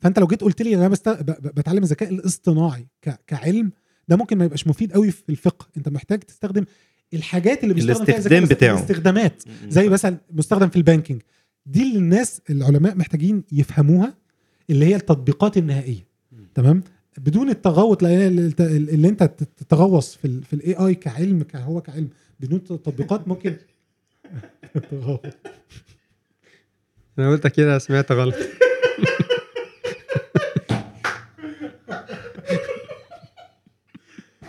فانت لو جيت قلت لي أنا بست... ب- ب- بتعلم الذكاء الاصطناعي ك... كعلم ده ممكن ما يبقاش مفيد قوي في الفقه. انت محتاج تستخدم الحاجات اللي بيستخدم فيها الذكاء الاستخدام الاصطناعي، بتاعه. الاستخدامات. زي مثلا مستخدم في ال banking. دي اللي الناس العلماء محتاجين يفهموها اللي هي التطبيقات النهائية. تمام؟ بدون التغوص اللي اللي انت تتغوص في ال في ال AI كعلم كهو كعلم بدون تطبيقات ممكن. أنا قلت كده سمعت غلط.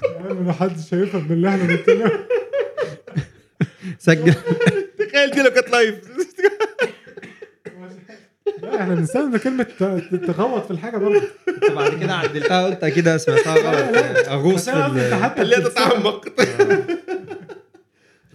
يعني ما حدش هيفهم من اللي إحنا بنتكلم. سجل. تخيل دي لو كانت لايف لا إحنا بنستخدم كلمة ت- تغوط في الحاجة برضه. بعد كده عدلتها. قلت كده سمعتها غلط أغوص في أنا قصدي ال- انت حتى خليها بتستخدم- تتعمق.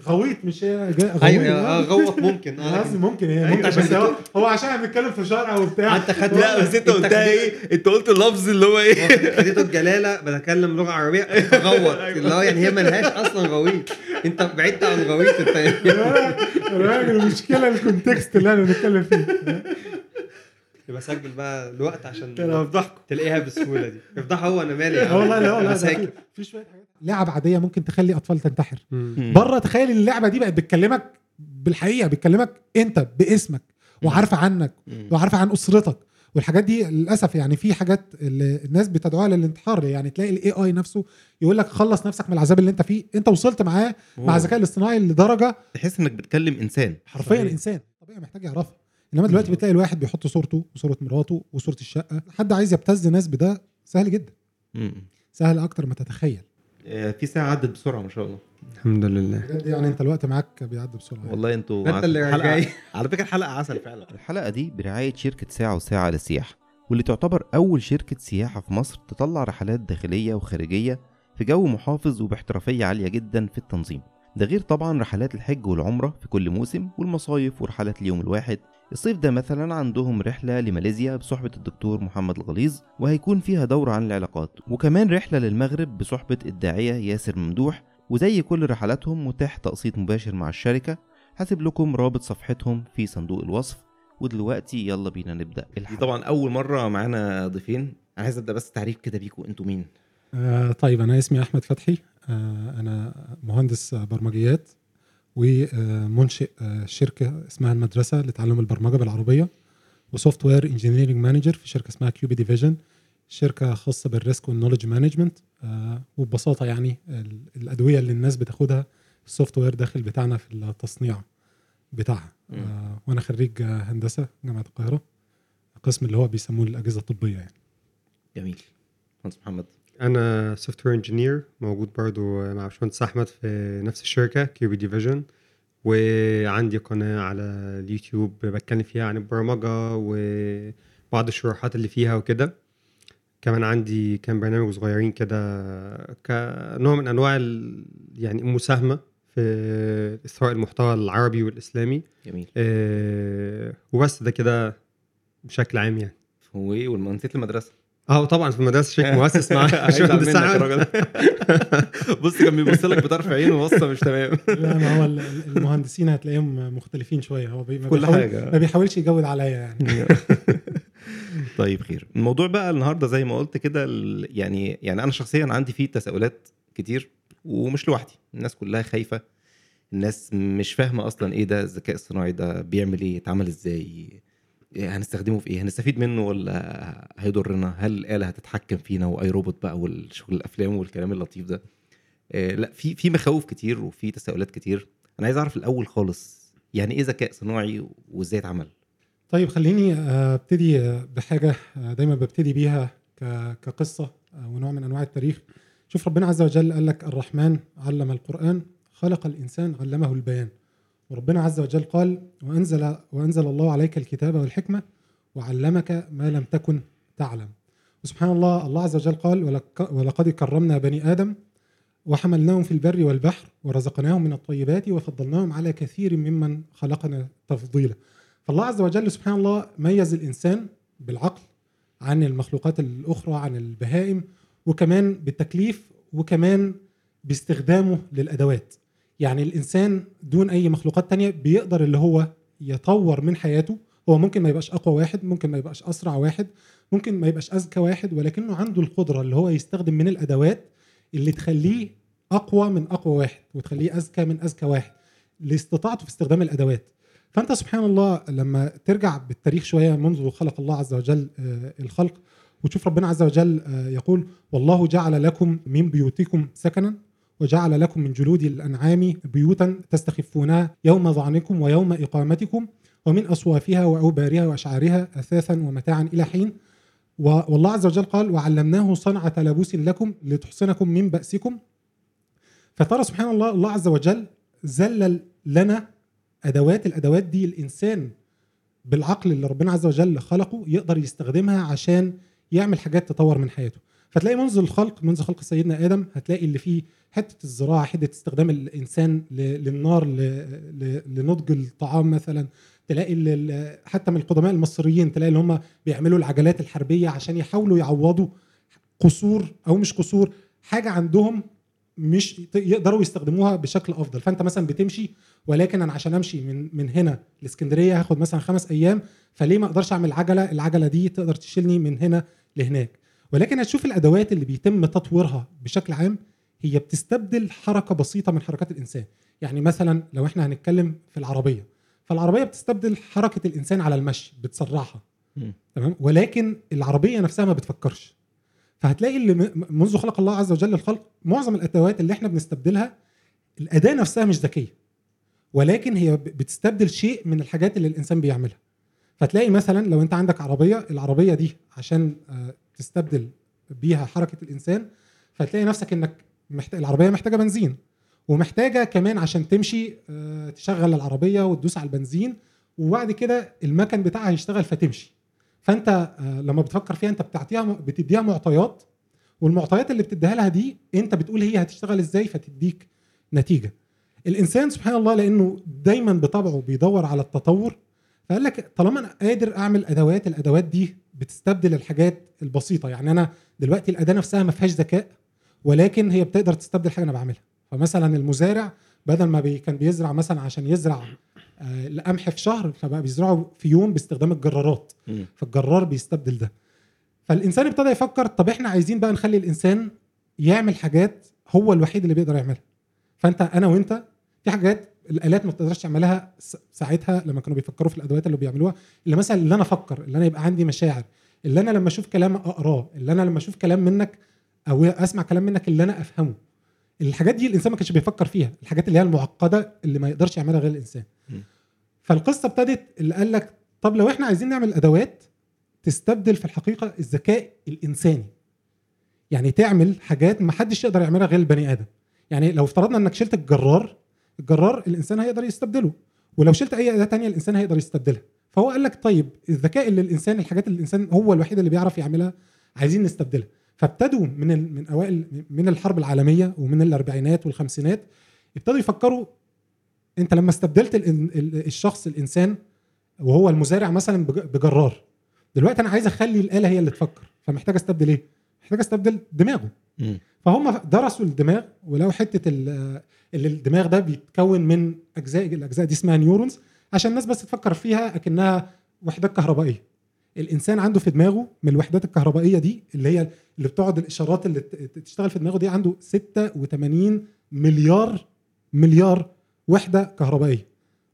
غويط مش غويط أيوه آه، غوط ممكن أنا قصدي آه ممكن هي أيوة، ممكن عشان بس هو هو عشان إحنا بنتكلم في شرع وبتاع. أنت خدت لا بس انت قلتها إيه انت قلت اللفظ اللي هو إيه؟ خدته الجلالة بتكلم لغة عربية غوط اللي هو يعني هي ملهاش أصلا غويط. أنت بعدت عن غويط انت الراجل المشكلة الكونتكست اللي إحنا بنتكلم فيه. يبقى سجل بقى الوقت عشان أنا هفضحكم تلاقيها بالسهوله دي. افضحها هو أنا مالي والله لا والله في- شوية حاجات. لعب عادية ممكن تخلي أطفال تنتحر. بره تخيل اللعبة دي بقت بتكلمك بالحقيقة بتكلمك أنت باسمك وعارفه عنك وعارفه عن أسرتك. والحاجات دي للأسف يعني في حاجات اللي الناس بتدعوها للانتحار. يعني تلاقي الاي اي نفسه يقول لك خلص نفسك من العذاب اللي أنت فيه. أنت وصلت معاه مع الذكاء الاصطناعي لدرجة تحس إنك بتكلم إنسان. حرفيا صحيح. إنسان. طبيعي محتاج يعرفها إنما دلوقتي بتلاقي الواحد بيحط صورته وصورة مراته وصورة الشقة. حد عايز يبتز ناس بده سهل جدا. سهل أكتر ما تتخيل. آه، في ساعة عدت بسرعة ما شاء الله. الحمد لله. بجد يعني أنت الوقت معاك بيعدي بسرعة والله أنتوا أنت اللي حلقة- جاي. على فكرة الحلقة عسل فعلا. الحلقة دي برعاية شركة ساعة وساعة للسياحة واللي تعتبر أول شركة سياحة في مصر تطلع رحلات داخلية وخارجية في جو محافظ وباحترافية عالية جدا في التنظيم. ده غير طبعا رحلات الحج والعمرة في كل موسم والمصايف ورحلات اليوم الواحد. الصيف ده مثلا عندهم رحلة لماليزيا بصحبة الدكتور محمد الغليظ وهيكون فيها دورة عن العلاقات. وكمان رحلة للمغرب بصحبة الداعية ياسر ممدوح وزي كل رحلاتهم متاح تقسيط مباشر مع الشركة. هسيب لكم رابط صفحتهم في صندوق الوصف. ودلوقتي يلا بينا نبدأ الحلقة طبعا أول مرة معانا ضيفين. عايز أبدأ بس تعريف كده بيكم أنتوا مين؟ آه طيب أنا اسمي أحمد فتحي. آه أنا مهندس برمجيات. ومنشئ آه شركة اسمها المدرسة لتعلم البرمجة بالعربية و software engineering manager في شركة اسمها كيوبي ديفيجن شركة خاصة بال risk وال knowledge management وببساطة يعني ال- الأدوية اللي الناس بتاخدها ال software داخل بتاعنا في التصنيع بتاعها. آه وأنا خريج آه، هندسة جامعة القاهرة القسم اللي هو بيسموه الأجهزة الطبية يعني. جميل. مهندس محمد. أنا software engineer موجود برضو مع باشمهندس أحمد في نفس الشركة كيوبي division. وعندي قناة على اليوتيوب بتكلم فيها عن البرمجة وبعض الشروحات اللي فيها وكده. كمان عندي كام برنامج صغيرين كده كنوع من أنواع يعني المساهمة في اثراء المحتوى العربي والإسلامي. جميل. أه وبس ده كده بشكل عام يعني. هو إيه والمنسيت المدرسة؟ آه طبعا في المدرسة شيخ مؤسس مع أحمد. الراجل بص كان بيبص لك بطرف عينه وبصه مش تمام. لا ما هو ال- ال- المهندسين هتلاقيهم مختلفين شوية. هو بي كل بيحاول- حاجة. ما بيحاولش يجود عليا يعني. طيب خير. الموضوع بقى النهارده زي ما قلت كده يعني يعني أنا شخصيا عندي فيه تساؤلات كتير ومش لوحدي. الناس كلها خايفة. الناس مش فاهمة أصلا إيه ده الذكاء الصناعي ده بيعمل إيه اتعمل إزاي هنستخدمه في إيه؟ هنستفيد منه ولا هيضرنا؟ هل الاله هتتحكم فينا وأي روبوت بقى والشغل الأفلام والكلام اللطيف ده؟ إيه لا في في مخاوف كتير وفي تساؤلات كتير. أنا عايز أعرف الأول خالص يعني إيه ذكاء صناعي وإزاي اتعمل؟ طيب خليني آه، أبتدي آه، بحاجة آه، دايما ببتدي بيها كقصة ونوع من أنواع التاريخ. شوف ربنا عز وجل قال لك الرحمن علم القرآن خلق الإنسان علمه البيان. وربنا عز وجل قال وأنزل وأنزل الله عليك الكتاب والحكمة وعلمك ما لم تكن تعلم. وسبحان الله الله عز وجل قال ولقد كرمنا بني آدم وحملناهم في البر والبحر ورزقناهم من الطيبات وفضلناهم على كثير ممن خلقنا تفضيلا. فالله عز وجل سبحان الله ميز الإنسان بالعقل عن المخلوقات الأخرى عن البهائم وكمان بالتكليف وكمان باستخدامه للأدوات. يعني الإنسان دون أي مخلوقات تانية بيقدر اللي هو يطور من حياته. هو ممكن ما يبقاش أقوى واحد ممكن ما يبقاش أسرع واحد ممكن ما يبقاش أذكى واحد ولكنه عنده القدرة اللي هو يستخدم من الأدوات اللي تخليه أقوى من أقوى واحد وتخليه أذكى من أذكى واحد لاستطاعته في استخدام الأدوات. فأنت سبحان الله لما ترجع بالتاريخ شوية منذ خلق الله عز وجل آه، الخلق وتشوف ربنا عز وجل آه، يقول والله جعل لكم من بيوتكم سكنا وجعل لكم من جلود الأنعام بيوتا تستخفونها يوم ظعنكم ويوم إقامتكم ومن أصوافها وأوبارها وأشعارها أثاثا ومتاعا إلى حين. والله عز وجل قال وعلمناه صنعة لبوس لكم لتحصنكم من بأسكم. فترى سبحان الله الله عز وجل زلل لنا أدوات الأدوات دي الإنسان بالعقل اللي ربنا عز وجل خلقه يقدر يستخدمها عشان يعمل حاجات تطور من حياته. فتلاقي منذ الخلق منذ خلق سيدنا آدم هتلاقي اللي فيه حتة الزراعة حتة استخدام الإنسان ل- للنار لنضج الطعام مثلا. تلاقي حتى من القدماء المصريين تلاقي اللي هم بيعملوا العجلات الحربية عشان يحاولوا يعوضوا قصور أو مش قصور حاجة عندهم مش يقدروا يستخدموها بشكل أفضل. فأنت مثلا بتمشي ولكن أنا عشان أمشي من من هنا لإسكندرية هاخد مثلا خمس أيام فليه ما أقدرش أعمل عجلة؟ العجلة دي تقدر تشيلني من هنا لهناك. ولكن هتشوف الأدوات اللي بيتم تطويرها بشكل عام هي بتستبدل حركة بسيطة من حركات الإنسان. يعني مثلا لو إحنا هنتكلم في العربية فالعربية بتستبدل حركة الإنسان على المشي بتسرعها. تمام؟ ولكن العربية نفسها ما بتفكرش. فهتلاقي اللي منذ خلق الله عز وجل الخلق معظم الأدوات اللي إحنا بنستبدلها الأداة نفسها مش ذكية. ولكن هي بتستبدل شيء من الحاجات اللي الإنسان بيعملها. فتلاقي مثلا لو أنت عندك عربية العربية دي عشان آه، تستبدل بيها حركة الإنسان فتلاقي نفسك إنك محتاج العربية محتاجة بنزين ومحتاجة كمان عشان تمشي آه، تشغل العربية وتدوس على البنزين وبعد كده المكن بتاعها يشتغل فتمشي. فأنت آه، لما بتفكر فيها أنت بتعطيها بتديها معطيات والمعطيات اللي بتديها لها دي أنت بتقول هي هتشتغل إزاي فتديك نتيجة. الإنسان سبحان الله لأنه دايما بطبعه بيدور على التطور فقال لك طالما أنا قادر أعمل أدوات الأدوات دي بتستبدل الحاجات البسيطة. يعني أنا دلوقتي الأداة نفسها ما فيهاش ذكاء ولكن هي بتقدر تستبدل حاجة أنا بعملها. فمثلا المزارع بدل ما بي كان بيزرع مثلا عشان يزرع آه، القمح في شهر فبقى بيزرعه في يوم باستخدام الجرارات. فالجرار بيستبدل ده. فالإنسان ابتدى يفكر طب إحنا عايزين بقى نخلي الإنسان يعمل حاجات هو الوحيد اللي بيقدر يعملها. فأنت أنا وأنت في حاجات الآلات ما بتقدرش تعملها ساعتها لما كانوا بيفكروا في الأدوات اللي بيعملوها اللي مثلا اللي أنا أفكر اللي أنا يبقى عندي مشاعر اللي أنا لما أشوف كلام أقراه اللي أنا لما أشوف كلام منك أو أسمع كلام منك اللي أنا أفهمه. الحاجات دي الإنسان ما كانش بيفكر فيها الحاجات اللي هي المعقدة اللي ما يقدرش يعملها غير الإنسان. فالقصة ابتدت اللي قال لك طب لو إحنا عايزين نعمل أدوات تستبدل في الحقيقة الذكاء الإنساني. يعني تعمل حاجات ما حدش يقدر يعملها غير البني آدم. يعني لو افترضنا إنك شلت الجرار الجرار الإنسان هيقدر يستبدله. ولو شلت أي أداة تانية الإنسان هيقدر يستبدلها. فهو قال لك طيب الذكاء اللي الإنسان الحاجات اللي الإنسان هو الوحيد اللي بيعرف يعملها عايزين نستبدلها. فابتدوا من من أوائل من الحرب العالمية ومن الأربعينات والخمسينات ابتدوا يفكروا أنت لما استبدلت ال- ال- الشخص الإنسان وهو المزارع مثلا بج- بجرار. دلوقتي أنا عايز أخلي الآلة هي اللي تفكر فمحتاج أستبدل إيه؟ محتاج استبدل دماغه. فهم درسوا الدماغ ولو حتة ال- اللي الدماغ ده بيتكون من أجزاء الأجزاء دي اسمها نيورونز عشان الناس بس تفكر فيها أكنها وحدات كهربائية. الإنسان عنده في دماغه من الوحدات الكهربائية دي اللي هي اللي بتقعد الإشارات اللي تشتغل في دماغه دي عنده 86 مليار مليار وحدة كهربائية.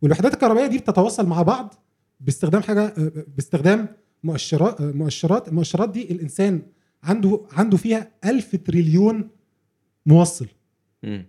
والوحدات الكهربائية دي بتتواصل مع بعض باستخدام حاجة باستخدام مؤشرات مؤشرات المؤشرات دي الإنسان عنده عنده فيها ألف تريليون موصل. مم.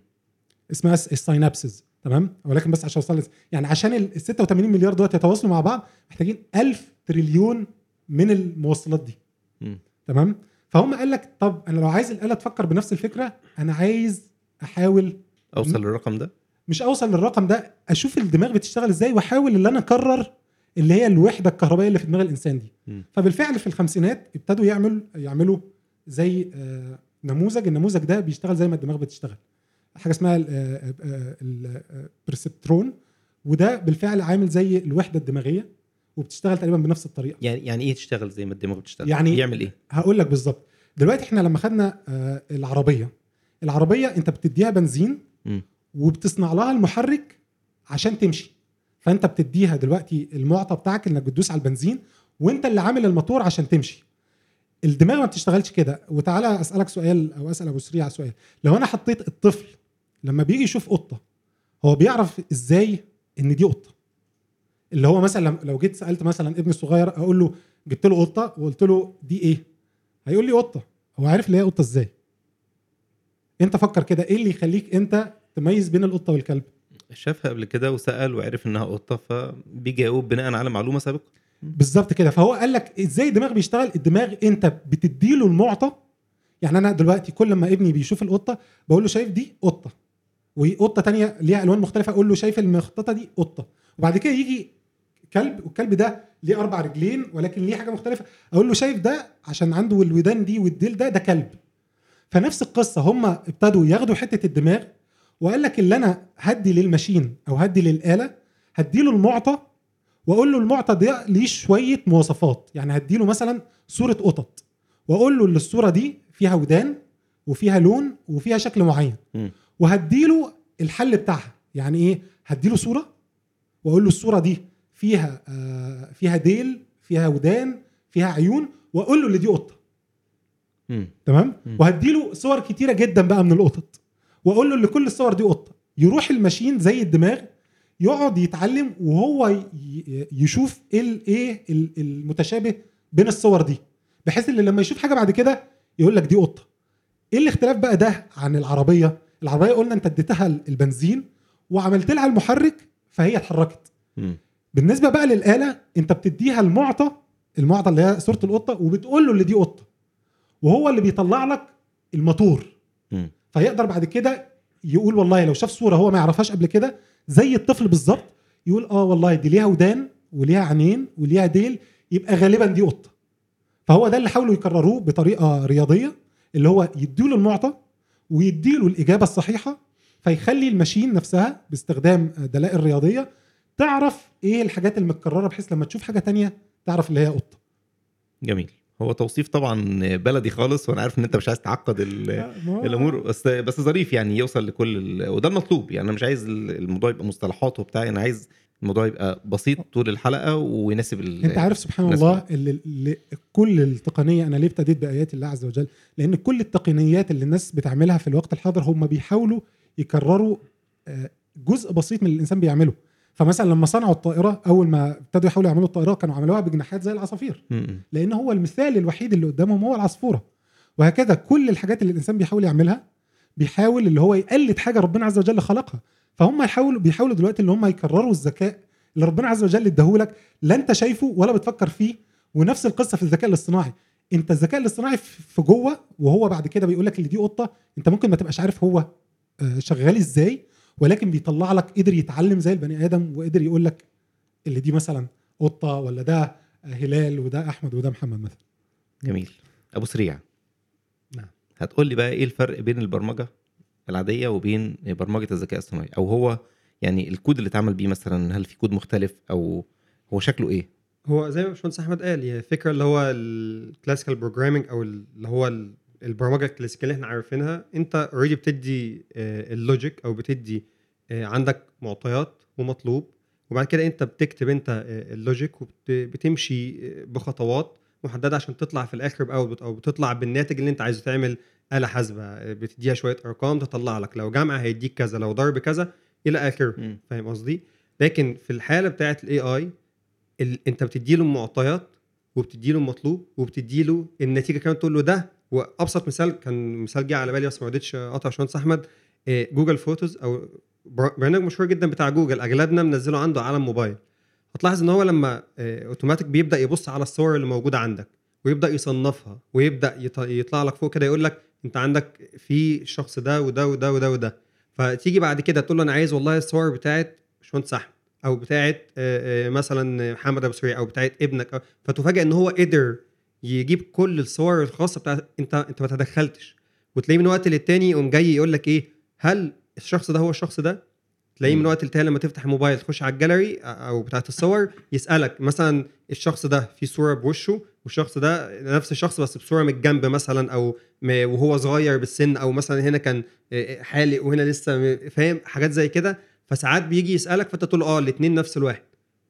اسمها الس- ال synapses تمام؟ ولكن بس عشان أوصل يعني عشان ال 86 مليار دول يتواصلوا مع بعض محتاجين 1000 تريليون من الموصلات دي. مم. تمام؟ فهم قال لك طب أنا لو عايز الآلة تفكر بنفس الفكرة أنا عايز أحاول أوصل للرقم ده؟ مش أوصل للرقم ده أشوف الدماغ بتشتغل إزاي وأحاول إن أنا اكرر اللي هي الوحدة الكهربائية اللي في دماغ الإنسان دي. مم. فبالفعل في الخمسينات ابتدوا يعملوا يعملوا زي آه، نموذج. النموذج ده بيشتغل زي ما الدماغ بتشتغل. حاجة اسمها البرسبترون وده بالفعل عامل زي الوحدة الدماغية وبتشتغل تقريبا بنفس الطريقة. يعني يعني إيه تشتغل زي ما الدماغ بتشتغل؟ يعني- يعمل إيه؟ هقول لك بالظبط. دلوقتي إحنا لما خدنا آه، العربية العربية أنت بتديها بنزين. وبتصنع لها المحرك عشان تمشي. فانت بتديها دلوقتي المعطى بتاعك انك بتدوس على البنزين وانت اللي عامل الموتور عشان تمشي. الدماغ ما بتشتغلش كده. وتعالى أسألك سؤال أو أسأل أبو سريع سؤال. لو أنا حطيت الطفل لما بيجي يشوف قطة هو بيعرف إزاي إن دي قطة؟ اللي هو مثلا لو جيت سألت مثلا ابني الصغير أقول له جبت له قطة وقلت له دي إيه؟ هيقول لي قطة. هو عارف اللي هي قطة إزاي؟ أنت فكر كده. إيه اللي يخليك أنت تميز بين القطة والكلب؟ شافها قبل كده وسأل وعرف إنها قطة فبيجاوب بناء على معلومة سابقة. بالظبط كده. فهو قال لك إزاي الدماغ بيشتغل؟ الدماغ أنت بتديله المعطى. يعني أنا دلوقتي كل ما ابني بيشوف القطة بقول له شايف دي قطة وقطة تانية ليها ألوان مختلفة أقول له شايف المخططة دي قطة. وبعد كده يجي كلب والكلب ده ليه أربع رجلين ولكن ليه حاجة مختلفة. أقول له شايف ده عشان عنده الودان دي والديل ده ده كلب. فنفس القصة. هم ابتدوا ياخدوا حتة الدماغ وقال لك اللي أنا هدي للماشين أو هدي للآلة هدي له المعطى وأقول له المعطى ده ليه شوية مواصفات يعني هدي له مثلا صورة قطط وأقول له إن الصورة دي فيها ودان وفيها لون وفيها شكل معين. وهدي له الحل بتاعها يعني إيه هدي له صورة وأقول له الصورة دي فيها آه فيها ديل فيها ودان فيها عيون وأقول له اللي دي قطة. تمام. وهدي له صور كتيرة جدا بقى من القطط واقول له ان كل الصور دي قطة. يروح الماشين زي الدماغ يقعد يتعلم وهو يشوف إيه ال- ال- المتشابه بين الصور دي. بحيث ان لما يشوف حاجة بعد كده يقول لك دي قطة. إيه الاختلاف بقى ده عن العربية؟ العربية قلنا انت اديتها البنزين وعملت لها المحرك فهي اتحركت. بالنسبة بقى للآلة انت بتديها المعطى المعطى اللي هي صورة القطة وبتقول له اللي دي قطة. وهو اللي بيطلع لك الموتور. فيقدر بعد كده يقول والله لو شاف صورة هو ما يعرفهاش قبل كده زي الطفل بالظبط يقول آه والله دي ليها ودان وليها عينين وليها ديل يبقى غالبا دي قطة. فهو ده اللي حاولوا يكرروه بطريقة رياضية اللي هو يديله المعطى ويديله الإجابة الصحيحة فيخلي الماشين نفسها باستخدام دلائل رياضية تعرف إيه الحاجات المتكررة بحيث لما تشوف حاجة تانية تعرف اللي هي قطة. جميل. هو توصيف طبعا بلدي خالص وأنا عارف إن أنت مش عايز تعقد ال- الأمور بس بس ظريف يعني يوصل لكل ال... وده المطلوب يعني أنا مش عايز الموضوع يبقى مصطلحات وبتاع أنا عايز الموضوع يبقى بسيط طول الحلقة ويناسب ال... أنت عارف سبحان الله اللي اللي كل التقنية أنا ليه ابتديت بآيات الله عز وجل؟ لأن كل التقنيات اللي الناس بتعملها في الوقت الحاضر هم بيحاولوا يكرروا آه، جزء بسيط من اللي الإنسان بيعمله. فمثلا لما صنعوا الطائرة أول ما ابتدوا يحاولوا يعملوا الطائرة كانوا عملوها بجناحات زي العصافير. لأن هو المثال الوحيد اللي قدامهم هو العصفورة. وهكذا كل الحاجات اللي الإنسان بيحاول يعملها بيحاول اللي هو يقلد حاجة ربنا عز وجل خلقها. فهم يحاولوا بيحاولوا دلوقتي اللي هم يكرروا الذكاء اللي ربنا عز وجل اداهولك لا أنت شايفه ولا بتفكر فيه. ونفس القصة في الذكاء الاصطناعي. أنت الذكاء الاصطناعي في في جوه وهو بعد كده بيقول لك اللي دي قطة أنت ممكن ما تبقاش عارف هو آه، شغال إزاي ولكن بيطلع لك قدر يتعلم زي البني آدم وقدر يقول لك اللي دي مثلا قطة ولا ده هلال وده أحمد وده محمد مثلا. جميل. أبو سريع. نعم. هتقول لي بقى إيه الفرق بين البرمجة العادية وبين برمجة الذكاء الصناعي أو هو يعني الكود اللي اتعمل بيه مثلا هل في كود مختلف أو هو شكله إيه؟ هو زي ما باشمهندس أحمد قال هي فكرة اللي هو ال classical programming أو اللي هو البرمجة الكلاسيكية اللي إحنا عارفينها انت already بتدي آه، ال logic أو بتدي آه، عندك معطيات ومطلوب وبعد كده انت بتكتب انت آه، ال logic وبتمشي بخطوات محددة عشان تطلع في الآخر ب output أو بتطلع بالناتج اللي انت عايزه تعمل آلة حاسبة بتديها شوية أرقام تطلع لك لو جمع هيديك كذا لو ضرب كذا إلى آخره. فاهم قصدي؟ لكن في الحالة بتاعت ال AI. انت بتدي له معطيات وبتدي له المطلوب وبتدي له النتيجة كمان تقول له ده وأبسط مثال كان مثال جه على بالي بس ما رضيتش اقطع باشمهندس أحمد. آه، جوجل Photos أو بر- برنامج مشهور جدا بتاع جوجل أغلبنا منزله عنده على الموبايل هتلاحظ إن هو لما آه، أوتوماتيك بيبدأ يبص على الصور اللي موجودة عندك ويبدأ يصنفها ويبدأ يط- يطلع لك فوق كده يقول لك أنت عندك في الشخص ده وده وده وده وده. فتيجي بعد كده تقول له أنا عايز والله الصور بتاعت باشمهندس أحمد أو بتاعت آه، مثلا محمد أبو سريع أو بتاعت ابنك. فتفاجئ إن هو قدر يجيب كل الصور الخاصة بتاعت انت انت ما تدخلتش. وتلاقيه من وقت للتاني يقوم جاي يقول لك إيه هل الشخص ده هو الشخص ده؟ تلاقيه من. وقت للتاني لما تفتح الموبايل تخش على الجاليري أو بتاعت الصور يسألك مثلا الشخص ده في صورة بوشه والشخص ده نفس الشخص بس بصورة من الجنب مثلا أو وهو صغير بالسن أو مثلا هنا كان آه، حالق وهنا لسه فاهم؟ حاجات زي كده. فساعات بيجي يسألك فأنت تقول آه الاثنين نفس الواحد.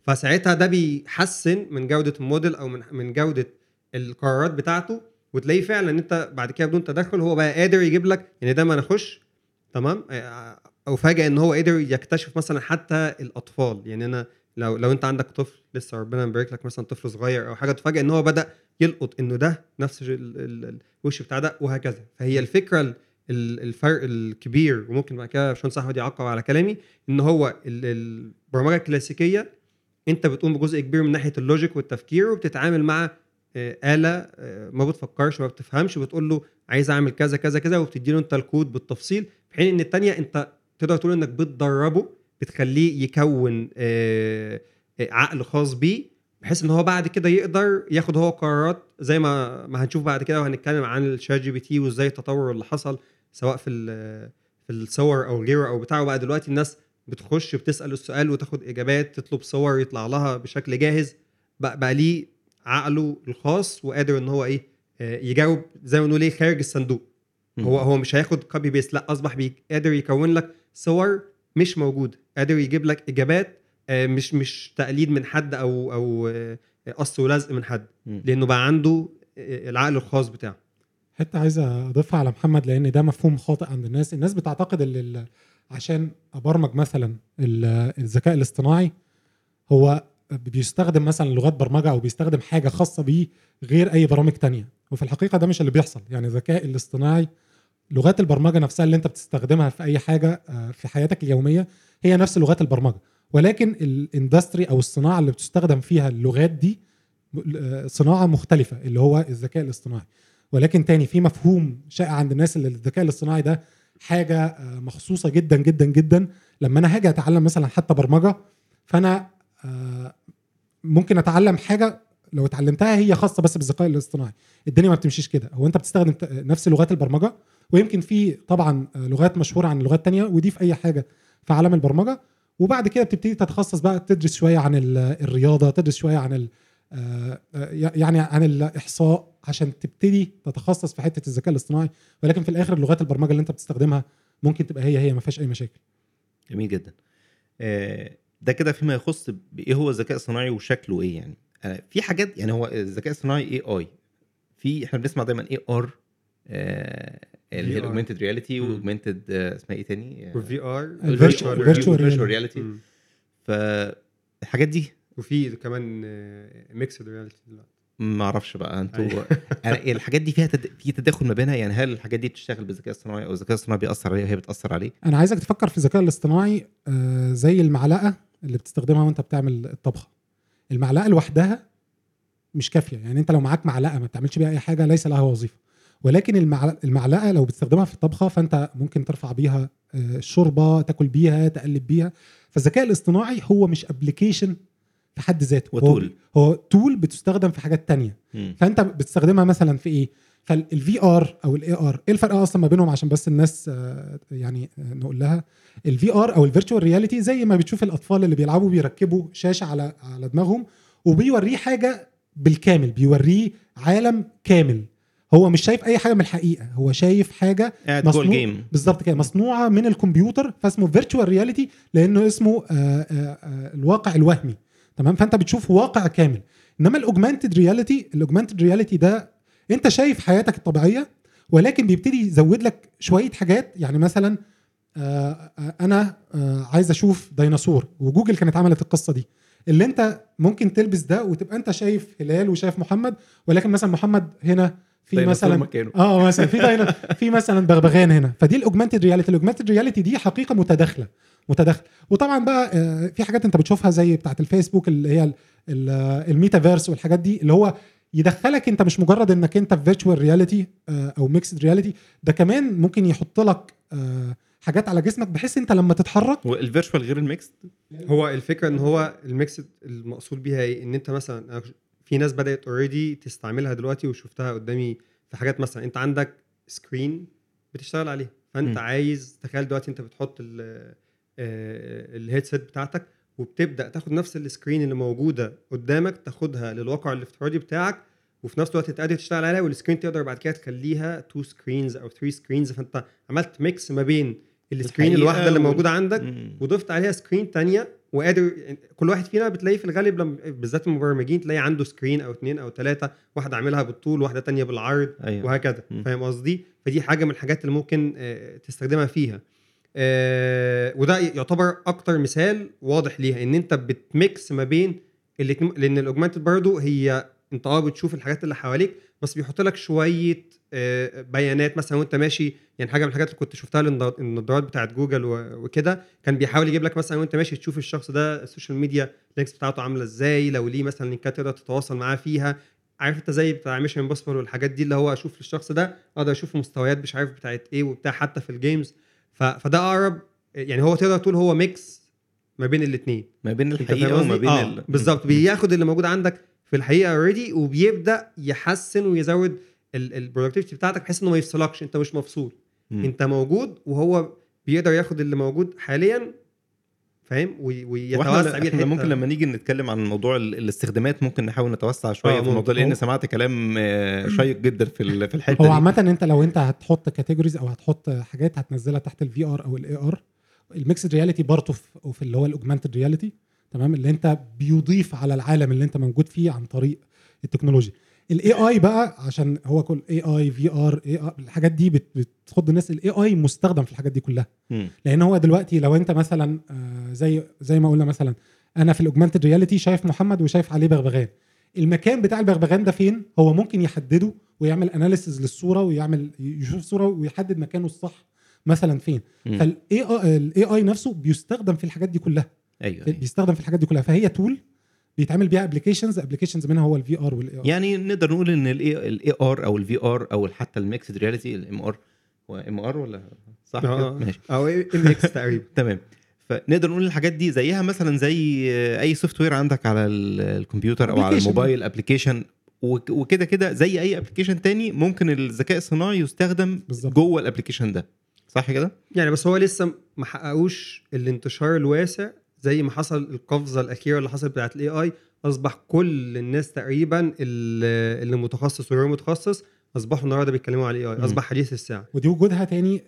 فساعتها ده بيحسن من جودة الموديل أو من من جودة القرارات بتاعته وتلاقيه فعلا إن أنت بعد كده بدون تدخل هو بقى قادر يجيب لك يعني دايما اخش تمام؟ آه، أو فاجئ إن هو قدر يكتشف مثلا حتى الأطفال. يعني أنا لو لو أنت عندك طفل لسه ربنا مبارك لك مثلا طفل صغير أو حاجة تفاجئ إن هو بدأ يلقط إنه ده نفس ال- ال- الوش بتاع ده وهكذا. فهي الفكرة ال- ال- الفرق الكبير وممكن بعد كده باشمهندس احمد يعقب على كلامي إن هو ال- البرمجه الكلاسيكيه أنت بتقوم بجزء كبير من ناحية ال logic والتفكير وبتتعامل مع آه، آلة آه، ما بتفكرش ما بتفهمش بتقول له عايز أعمل كذا كذا كذا وبتدي له أنت الكود بالتفصيل في حين إن التانية أنت تقدر تقول إنك بتدربه بتخليه يكون آه، آه، عقل خاص بيه بحيث إن هو بعد كده يقدر ياخد هو قرارات زي ما ما هنشوف بعد كده وهنتكلم عن الشات جي بي تي وإزاي التطور اللي حصل سواء في في الصور أو غيره أو بتاعه. بقى دلوقتي الناس بتخش بتسأل السؤال وتاخد إجابات تطلب صور يطلع لها بشكل جاهز بقى, بقى ليه عقله الخاص وقادر إن هو إيه آه، يجاوب زي ما نقول إيه خارج الصندوق. هو هو مش هياخد copy paste لأ أصبح بقى قادر يكون لك صور مش موجودة قادر يجيب لك إجابات آه، مش مش تقليد من حد أو أو آه، قص ولزق من حد. مم. لأنه بقى عنده آه، العقل الخاص بتاعه. حتى عايز أضيفها على محمد لأن ده مفهوم خاطئ عند الناس. الناس بتعتقد إن عشان أبرمج مثلا ال- الذكاء الاصطناعي هو بيستخدم مثلا لغات برمجة أو بيستخدم حاجة خاصة بيه غير أي برامج تانية. وفي الحقيقة ده مش اللي بيحصل. يعني الذكاء الاصطناعي لغات البرمجة نفسها اللي أنت بتستخدمها في أي حاجة آه، في حياتك اليومية هي نفس لغات البرمجة. ولكن الإندستري أو الصناعة اللي بتستخدم فيها اللغات دي آه، صناعة مختلفة اللي هو الذكاء الاصطناعي. ولكن تاني في مفهوم شائع عند الناس اللي الذكاء الاصطناعي ده حاجة آه، مخصوصة جدا جدا جدا. لما أنا هاجي أتعلم مثلا حتى برمجة فأنا ممكن أتعلم حاجة لو اتعلمتها هي خاصة بس بالذكاء الاصطناعي. الدنيا ما بتمشيش كده. هو أنت بتستخدم نفس لغات البرمجة؟ ويمكن في طبعا لغات مشهورة عن لغات تانية ودي في أي حاجة في عالم البرمجة. وبعد كده بتبتدي تتخصص بقى تدرس شوية عن ال- الرياضة تدرس شوية عن آه، يعني عن الإحصاء عشان تبتدي تتخصص في حتة الذكاء الاصطناعي. ولكن في الآخر لغات البرمجة اللي أنت بتستخدمها ممكن تبقى هي هي ما فيهاش أي مشاكل. جميل جدا. آه، ده كده فيما يخص بايه هو الذكاء الصناعي وشكله إيه يعني آه، في حاجات يعني هو الذكاء الصناعي AI في إحنا بنسمع دايما AR اللي هي VR. ال augmented reality مم. و augmented اسمها إيه تاني؟ وال VR virtual reality. فالحاجات دي وفي كمان mixed reality دلوقتي ما أعرفش بقى أنتوا أيوة. الحاجات دي فيها تد... في تداخل ما بينها يعني هل الحاجات دي بتشتغل بالذكاء الصناعي أو الذكاء الصناعي بيأثر عليها وهي بتأثر عليه؟ أنا عايزك تفكر في الذكاء الاصطناعي آه، زي المعلقة اللي بتستخدمها وانت بتعمل الطبخة. المعلقة لوحدها مش كافية يعني انت لو معاك معلقة ما بتعملش بيها أي حاجة ليس لها وظيفة. ولكن المعل- المعلقة لو بتستخدمها في الطبخة فانت ممكن ترفع بيها آه، الشوربة تاكل بيها تقلب بيها. فالذكاء الاصطناعي هو مش ابلكيشن في حد ذاته. هو هو. هو tool بتستخدم في حاجات تانية. مم. فانت بتستخدمها مثلا في إيه؟ فال VR أو ال AR إيه الفرق أصلا ما بينهم؟ عشان بس الناس آه، يعني آه، نقول لها. ال VR أو ال virtual reality زي ما بتشوف الأطفال اللي بيلعبوا بيركبوا شاشة على على دماغهم وبيوريه حاجة بالكامل بيوريه عالم كامل. هو مش شايف أي حاجة من الحقيقة هو شايف حاجة قاعد جوه مصنوع- ال game بالظبط كده مصنوعة من الكمبيوتر فاسمه virtual reality لأنه اسمه آه، آه، آه، الواقع الوهمي. تمام؟ فأنت بتشوف واقع كامل. إنما ال augmented reality ال augmented reality ده انت شايف حياتك الطبيعية ولكن بيبتدي يزود لك شوية حاجات. يعني مثلا آه، آه، أنا آه، عايز أشوف ديناصور وجوجل كانت عملت القصة دي. اللي انت ممكن تلبس ده وتبقى انت شايف هلال وشايف محمد ولكن مثلا محمد هنا في مثلا مكانه. آه مثلا في دينا في مثلا بغبغان هنا. فدي ال augmented reality ال augmented reality دي حقيقة متداخلة متداخلة. وطبعا بقى في حاجات انت بتشوفها زي بتاعه الفيسبوك اللي هي ال- ال- الميتافيرس والحاجات دي اللي هو يدخلك انت مش مجرد انك انت في virtual reality أو mixed reality ده كمان ممكن يحط لك آه، حاجات على جسمك بحيث انت لما تتحرك هو ال virtual غير ال mix هو الفكرة ان هو ال mix المقصود بيها إيه ان انت مثلا في ناس بدأت already تستعملها دلوقتي وشفتها قدامي في حاجات مثلا انت عندك screen بتشتغل عليه فانت م. عايز تخيل دلوقتي انت بتحط ال headset بتاعتك وبتبدأ تاخد نفس ال screen اللي موجودة قدامك تاخدها للواقع الافتراضي بتاعك وفي نفس الوقت تقدر تشتغل عليها وال screen تقدر بعد كده تخليها two screens أو three screens فأنت عملت mix ما بين ال screen الواحدة اللي موجودة عندك مم. وضفت عليها screen تانية وقادر كل واحد فينا بتلاقيه في الغالب لما بالذات المبرمجين تلاقي عنده screen أو اتنين أو ثلاثة واحدة عاملها بالطول واحدة تانية بالعرض أيوه. وهكذا. فاهم قصدي؟ فدي حاجة من الحاجات اللي ممكن آه، تستخدمها فيها. آه، وده يعتبر أكتر مثال واضح ليها إن أنت بت mix ما بين الاتنين لأن ال augmented برضو هي أنت آه بتشوف الحاجات اللي حواليك بس بيحط لك شوية آه، بيانات مثلا وأنت ماشي يعني حاجة من الحاجات اللي كنت شفتها النظارات بتاعت جوجل وكده كان بيحاول يجيب لك مثلا وأنت ماشي تشوف الشخص ده ال social media links بتاعته عاملة إزاي لو ليه مثلا link ات تقدر تتواصل معاه فيها عارف أنت زي بتاع Mission Impossible والحاجات دي اللي هو أشوف الشخص ده أقدر أشوف مستويات مش عارف بتاعت إيه وبتاع حتى في ال games. فده أقرب يعني هو تقدر تقول هو mix ما بين الاثنين ما بين الحقيقة وما بين آه ال... بالظبط. بياخد اللي موجود عندك في الحقيقة already وبيبدأ يحسن ويزود ال productivity بتاعتك بحيث إنه ما يفصلكش أنت مش مفصول. مم. أنت موجود وهو بيقدر ياخد اللي موجود حاليا فاهم وي- ويتوسع بيه إحنا. ممكن لما نيجي نتكلم عن موضوع ال- الاستخدامات ممكن نحاول نتوسع شوية آه، في. الموضوع لأن سمعت كلام آه، شيق جدا في في الحتة هو دي عامة انت لو انت هتحط categories أو هتحط حاجات هتنزلها تحت ال VR أو ال AR ال mixed reality برضه في اللي هو ال augmented reality تمام اللي انت بيضيف على العالم اللي انت موجود فيه عن طريق التكنولوجيا ال AI بقى عشان هو كل AI VR اي الحاجات دي بت- بتخض الناس. ال AI مستخدم في الحاجات دي كلها. مم. لأن هو دلوقتي لو أنت مثلا آه، زي زي ما قلنا مثلا أنا في ال augmented reality شايف محمد وشايف عليه بغبغان. المكان بتاع البغبغان ده فين؟ هو ممكن يحدده ويعمل analysis للصورة ويعمل يشوف صورة ويحدد مكانه الصح مثلا فين. فال AI ال AI نفسه بيستخدم في الحاجات دي كلها. أيوه أيوة. بيستخدم في الحاجات دي كلها. فهي tool بيتعمل بيها applications applications منها هو ال VR وال AR يعني نقدر نقول إن ال AR أو ال VR أو حتى ال mixed reality ال MR هو MR ولا صح؟ آه ماشي أو MX تقريبا تمام فنقدر نقول الحاجات دي زيها مثلا زي أي software عندك على ال- الكمبيوتر أو على Application. الموبايل application وكده كده زي أي application تاني ممكن الذكاء الصناعي يستخدم بالظبط. جوه ال application ده صح كده؟ يعني بس هو لسه ما حققوش الانتشار الواسع زي ما حصل القفزة الأخيرة اللي حصلت بتاعت ال AI أصبح كل الناس تقريبا اللي متخصص وغير متخصص أصبحوا النهارده بيتكلموا على ال AI أصبح حديث الساعة ودي وجودها تاني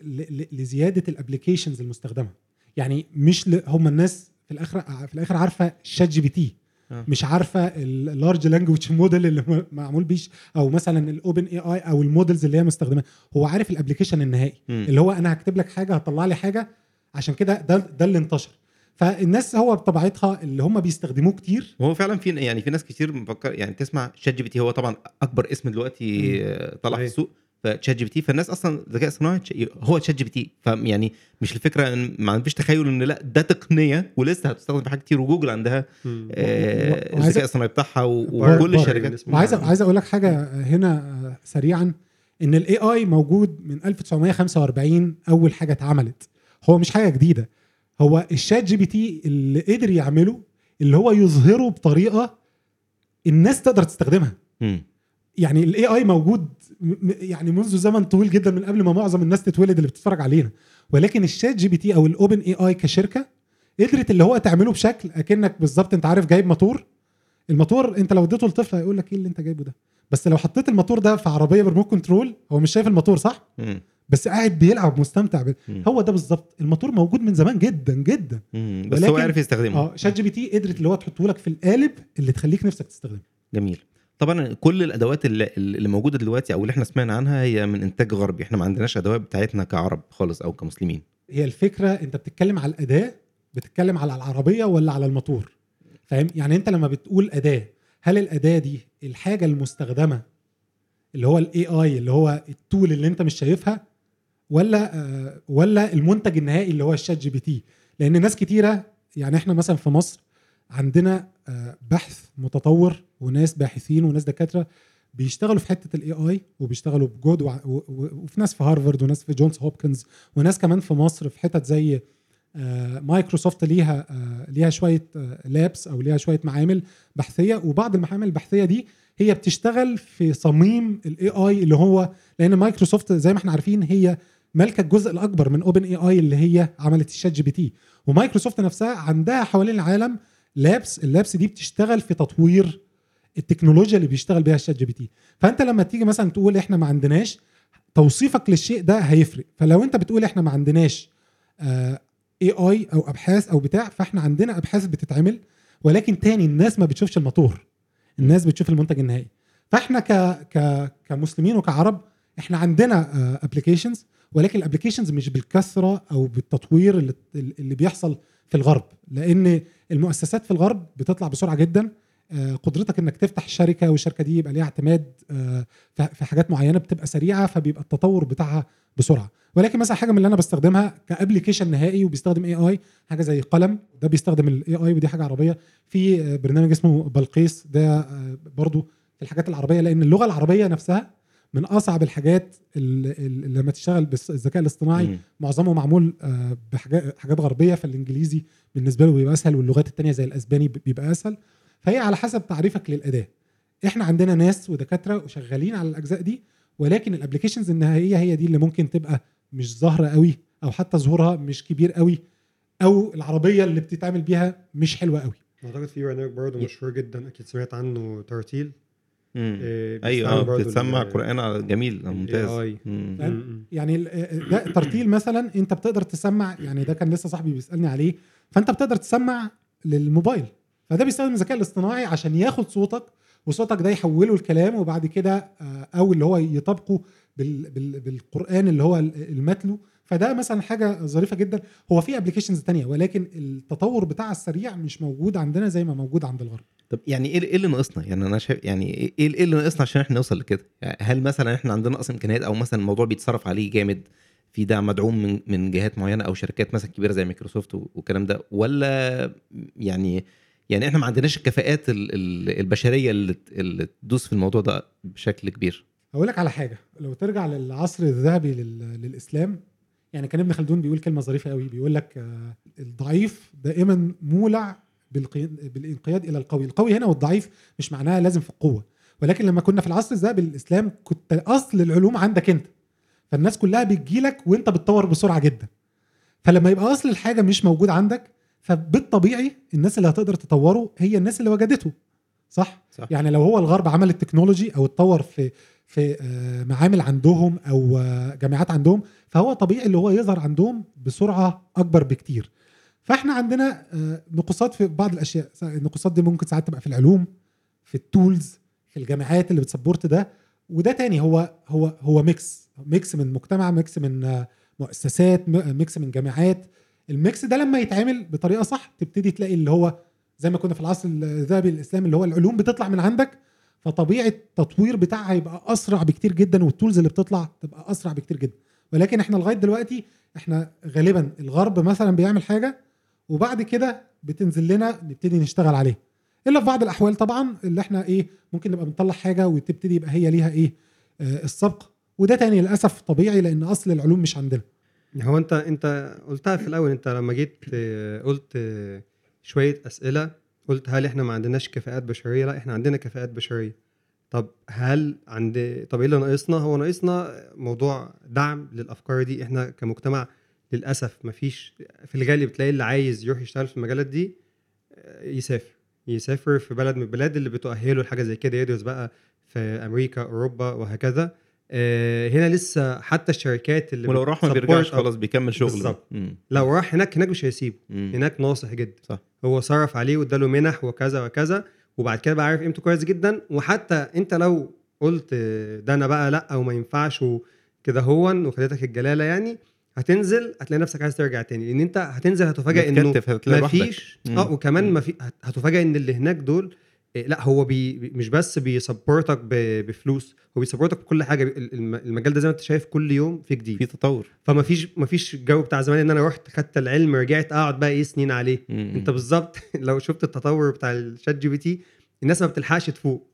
لزيادة ال applications المستخدمة يعني مش هم الناس في الآخر في الآخر عارفة ChatGPT آه. مش عارفة ال large language model اللي معمول بيش أو مثلا ال OpenAI أو ال models اللي هي مستخدمة هو عارف ال application النهائي. اللي هو أنا هكتب لك حاجة هطلع لي حاجة عشان كده ده ده اللي انتشر فالناس هو بطبيعتها اللي هم بيستخدموه كتير. وهو فعلا في يعني في ناس كتير مفكر يعني تسمع ChatGPT هو طبعا أكبر اسم دلوقتي طلع في. السوق. ف ChatGPT فالناس أصلا الذكاء الصناعي تش- هو ChatGPT فيعني مش الفكرة إن ما عنديش تخيل إن لأ ده تقنية ولسه هتستخدم في حاجات كتير وجوجل عندها. آه، الذكاء الصناعي بتاعها وكل الشركات. وعايز عايز أقول لك حاجة هنا آه، سريعا. إن ال AI موجود من 1945 أول حاجة اتعملت. هو مش حاجة جديدة. هو ال ChatGPT اللي قدر يعمله اللي هو يظهره بطريقة الناس تقدر تستخدمها. مم. يعني ال AI موجود م- م- يعني منذ زمن طويل جدا من قبل ما معظم الناس تتولد اللي بتتفرج علينا. ولكن ال ChatGPT أو ال OpenAI كشركة قدرت اللي هو تعمله بشكل أكنك بالظبط أنت عارف جايب موتور الموتور أنت لو اديته لطفل هيقول لك إيه اللي أنت جايبه ده؟ بس لو حطيت الموتور ده في عربية ب remote control هو مش شايف الموتور صح؟ مم. بس قاعد بيلعب مستمتع ب... مم. هو ده بالظبط. الموتور موجود من زمان جدا جدا. مم. بس هو عارف يستخدمه. آه ChatGPT قدرت اللي هو تحطه لك في القالب اللي تخليك نفسك تستخدمه. جميل. طبعا كل الأدوات اللي, اللي موجودة دلوقتي أو اللي إحنا سمعنا عنها هي من إنتاج غربي. إحنا ما عندناش أدوات بتاعتنا كعرب خالص أو كمسلمين. هي الفكرة أنت بتتكلم على الأداة بتتكلم على العربية ولا على الموتور؟ فاهم؟ يعني أنت لما بتقول أداة هل الأداة دي الحاجة المستخدمة اللي هو ال AI اللي هو ال tool اللي أنت مش شايفها؟ ولا آه ولا المنتج النهائي اللي هو ال ChatGPT. لأن ناس كتيرة يعني إحنا مثلا في مصر عندنا آه بحث متطور وناس باحثين وناس دكاترة بيشتغلوا في حتة ال AI وبيشتغلوا و- وفي ناس في هارفارد وناس في جونز هوبكنز وناس كمان في مصر في حتت زي آه، مايكروسوفت ليها ليها شوية labs أو ليها شوية معامل بحثية. وبعض المعامل البحثية دي هي بتشتغل في صميم ال AI اللي هو لأن مايكروسوفت زي ما إحنا عارفين هي مالكه الجزء الأكبر من OpenAI اللي هي عملت ال ChatGPT. ومايكروسوفت نفسها عندها حوالين العالم labs ال labs دي بتشتغل في تطوير التكنولوجيا اللي بيشتغل بيها ال ChatGPT. فأنت لما تيجي مثلا تقول إحنا ما عندناش توصيفك للشيء ده هيفرق. فلو أنت بتقول إحنا ما عندناش AI أو أبحاث أو بتاع فإحنا عندنا أبحاث بتتعمل ولكن تاني الناس ما بتشوفش الموتور. الناس بتشوف المنتج النهائي. فإحنا ك ك كمسلمين وكعرب إحنا عندنا applications ولكن ال applications مش بالكثرة أو بالتطوير اللي, اللي بيحصل في الغرب لأن المؤسسات في الغرب بتطلع بسرعة جدا. آه، قدرتك إنك تفتح شركة والشركة دي يبقى ليها اعتماد آه، في حاجات معينة بتبقى سريعة فبيبقى التطور بتاعها بسرعة. ولكن مثلا حاجة من اللي أنا بستخدمها ك application نهائي وبيستخدم AI حاجة زي قلم ده بيستخدم ال AI ودي حاجة عربية. في آه، برنامج اسمه بلقيس ده برضو في الحاجات العربية لأن اللغة العربية نفسها من أصعب الحاجات اللي لما تشتغل بالذكاء الاصطناعي. مم. معظمه معمول بحاجات حاجات غربية فالإنجليزي بالنسبة له بيبقى أسهل واللغات التانية زي الأسباني بيبقى أسهل. فهي على حسب تعريفك للأداة. إحنا عندنا ناس ودكاترة وشغالين على الأجزاء دي ولكن الابلكيشنز النهائية هي دي اللي ممكن تبقى مش ظاهرة قوي أو حتى ظهورها مش كبير قوي أو العربية اللي بتتعامل بيها مش حلوة قوي. أعتقد في برنامج برضه مشهور جدا أكيد سمعت عنه ترتيل. إيه أيوه آه بتسمع قرآن جميل ممتاز. يعني ده ترتيل مثلا أنت بتقدر تسمع يعني ده كان لسه صاحبي بيسألني عليه فأنت بتقدر تسمع للموبايل. فده بيستخدم الذكاء الاصطناعي عشان ياخد صوتك وصوتك ده يحوله الكلام وبعد كده آه، أو اللي هو يطابقه بالقرآن اللي هو المتلو. فده مثلا حاجة ظريفة جدا. هو في applications تانية ولكن التطور بتاعها السريع مش موجود عندنا زي ما موجود عند الغرب. طب يعني إيه, إيه اللي ناقصنا؟ يعني أنا شايف يعني إيه إيه اللي ناقصنا عشان إحنا نوصل لكده؟ يعني هل مثلا إحنا عندنا أصلا إمكانيات أو مثلا الموضوع بيتصرف عليه جامد في دعم مدعوم من من جهات معينة أو شركات مثلا كبيرة زي مايكروسوفت والكلام ده؟ ولا يعني يعني إحنا ما عندناش الكفاءات البشرية اللي, اللي تدوس في الموضوع ده بشكل كبير. أقول لك على حاجة. لو ترجع للعصر الذهبي للإسلام يعني كان ابن خلدون بيقول كلمة ظريفة قوي بيقول لك آه، الضعيف دائما مولع بالانقياد إلى القوي. القوي هنا والضعيف مش معناها لازم في القوة. ولكن لما كنا في العصر الذهبي للاسلام كنت أصل العلوم عندك أنت. فالناس كلها بتجيلك وأنت بتطور بسرعة جدا. فلما يبقى أصل الحاجة مش موجود عندك فبالطبيعي الناس اللي هتقدر تطوره هي الناس اللي وجدته. صح؟, صح. يعني لو هو الغرب عمل ال technology أو اتطور في في آه، معامل عندهم أو آه، جامعات عندهم فهو طبيعي اللي هو يظهر عندهم بسرعة أكبر بكتير. فاحنا عندنا آه، نقصات في بعض الأشياء. النقصات دي ممكن ساعات تبقى في العلوم في ال tools في الجامعات اللي بت support ده. وده تاني هو هو هو mix mix من مجتمع mix من مؤسسات mix من جامعات. ال mix ده لما يتعمل بطريقة صح تبتدي تلاقي اللي هو زي ما كنا في العصر الذهبي الإسلامي اللي هو العلوم بتطلع من عندك. فطبيعة التطوير بتاعها هيبقى أسرع بكتير جدا والتولز اللي بتطلع تبقى أسرع بكتير جدا. ولكن إحنا لغاية دلوقتي إحنا غالبا الغرب مثلا بيعمل حاجة وبعد كده بتنزل لنا نبتدي نشتغل عليه. إلا في بعض الأحوال طبعا اللي إحنا إيه ممكن نبقى بنطلع حاجة وتبتدي يبقى هي ليها إيه آه السبق. وده تاني للأسف طبيعي لأن أصل العلوم مش عندنا. هو أنت أنت قلتها في الأول أنت لما جيت آه، قلت آه، شوية أسئلة قلت هل إحنا ما عندناش كفاءات بشرية؟ لا إحنا عندنا كفاءات بشرية. طب هل عند طب إيه اللي ناقصنا؟ هو ناقصنا موضوع دعم للأفكار دي إحنا كمجتمع. للأسف ما فيش في الغالب تلاقي اللي عايز يروح يشتغل في المجالات دي آه، يسافر يسافر في بلد من البلاد اللي بتؤهله لحاجة زي كده يدرس بقى في أمريكا أوروبا وهكذا. آه، هنا لسه حتى الشركات اللي ولو راح ما بيرجعش خلاص بيكمل شغل بالظبط. لو راح هناك هناك مش هيسيبه. هناك ناصح جدا. صح. هو صرف عليه واداله منح وكذا وكذا وبعد كده بقى عارف قيمته كويس جدا. وحتى أنت لو قلت ده أنا بقى لأ وما ينفعش وكده هو وخدتك الجلالة يعني هتنزل هتلاقي نفسك عايز ترجع تاني لأن أنت هتنزل هتفاجئ إنه ما فيش آه وكمان ما في هتفاجئ إن اللي هناك دول إيه، لأ هو بي مش بس بي support ك بفلوس هو بي support ك بكل حاجة المجال ده زي ما أنت شايف كل يوم في جديد. في تطور. فما فيش ما فيش الجو بتاع زمان إن أنا رحت خدت العلم رجعت أقعد بقى إيه سنين عليه. مم. أنت بالظبط لو شفت التطور بتاع ال ChatGPT الناس ما بتلحقش تفوق.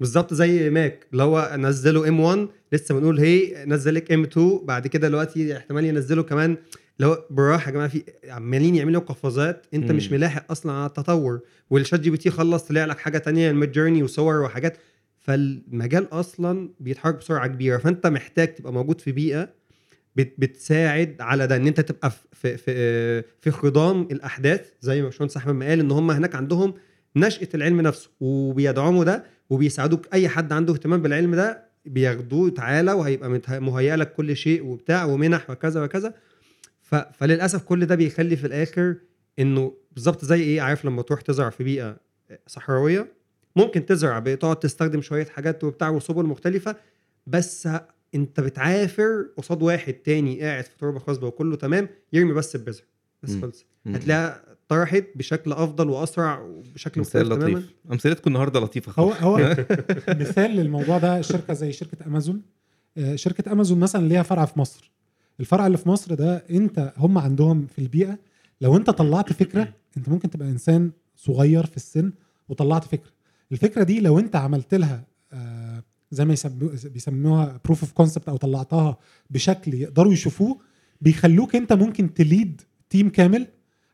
بالظبط زي ماك اللي هو نزله M1 لسه بنقول هي نزل لك M2 بعد كده دلوقتي احتمال ينزله كمان اللي هو بالراحة يا جماعة في عمالين يعملوا قفزات أنت مم. مش ملاحق أصلا على التطور وال ChatGPT خلص طلع لك حاجة تانية ال Midjourney وصور وحاجات فالمجال أصلا بيتحرك بسرعة كبيرة فأنت محتاج تبقى موجود في بيئة بتساعد على ده إن أنت تبقى في في في خضم الأحداث زي ما باشمهندس احمد ما قال إن هم هناك عندهم نشأة العلم نفسه وبيدعموا ده وبيساعدوك أي حد عنده اهتمام بالعلم ده بياخدوه تعالى وهيبقى مهيئ لك كل شيء وبتاع ومنح وكذا وكذا ف... فللأسف كل ده بيخلي في الآخر إنه بالظبط زي إيه عارف لما تروح تزرع في بيئة صحراوية ممكن تزرع تقعد تستخدم شوية حاجات وبتاع وسبل مختلفة بس أنت بتعافر قصاد واحد تاني قاعد في تربة خصبه وكله تمام يرمي بس البذر بس مم. خلص مم. هتلاقيها طرحت بشكل أفضل وأسرع وبشكل مثال مختلف تماما. لطيف أمثلتكم النهارده لطيفة. هو خالص هو مثال للموضوع ده شركة زي شركة أمازون. آه، شركة أمازون مثلا ليها فرع في مصر. الفرع اللي في مصر ده أنت هم عندهم في البيئة. لو أنت طلعت فكرة أنت ممكن تبقى إنسان صغير في السن وطلعت فكرة. الفكرة دي لو أنت عملت لها آه، زي ما يسمو- بيسموها proof of concept أو طلعتها بشكل يقدروا يشوفوه بيخلوك أنت ممكن تليد تيم كامل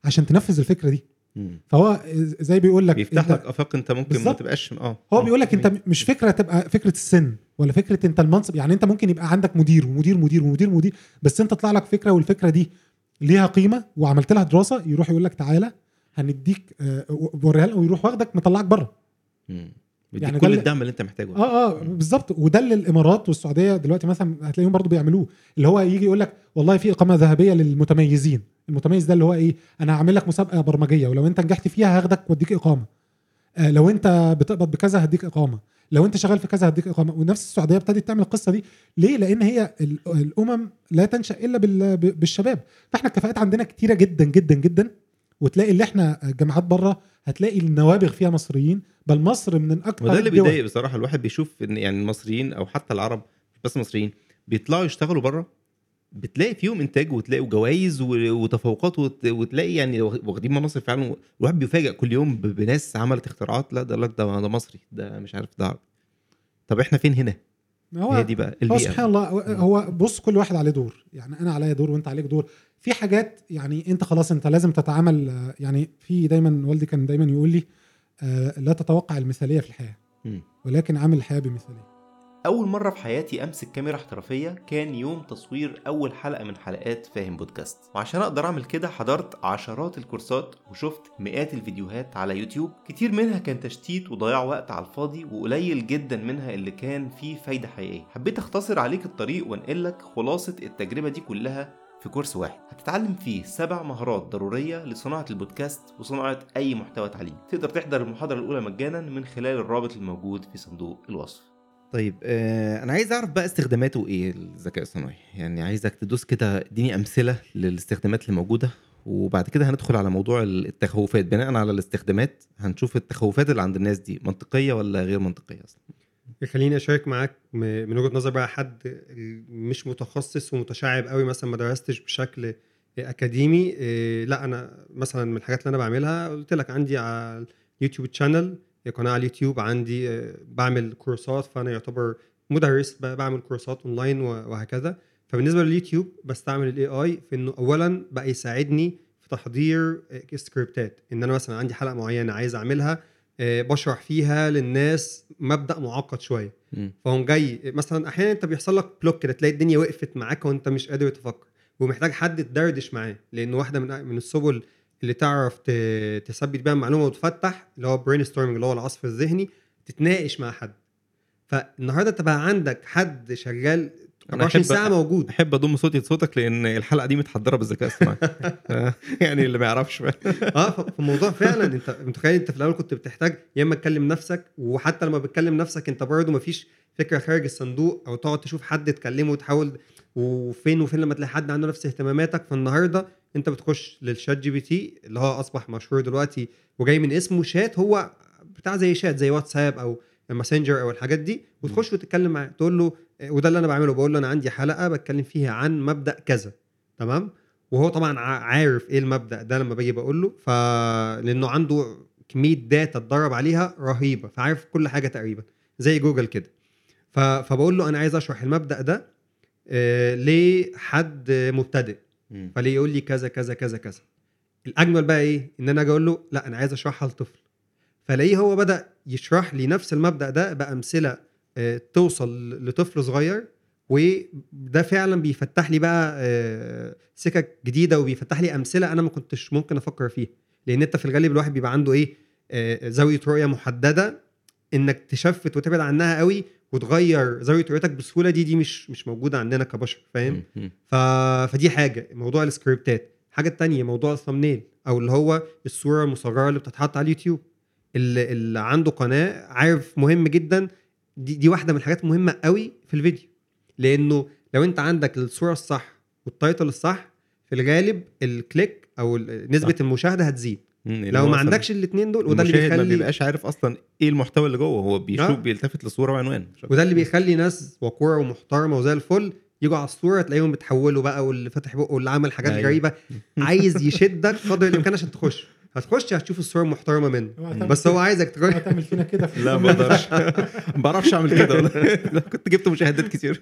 عشان تنفذ الفكرة دي. مم. فهو زي بيقول لك بيفتح لك آفاق أنت ممكن ما. تبقاش آه. هو آه. بيقول لك أنت مش فكرة تبقى فكرة السن ولا فكرة أنت المنصب. يعني أنت ممكن يبقى عندك مدير ومدير مدير ومدير مدير بس أنت طلع لك فكرة والفكرة دي ليها قيمة وعملت لها دراسة يروح يقول لك تعالى هنديك آه، وريها لنا ويروح واخدك مطلعك بره. يعني كل الدعم اللي أنت محتاجه. آه آه بالظبط. وده اللي الإمارات والسعودية دلوقتي مثلا هتلاقيهم برضو بيعملوه اللي هو يجي يقول لك والله في إقامة ذهبية للمتميزين. المتميز ده اللي هو إيه أنا هعمل لك مسابقة برمجية ولو أنت نجحت فيها هاخدك وأديك إقامة. آه لو أنت بتقبض بكذا هديك إقامة. لو أنت شغال في كذا هديك إقامة. ونفس السعودية ابتدت تعمل القصة دي. ليه؟ لأن هي ال- الأمم لا تنشأ إلا بالشباب. فإحنا الكفاءات عندنا كتيرة جدا جدا جدا. وتلاقي اللي إحنا جامعات بره هتلاقي النوابغ فيها مصريين. بل مصر من أكثر وده اللي. بيضايق بصراحة. الواحد بيشوف إن يعني المصريين أو حتى العرب مش بس المصريين بيطلعوا يشتغلوا بره بتلاقي فيهم إنتاج وتلاقي جوائز وتفوقات وت- وتلاقي يعني واخدين مناصب فعلا والواحد بيفاجئ كل يوم بناس عملت اختراعات لا ده لا ده ده مصري ده مش عارف ده عربي. طب إحنا فين هنا؟ هو هي دي بقى هو سبحان الله هو بص كل واحد عليه دور. يعني أنا عليا دور وأنت عليك دور. في حاجات يعني أنت خلاص أنت لازم تتعامل يعني في دايما والدي كان دايما يقول لي آه، لا تتوقع المثالية في الحياة. ولكن عامل الحياة بمثالية. أول مرة في حياتي أمسك كاميرا احترافية كان يوم تصوير أول حلقة من حلقات فاهم بودكاست. وعشان أقدر أعمل كده حضرت عشرات الكورسات وشفت مئات الفيديوهات على يوتيوب. كتير منها كان تشتيت وضياع وقت على الفاضي وقليل جدا منها اللي كان فيه فايدة حقيقية. حبيت أختصر عليك الطريق وأنقلك خلاصة التجربة دي كلها في كورس واحد. هتتعلم فيه سبع مهارات ضرورية لصناعة البودكاست وصناعة أي محتوى تعليمي. تقدر تحضر المحاضرة الأولى مجانا من خلال الرابط الموجود في صندوق الوصف. طيب آه أنا عايز أعرف بقى استخداماته إيه الذكاء الصناعي؟ يعني عايزك تدوس كده اديني أمثلة للاستخدامات اللي موجودة وبعد كده هندخل على موضوع التخوفات. بناء على الاستخدامات هنشوف التخوفات اللي عند الناس دي منطقية ولا غير منطقية أصلا؟ خليني أشارك معاك من وجهة نظر بقى حد مش متخصص ومتشعب قوي مثلا ما درستش بشكل أكاديمي إيه، لا أنا مثلا من الحاجات اللي أنا بعملها قلت لك عندي على ال YouTube channel قناه على اليوتيوب عندي آه، بعمل كورسات فأنا يعتبر مدرس بعمل كورسات أونلاين وهكذا. فبالنسبة لليوتيوب بستعمل ال AI في إنه اولا بقى يساعدني في تحضير آه، سكريبتات إن أنا مثلا عندي حلقة معينة عايز أعملها آه، بشرح فيها للناس مبدأ معقد شوية. فهم جاي مثلا أحيانا أنت بيحصل لك block كده تلاقي الدنيا وقفت معاك وأنت مش قادر تفكر ومحتاج حد تدردش معاه لأن واحدة من من السبل اللي تعرف تثبت بيها المعلومه وتفتح اللي هو brainstorming اللي هو العصف الذهني تتناقش مع حد. فالنهاردة أنت بقى عندك حد شغال أنا 24 أحب- ساعة موجود. أحب أضم صوتي لصوتك لأن الحلقة دي متحضرة بالذكاء الصناعي آه، يعني اللي ما يعرفش. آه فالموضوع فعلا أنت متخيل أنت في الأول كنت بتحتاج يا إما تكلم نفسك وحتى لما بتكلم نفسك أنت برضه مفيش فكرة خارج الصندوق أو تقعد تشوف حد تكلمه وتحاول وفين وفين لما تلاقي حد عنده نفس اهتماماتك فالنهارده انت بتخش لل ChatGPT اللي هو أصبح مشهور دلوقتي وجاي من اسمه شات هو بتاع زي شات زي واتساب أو ماسنجر أو الحاجات دي وتخش وتتكلم معاه تقول له وده اللي أنا بعمله بقول له أنا عندي حلقة بتكلم فيها عن مبدأ كذا تمام؟ وهو طبعا عارف إيه المبدأ ده لما باجي بقول له ف لأنه عنده كمية data اتدرب عليها رهيبة فعارف كل حاجة تقريبا زي جوجل كده. ف... فبقول له أنا عايز أشرح المبدأ ده لحد مبتدئ. فليه يقول لي كذا كذا كذا كذا. الأجمل بقى إيه؟ إن أنا أجي أقول له لا أنا عايز اشرحها لطفل. فلاقيه هو بدأ يشرح لي نفس المبدأ ده بأمثلة آه، توصل لطفل صغير وده فعلا بيفتح لي بقى آه، سكك جديدة وبيفتح لي أمثلة أنا ما كنتش ممكن أفكر فيها. لأن أنت في الغالب الواحد بيبقى عنده إيه؟ آه، زاوية رؤية محددة إنك تشفت وتبعد عنها قوي وتغير زاويه رؤيتك بسهولة دي دي مش مش موجودة عندنا كبشر فاهم. ف... فدي حاجة موضوع السكريبتات. حاجة التانية موضوع ال thumbnail أو اللي هو الصورة المصغرة اللي بتتحط على اليوتيوب. اللي, اللي عنده قناة عارف مهم جدا دي, دي واحدة من الحاجات مهمة قوي في الفيديو. لأنه لو أنت عندك الصورة الصح وال title الصح في الغالب ال click أو نسبة صح. المشاهدة هتزيد. لو ما عندكش الاثنين دول وده اللي المشاهد ما بيخلي بيبقاش عارف أصلا إيه المحتوى اللي جوه هو بيشوف آه. بيلتفت لصورة وعنوان وده اللي بيخلي ناس وقوره ومحترمة وزي الفل يجوا على الصورة تلاقيهم بتحولوا بقى واللي فاتح بقه واللي عمل حاجات أيوة. غريبة عايز يشدك قدر الإمكان عشان تخش هتخش هتشوف الصورة المحترمه منه. بس هو. عايزك اوعى تخش تعمل فينا كده في لا ما أقدرش. ما بعرفش أعمل كده كنت جبت مشاهدات كتير.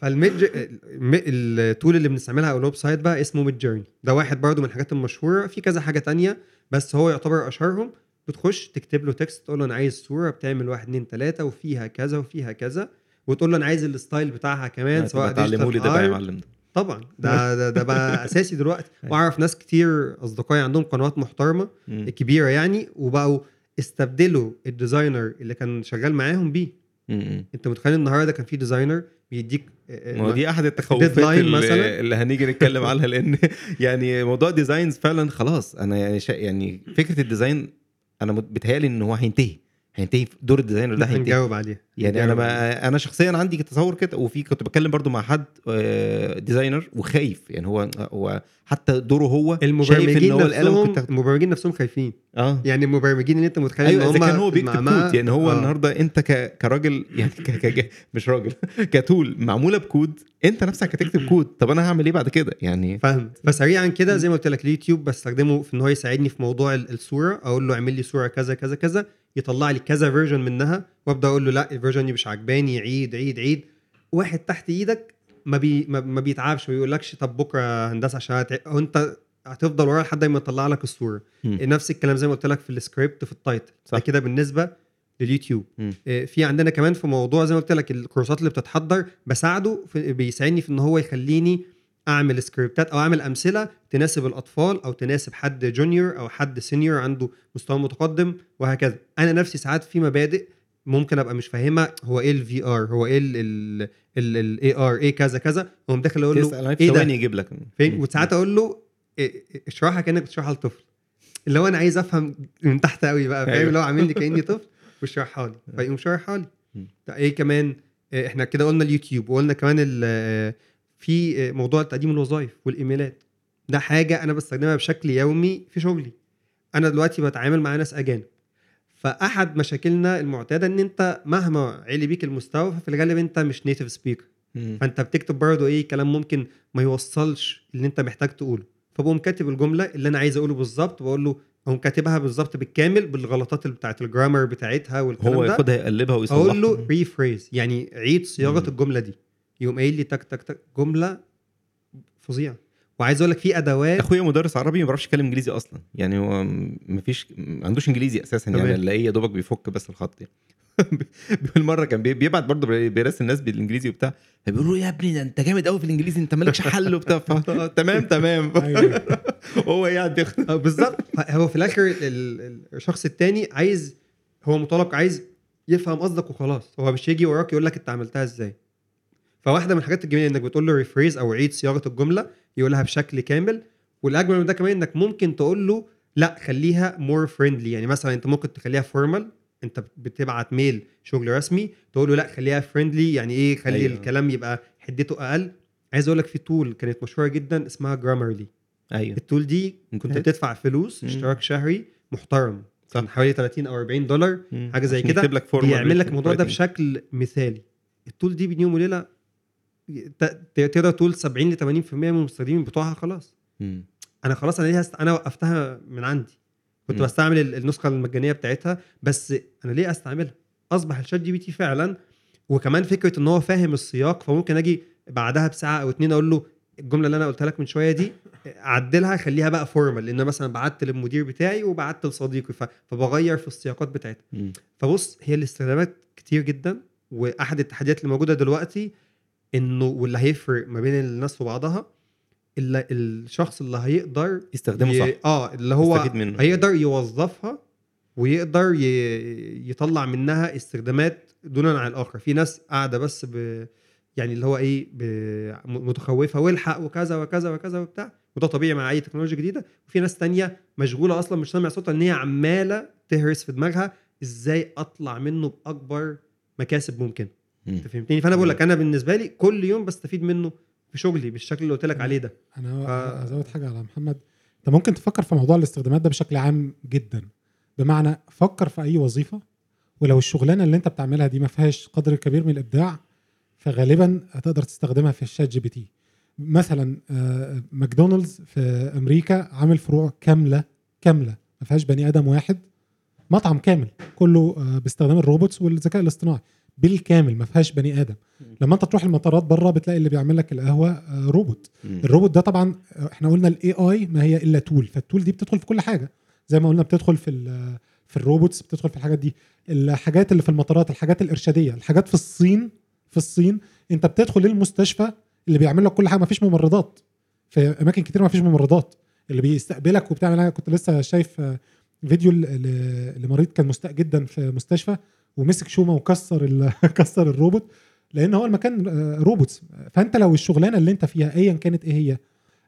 فالميد الم- ال tool اللي بنستعملها أو ال website بقى اسمه Midjourney ده واحد برضو من الحاجات المشهورة. في كذا حاجة تانية بس هو يعتبر أشهرهم. بتخش تكتب له text تقول له أنا عايز صورة بتعمل واحد اتنين تلاتة وفيها كذا وفيها كذا. وتقول له أنا عايز ال style بتاعها كمان سواء تعلموا لي ده بقى يا. معلم. ده طبعا ده ده, ده بقى أساسي دلوقتي وأعرف ناس كتير أصدقائي عندهم قنوات محترمة. كبيرة يعني وبقوا استبدلوا ال designer اللي كان شغال معاهم بيه. أنت متخيل النهارده كان في designer بيديك آه، ما هو دي أحد التخوفات اللي, مثلاً. اللي هنيجي نتكلم عنها لأن يعني موضوع ال designs فعلا خلاص أنا يعني يعني فكرة ال design أنا بيتهيألي إن هو هينتهي هينتهي دور ال designer ده هينتهي. هنجاوب عليها يعني أنا ما أنا شخصيا عندي تصور كده وفي كنت بتكلم برضو مع حد آه، designer وخايف. يعني هو هو حتى دوره هو شايف إن هو نفسهم المبرمجين نفسهم خايفين. آه. يعني المبرمجين اللي أنت متخيل أيوه إن إذا كان هو بيكتب كود يعني هو آه. النهارده أنت ك... كراجل يعني ك... ك... مش راجل ك tool معمولة بكود أنت نفسك هتكتب كود. طب أنا هعمل إيه بعد كده؟ يعني فاهم. فسريعا كده زي ما قلت لك اليوتيوب بستخدمه في إن هو يساعدني في موضوع ال- الصورة. أقول له اعمل لي صورة كذا كذا كذا. يطلع لي كذا version منها وأبدأ أقول له لأ ال version دي مش عجباني عيد عيد عيد واحد تحت إيدك ما بي ما, بيتعبش ما بيقولكش طب بكرة هندسة عشان هت... هو أنت هتفضل وراه لحد ما يطلع لك الصورة مم. نفس الكلام زي ما قلت لك في السكريبت في ال title صح. ده كده بالنسبة لليوتيوب. آه، في عندنا كمان في موضوع زي ما قلت لك الكورسات اللي بتتحضر بساعده في بيساعدني في إن هو يخليني أعمل سكريبتات أو أعمل أمثلة تناسب الأطفال أو تناسب حد junior أو حد senior عنده مستوى متقدم وهكذا. أنا نفسي ساعات في مبادئ ممكن أبقى مش فاهمها هو إيه ال VR هو إيه ال AR إيه كذا كذا أقوم داخل أقول له إيه ده؟ يجيب لك. فين. وساعات أقول له اشرحها كأنك بتشرحها لطفل. اللي هو أنا عايز أفهم من تحت قوي بقى فاهم؟ أيوة. اللي هو عامل لي كأني طفل واشرحها لي. فيقوم شارحها لي. طيب إيه كمان؟ إيه، إحنا كده قلنا اليوتيوب وقلنا كمان في آه، موضوع تقديم الوظائف والإيميلات. ده حاجة أنا بستخدمها بشكل يومي في شغلي. أنا دلوقتي بتعامل مع ناس أجانب. فأحد مشاكلنا المعتادة إن أنت مهما علي بيك المستوى ففي الغالب أنت مش native speaker. فأنت بتكتب برضه إيه كلام ممكن ما يوصلش اللي أنت محتاج تقوله. فبقوم كاتب الجملة اللي أنا عايز أقوله بالظبط وأقول له أقوم كاتبها بالظبط بالكامل بالغلطات اللي بتاعت ال grammar بتاعتها والكلام هو ده. ياخدها يقلبها ويصلحها. أقول له rephrase يعني عيد صياغة. الجملة دي. يقوم قايل لي تك تك تك جملة فظيعة. وعايز أقول لك في أدوات أخويا مدرس عربي ما بيعرفش يتكلم إنجليزي أصلا. يعني هو ما فيش ما عندوش إنجليزي أساسا يعني. الاقيه يا دوبك بيفك بس الخط يعني. بيقول مره كان بي- بيبعت برضه بي- بيراسل الناس بالإنجليزي وبتاع. فبيقولوا يا ابني ده أنت جامد قوي في الإنجليزي أنت مالكش حل وبتاع. ف- تمام تمام. أيوة. هو قاعد آه، بالظبط. هو في الآخر ال- ال- الشخص التاني عايز هو مطالب عايز يفهم قصدك وخلاص. هو مش يجي وراك يقول لك أنت عملتها إزاي. فواحدة من الحاجات الجميلة إنك بتقول له rephrase أو عيد صياغة الجملة يقولها بشكل كامل والأجمل من ده كمان إنك ممكن تقول له لأ خليها more friendly يعني مثلا أنت ممكن تخليها formal أنت بتبعت mail شغل رسمي تقول له لأ خليها friendly يعني إيه خلي أيوة. أيوه. الكلام يبقى حدته أقل عايز أقول لك في tool كانت مشهورة جدا اسمها Grammarly أيوه ال tool دي كنت بتدفع فلوس مم. اشتراك شهري محترم صح. كان حوالي 30 أو 40 دولار مم. حاجة زي كده بيعمل لك الموضوع ده writing. بشكل مثالي ال tool دي بين يوم وليلة تقدر تقول 70 ل 80% من المستخدمين بتوعها خلاص مم. أنا خلاص أنا ليه هست... أنا وقفتها من عندي كنت مم. بستعمل ال- النسخة المجانية بتاعتها بس أنا ليه أستعملها أصبح ال ChatGPT فعلا وكمان فكرة إن هو فاهم السياق فممكن أجي بعدها بساعة أو اتنين أقول له الجملة اللي أنا قلتها لك من شوية دي أعدلها خليها بقى formal لأن مثلا بعت للمدير بتاعي وبعت لصديقي ف... فبغير في السياقات بتاعتها. فبص هي الاستخدامات كتير جدا وأحد التحديات اللي موجودة دلوقتي إنه واللي هيفرق ما بين الناس وبعضها اللي الشخص اللي هيقدر يستخدمه ي- صح آه اللي هو منه. هيقدر يوظفها ويقدر ي- يطلع منها استخدامات دونا عن الآخر في ناس قاعدة بس ب يعني اللي هو إيه ب- متخوفة والحق وكذا وكذا وكذا وبتاع وده طبيعي مع أي تكنولوجيا جديدة وفي ناس تانية مشغولة أصلا مش سامع صوتها إن هي عمالة تهرس في دماغها إزاي أطلع منه بأكبر مكاسب ممكن مم. أنت فهمتني؟ فأنا بقول لك أنا بالنسبة لي كل يوم بستفيد منه في شغلي بالشكل اللي قلت لك عليه ده. أنا ف- حاجة على محمد. أنت ممكن تفكر في موضوع الاستخدامات ده بشكل عام جدا. بمعنى فكر في أي وظيفة ولو الشغلانة اللي أنت بتعملها دي ما فيهاش قدر كبير من الإبداع فغالبا هتقدر تستخدمها في ال ChatGPT. مثلا آه، ماكدونالدز في أمريكا عامل فروع كاملة كاملة. ما فيهاش بني آدم واحد. مطعم كامل. كله آه، باستخدام ال robots والذكاء الاصطناعي. بالكامل ما فيهاش بني آدم. لما انت تروح المطارات بره بتلاقي اللي بيعمل لك القهوة آه، روبوت. الروبوت ده طبعا إحنا قلنا ال AI ما هي إلا tool فال tool دي بتدخل في كل حاجة. زي ما قلنا بتدخل في ال- في ال robots بتدخل في الحاجات دي. الحاجات اللي في المطارات الحاجات الإرشادية الحاجات في الصين في الصين انت بتدخل للمستشفى اللي بيعمل لك كل حاجة ما فيش ممرضات. في أماكن كتير ما فيش ممرضات. اللي بيستقبلك وبتعمل أنا كنت لسه شايف آه، فيديو لمريض كان مستاء جدا في مستشفى. ومسك شومة وكسر كسر الروبوت لأن هو المكان آه، robots. فأنت لو الشغلانة اللي أنت فيها ايا كانت إيه هي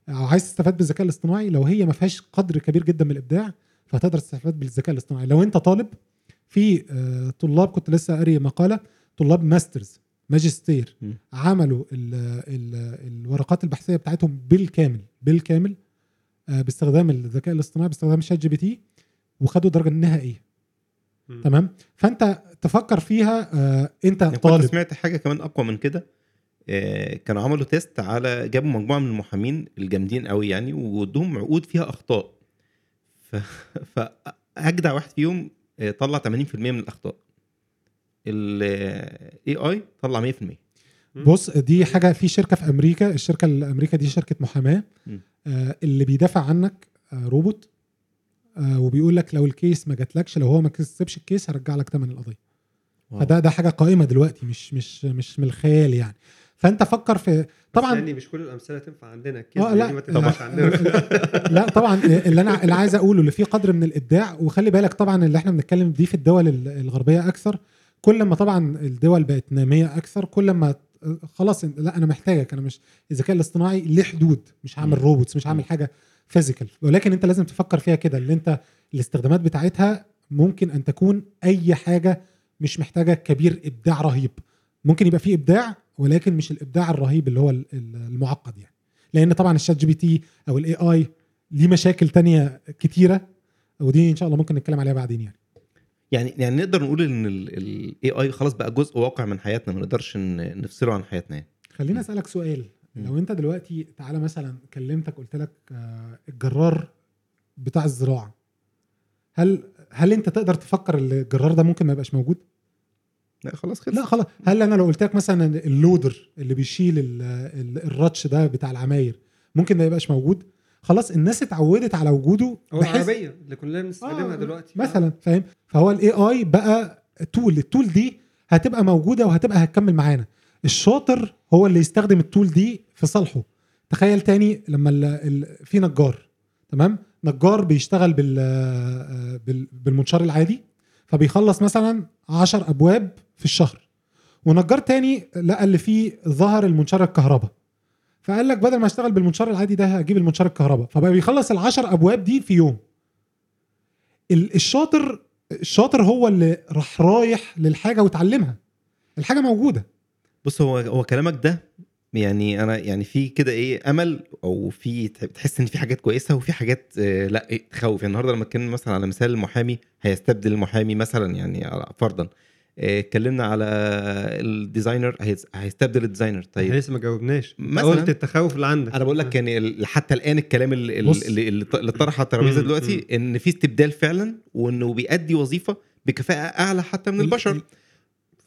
أو عايز تستفاد بالذكاء الاصطناعي لو هي ما فيهاش قدر كبير جدا من الإبداع فهتقدر تستفاد بالذكاء الاصطناعي. لو أنت طالب في آه، طلاب كنت لسه قاري مقالة طلاب masters ماجستير. عملوا ال ال الورقات البحثية بتاعتهم بالكامل بالكامل آه، باستخدام الذكاء الاصطناعي باستخدام ChatGPT وخدوا الدرجه النهائيه تمام؟ فأنت تفكر فيها آه، أنت كنت طالب. سمعت حاجة كمان أقوى من كده آه، كانوا عملوا test على جابوا مجموعة من المحامين الجامدين قوي يعني وادوهم عقود فيها أخطاء. ف... فأجدع واحد فيهم آه، طلع 80% من الأخطاء. ال AI طلع 100% بص دي حاجة في شركة في أمريكا الشركة الأمريكا دي شركة محاماة. آه اللي بيدافع عنك آه روبوت. آه وبيقول لك لو ال case ما جاتلكش لو هو ما كسبش ال case هرجع لك ثمن القضية واو. فده ده حاجة قائمة دلوقتي مش مش مش من الخيال يعني فأنت فكر في طبعا يعني مش كل الأمثلة تنفع عندنا ال case آه، دي لا. ما تنفعش عندنا لا طبعا اللي أنا اللي عايز أقوله اللي فيه قدر من الإبداع وخلي بالك طبعا اللي إحنا بنتكلم دي في الدول ال- الغربية أكثر كل ما طبعا الدول بقت نامية أكثر كل ما خلاص لا أنا محتاجك أنا مش الذكاء الاصطناعي ليه حدود مش هعمل. robots مش هعمل. حاجة physical ولكن انت لازم تفكر فيها كده اللي انت الاستخدامات بتاعتها ممكن أن تكون أي حاجة مش محتاجة كبير إبداع رهيب. ممكن يبقى فيه إبداع ولكن مش الإبداع الرهيب اللي هو ال- ال- المعقد يعني. لأن طبعا ال ChatGPT أو ال AI ليه مشاكل تانية كتيرة ودي إن شاء الله ممكن نتكلم عليها بعدين يعني. يعني يعني نقدر نقول إن ال AI خلاص بقى جزء واقع من حياتنا ما نقدرش نفصله عن حياتنا يعني. خليني أسألك سؤال. مم. لو انت دلوقتي تعالى مثلا كلمتك قلت لك آه، الجرار بتاع الزراعة. هل هل انت تقدر تفكر ان الجرار ده ممكن ما يبقاش موجود؟ لا خلاص خلص لا خلاص. هل أنا لو قلت لك مثلا اللودر اللي بيشيل ال- ال- الراتش ده بتاع العماير ممكن ما يبقاش موجود؟ خلاص الناس اتعودت على وجوده هو العربية اللي كلنا بنستخدمها آه، دلوقتي. مثلا فاهم؟ فهو ال AI بقى تول التول دي هتبقى موجودة وهتبقى هتكمل معانا. الشاطر هو اللي يستخدم ال tool دي في صالحه. تخيل تاني لما ال ال في نجار تمام؟ نجار بيشتغل بال آه، بال- بالمنشار العادي فبيخلص مثلا 10 أبواب في الشهر. ونجار تاني لقى اللي فيه ظهر المنشار الكهرباء. فقال لك بدل ما أشتغل بالمنشار العادي ده هجيب المنشار الكهرباء. فبقى بيخلص العشر أبواب دي في يوم. ال- الشاطر الشاطر هو اللي راح رايح للحاجة وتعلمها. الحاجة موجودة. بص هو هو كلامك ده يعني أنا يعني في كده إيه أمل أو في تحس إن في حاجات كويسة وفي حاجات آه، لأ إيه تخوف. يعني النهارده لما اتكلم مثلا على مثال المحامي هيستبدل المحامي مثلا يعني على- فرضا. آه، اتكلمنا على ال designer هيستبدل ال designer طيب. لسه ما جاوبناش. قلت التخوف اللي عندك. أنا بقول لك يعني حتى الآن الكلام اللي. اللي, اللي اللي طرح على الترابيزه دلوقتي إن في استبدال فعلا وإنه بيأدي وظيفة بكفاءة أعلى حتى من ال- البشر.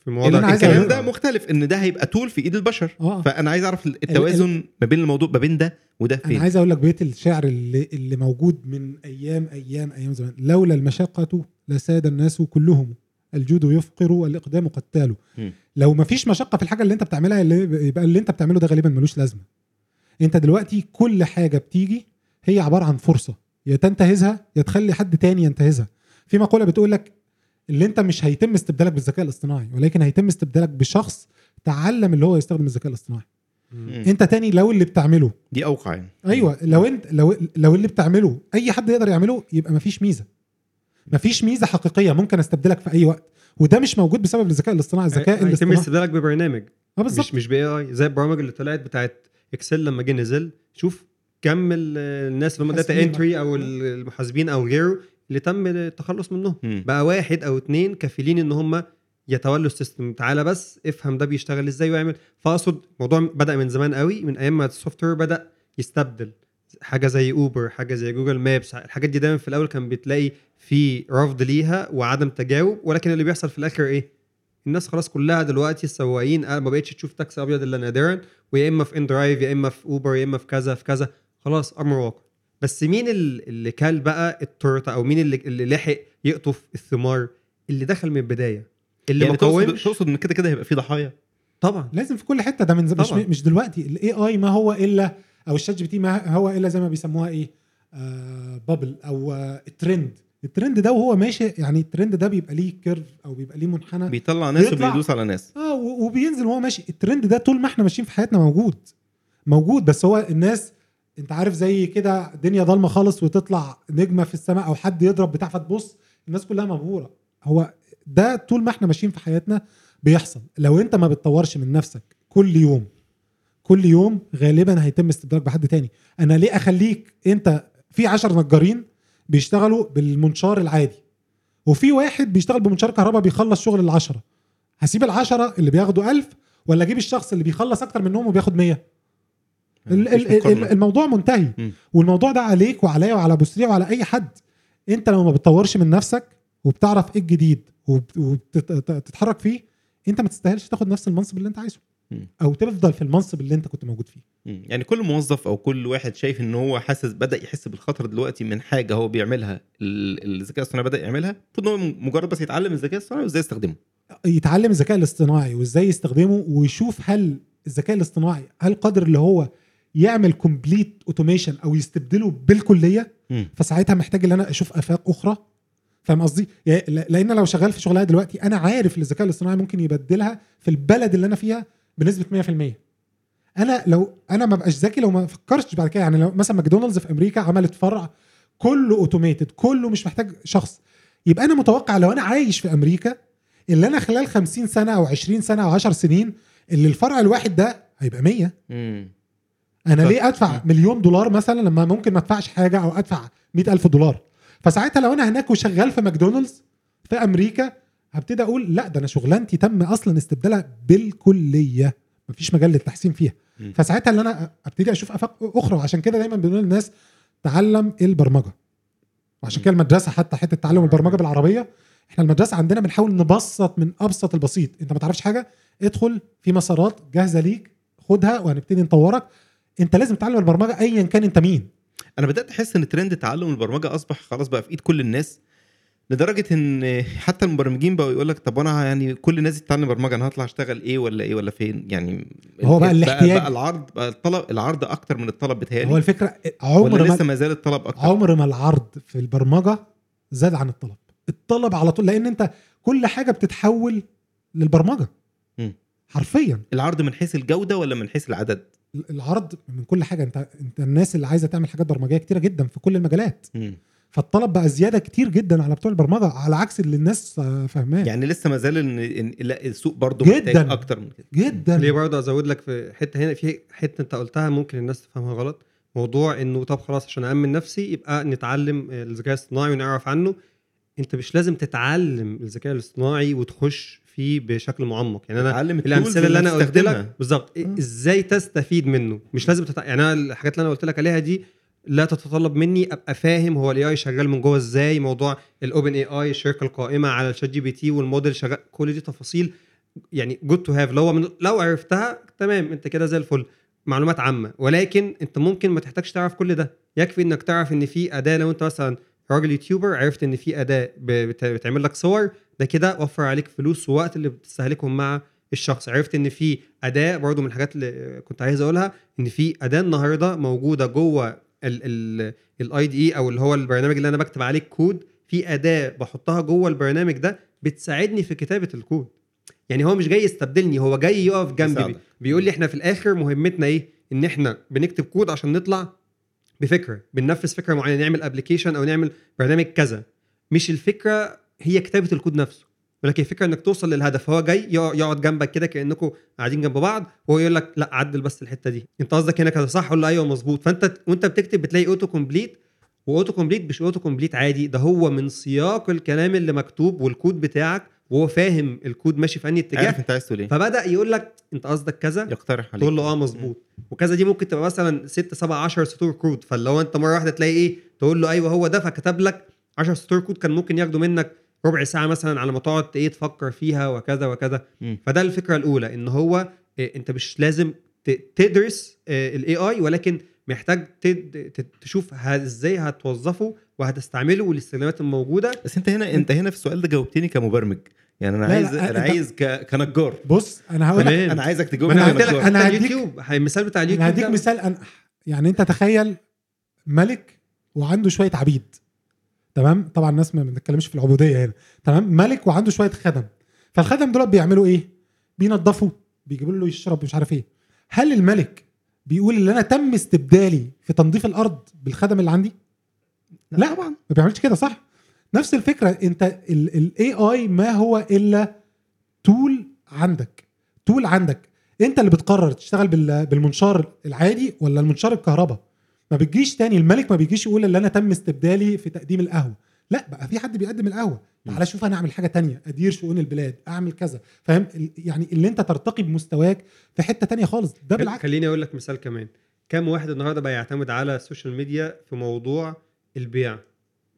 في اللي مواضيع أنا عايز الكلام ده مختلف إن ده هيبقى tool في إيد البشر. آه. فأنا عايز أعرف التوازن ما بين الموضوع ما بين ده وده أنا فين؟ عايز أقول لك بيت الشعر اللي, اللي موجود من أيام أيام أيام زمان. لولا المشقة لساد الناس كلهم. الجود يفقر والإقدام قتال مم. لو ما فيش مشقة في الحاجة اللي أنت بتعملها اللي يبقى اللي أنت بتعمله ده غالبا ملوش لازمة. أنت دلوقتي كل حاجة بتيجي هي عبارة عن فرصة. يا تنتهزها يا تخلي حد تاني ينتهزها. في مقولة بتقول لك اللي انت مش هيتم استبدالك بالذكاء الاصطناعي ولكن هيتم استبدالك بشخص تعلم اللي هو يستخدم الذكاء الاصطناعي. مم. انت تاني لو اللي بتعمله. دي أوقع يعني. أيوه لو انت لو لو اللي بتعمله أي حد يقدر يعمله يبقى مفيش ميزة. مفيش ميزة حقيقية ممكن أستبدلك في أي وقت. وده مش موجود بسبب الذكاء الاصطناعي الذكاء هيتم الاصطناعي. استبدالك ببرنامج. آه بالظبط. مش مش ب AI زي البرامج اللي طلعت بتاعت Excel لما جه نزل. شوف كم ال- الناس اللي هم data entry أو ال- المحاسبين أو غيره اللي تم التخلص منهم. بقى واحد أو اتنين كفيلين إن هم يتولوا ال system. تعالى بس افهم ده بيشتغل إزاي ويعمل. فأقصد الموضوع بدأ من زمان قوي من أيام ما ال software بدأ يستبدل. حاجة زي Uber حاجة زي Google Maps الحاجات دي دايما في الأول كان بتلاقي في رفض ليها وعدم تجاوب ولكن اللي بيحصل في الآخر إيه؟ الناس خلاص كلها دلوقتي السواقين آه، ما بقتش تشوف تاكسي أبيض إلا نادرا ويا إما في inDrive يا إما في Uber يا إما في كذا في كذا. خلاص أمر واقع. بس مين ال- اللي كل بقى التورته أو مين اللي, اللي لحق يقطف الثمار اللي دخل من البداية؟ اللي يعني ما تقصد قومش تقصد إن كده كده هيبقى في ضحايا؟ طبعا. لازم في كل حتة. ده من مش طبعاً. مش دلوقتي. ال AI ما هو الا أو ال ChatGPT ما هو إلا زي ما بيسموها إيه؟ آه bubble أو آه ال trend ال trend ده وهو ماشي يعني الترند ده بيبقى ليه curve أو بيبقى ليه منحنى. بيطلع ناس بيطلع- وبيدوس على ناس. آه وبينزل وهو ماشي. الترند ده طول ما إحنا ماشيين في حياتنا موجود. موجود. بس هو الناس انت عارف زي كده دنيا ضلمة خالص وتطلع نجمة في السماء أو حد يضرب بتاع فتبص الناس كلها مبهورة. هو ده طول ما إحنا ماشيين في حياتنا بيحصل. لو انت ما بتطورش من نفسك كل يوم كل يوم غالبا هيتم استبدالك بحد تاني. أنا ليه أخليك أنت في عشر نجارين بيشتغلوا بالمنشار العادي وفي واحد بيشتغل بمنشار كهرباء بيخلص شغل العشرة؟ هسيب العشرة اللي بياخدوا ألف ولا أجيب الشخص اللي بيخلص أكتر منهم وبياخد 100 ال- مفيش ال- ال- مقارنة. الموضوع منتهي مم. والموضوع ده عليك وعليا وعلى أبو سريع وعلى أي حد أنت لو ما بتطورش من نفسك وبتعرف إيه الجديد وبتتحرك فيه أنت ما تستاهلش تاخد نفس المنصب اللي أنت عايزه. أو تفضل في المنصب اللي أنت كنت موجود فيه. يعني كل موظف أو كل واحد شايف إن هو حاسس بدأ يحس بالخطر دلوقتي من حاجة هو بيعملها ال- الذكاء الاصطناعي بدأ يعملها المفروض إن هو مجرد بس يتعلم الذكاء الاصطناعي وإزاي يستخدمه يتعلم الذكاء الاصطناعي وإزاي يستخدمه ويشوف هل الذكاء الاصطناعي هل قادر اللي هو يعمل complete automation أو يستبدله بالكلية. فساعتها محتاج إن أنا أشوف آفاق أخرى فاهم قصدي؟ يعني لأن لو شغال في شغلها دلوقتي أنا عارف إن الذكاء الاصطناعي ممكن يبدلها في البلد اللي أنا فيها بنسبة 100% أنا لو أنا ما بقاش ذكي لو ما فكرتش بعد كده يعني لو مثلا ماكدونالدز في أمريكا عملت فرع كله automated كله مش محتاج شخص يبقى أنا متوقع لو أنا عايش في أمريكا اللي أنا خلال 50 سنة أو 20 سنة أو 10 سنين اللي الفرع الواحد ده هيبقى 100 مم. أنا. ليه أدفع مليون دولار مثلا لما ممكن ما أدفعش حاجة أو أدفع مئة ألف دولار؟ فساعتها لو أنا هناك وشغال في ماكدونالدز في أمريكا هبتدي أقول لا ده أنا شغلانتي تم أصلا استبدالها بالكلية مفيش مجال للتحسين فيها. فساعتها اللي أنا أبتدي أشوف افاق أخرى وعشان كده دايما بنقول للناس تعلم البرمجة. وعشان كده المدرسة حتى حتة تعلم البرمجة بالعربية. إحنا المدرسة عندنا بنحاول نبسط من أبسط البسيط. أنت ما تعرفش حاجة؟ ادخل في مسارات جاهزة ليك خدها وهنبتدي نطورك. انت لازم تتعلم البرمجة ايا كان انت مين. أنا بدأت أحس إن ترند تعلم البرمجة أصبح خلاص بقى في إيد كل الناس لدرجة إن حتى المبرمجين بقوا يقول لك طب أنا يعني كل الناس تتعلم برمجة أنا هطلع أشتغل إيه ولا إيه ولا فين؟ يعني هو بقى الاحتياج. بقى العرض بقى الطلب العرض أكتر من الطلب هو بتهيألي الفكرة عمر ما لسه ما زال الطلب أكتر؟ عمر ما العرض في البرمجة زاد عن الطلب. الطلب على طول لأن أنت كل حاجة بتتحول للبرمجة. مم. حرفيا. العرض من حيث الجودة ولا من حيث العدد؟ العرض من كل حاجة. انت انت الناس اللي عايزة تعمل حاجات برمجية كتيرة جدا في كل المجالات. مم. فالطلب بقى زيادة كتير جدا على بتوع البرمجة على عكس اللي الناس فاهماه. يعني لسه ما زال إن إن- لا السوق برضه جداً. محتاج أكتر من كده. جدا. ليه برضه أزود لك في حتة هنا في حتة أنت قلتها ممكن الناس تفهمها غلط. موضوع إنه طب خلاص عشان امن نفسي يبقى نتعلم الذكاء الاصطناعي ونعرف عنه. أنت مش لازم تتعلم الذكاء الاصطناعي وتخش فيه بشكل معمق. يعني أنا الأمثلة اللي أنا قلت. لك بالظبط. إزاي تستفيد منه؟ مش لازم تتع... يعني أنا الحاجات اللي أنا قلت لك عليها دي لا تتطلب مني أبقى فاهم هو ال AI شغال من جوه إزاي موضوع ال OpenAI الشركة القائمة على ال ChatGPT والموديل شغال كل دي تفاصيل. يعني good to have لو من لو عرفتها تمام أنت كده زي الفل. معلومات عامة. ولكن أنت ممكن ما تحتاجش تعرف كل ده. يكفي إنك تعرف إن في أداة لو أنت مثلا راجل YouTuber عرفت إن في أداة بتعمل لك صور ده كده وفر عليك فلوس ووقت اللي بتستهلكهم مع الشخص. عرفت إن في أداة برضو من الحاجات اللي كنت عايز أقولها إن في أداة النهارده موجودة جوه ال IDE أو اللي هو البرنامج اللي أنا بكتب عليه الكود. في أداة بحطها جوه البرنامج ده بتساعدني في كتابة الكود. يعني هو مش جاي يستبدلني هو جاي يقف جنبي. بي. بيقول لي إحنا في الآخر مهمتنا إيه؟ إن إحنا بنكتب كود عشان نطلع بفكرة بننفذ فكرة معينة نعمل application أو نعمل برنامج كذا. مش الفكرة هي كتابة الكود نفسه ولكن الفكرة إنك توصل للهدف هو جاي يقع- يقعد جنبك كده كأنكم قاعدين جنب بعض وهو يقول لك لأ عدل بس الحتة دي. أنت قصدك هنا كذا صح قول له أيوه مظبوط؟ فأنت وأنت بتكتب بتلاقي auto complete و auto complete مش auto complete عادي ده هو من سياق الكلام اللي مكتوب والكود بتاعك وهو فاهم الكود ماشي في أنهي عارف اتجاه أنت عايز تقول إيه. فبدأ يقول لك أنت قصدك كذا؟ يقترح عليك. تقول له آه مظبوط. وكذا دي ممكن تبقى مثلا 6 7 10 سطور كود فاللي هو أنت مرة واحدة تلاقي إيه؟ تقول له أيوه هو ده فكتب لك 10 سطور كود كان ممكن ياخدوا منك ربع ساعة مثلا على ما تقعد إيه تفكر فيها وكذا وكذا. فده الفكرة الأولى إن هو إيه أنت مش لازم تدرس ال AI ولكن محتاج تشوف إزاي هتوظفه وهتستعمله والاستخدامات الموجودة. بس أنت هنا أنت هنا في السؤال ده جاوبتني كمبرمج. يعني أنا لا، عايز لا، أنا عايز ك... كنجار. بص أنا هقول لك. أنا عايزك تجاوبني أنا أنا هديك- اليوتيوب هي- المثال بتاع اليوتيوب أنا هديك. مثال. أنقح يعني أنت تخيل ملك وعنده شوية عبيد. تمام؟ طبعا الناس ما بنتكلمش في العبودية هنا. تمام؟ ملك وعنده شوية خدم. فالخدم دول بيعملوا إيه؟ بينظفوا بيجيبوا له يشرب مش عارف إيه. هل الملك بيقول إن أنا تم استبدالي في تنظيف الأرض بالخدم اللي عندي؟ لا. طبعا. ما بيعملش كده صح؟ نفس الفكرة. أنت ال AI ما هو إلا tool عندك. tool عندك. أنت اللي بتقرر تشتغل بال- بالمنشار العادي ولا المنشار الكهرباء؟ ما بتجيش تاني. الملك ما بيجيش يقول ان أنا تم استبدالي في تقديم القهوة. لا بقى في حد بيقدم القهوة. تعالى شوف أنا أعمل حاجة تانية. أدير شؤون البلاد. أعمل كذا. فاهم؟ يعني اللي أنت ترتقي بمستواك في حتة تانية خالص. ده بالعكس. خليني أقول لك مثال كمان. كم واحد النهارده بقى يعتمد على ال social media في موضوع البيع؟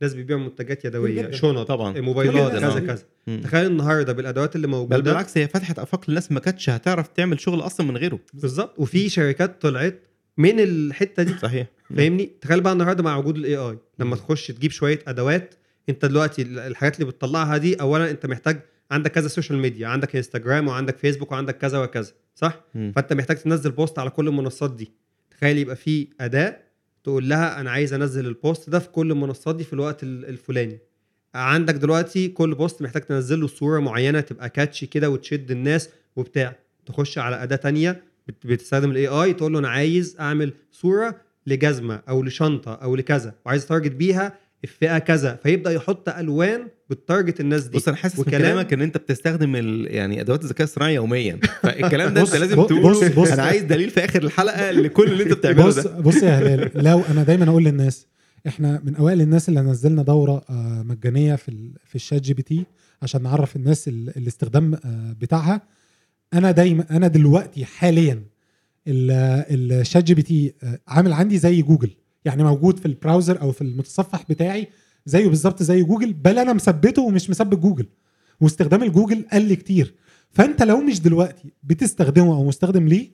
ناس بيبيعوا منتجات يدوية. شنط طبعا. موبايلات كذا الناس. كذا. تخيل النهارده بالأدوات اللي بل موجوده بالعكس هي فتحت آفاق للناس ما كانتش هتعرف تعمل شغل أصلا من غيره. بالظبط. وفي شركات طلعت من الحتة دي. صحيح. فاهمني؟ تخيل بقى النهارده مع وجود ال AI لما تخش تجيب شوية أدوات أنت دلوقتي الحاجات اللي بتطلعها دي اولا أنت محتاج عندك كذا social media عندك انستجرام وعندك فيسبوك وعندك كذا وكذا صح؟ مم. فأنت محتاج تنزل post على كل المنصات دي. تخيل يبقى في أداة تقول لها أنا عايز أنزل ال post ده في كل المنصات دي في الوقت ال- الفلاني. عندك دلوقتي كل post محتاج تنزل له صورة معينة تبقى catchy كده وتشد الناس وبتاع. تخش على أداة تانية بت- بتستخدم ال AI تقول له أنا عايز أعمل صورة لجزمة أو لشنطة أو لكذا وعايز target بيها الفئة كذا فيبدأ يحط ألوان ب target الناس دي. بص أنا حاسس من كلامك إن أنت بتستخدم ال... يعني أدوات الذكاء الصناعي يوميا. فالكلام ده بص- أنت لازم بص- تقوله بص- بص. أنا عايز دليل في آخر الحلقة لكل اللي أنت بتعمله بص ده. بص يا هلال لو أنا دايما أقول للناس إحنا من أوائل الناس اللي نزلنا دورة آه، مجانية في ال- في ال ChatGPT عشان نعرف الناس ال- الاستخدام آه، بتاعها. أنا دايما أنا دلوقتي حاليا ال- ال ChatGPT آه، عامل عندي زي جوجل. يعني موجود في ال browser أو في المتصفح بتاعي زيه بالظبط زي جوجل بل أنا مثبته ومش مثبت جوجل. واستخدام الجوجل قل كتير. فأنت لو مش دلوقتي بتستخدمه أو مستخدم ليه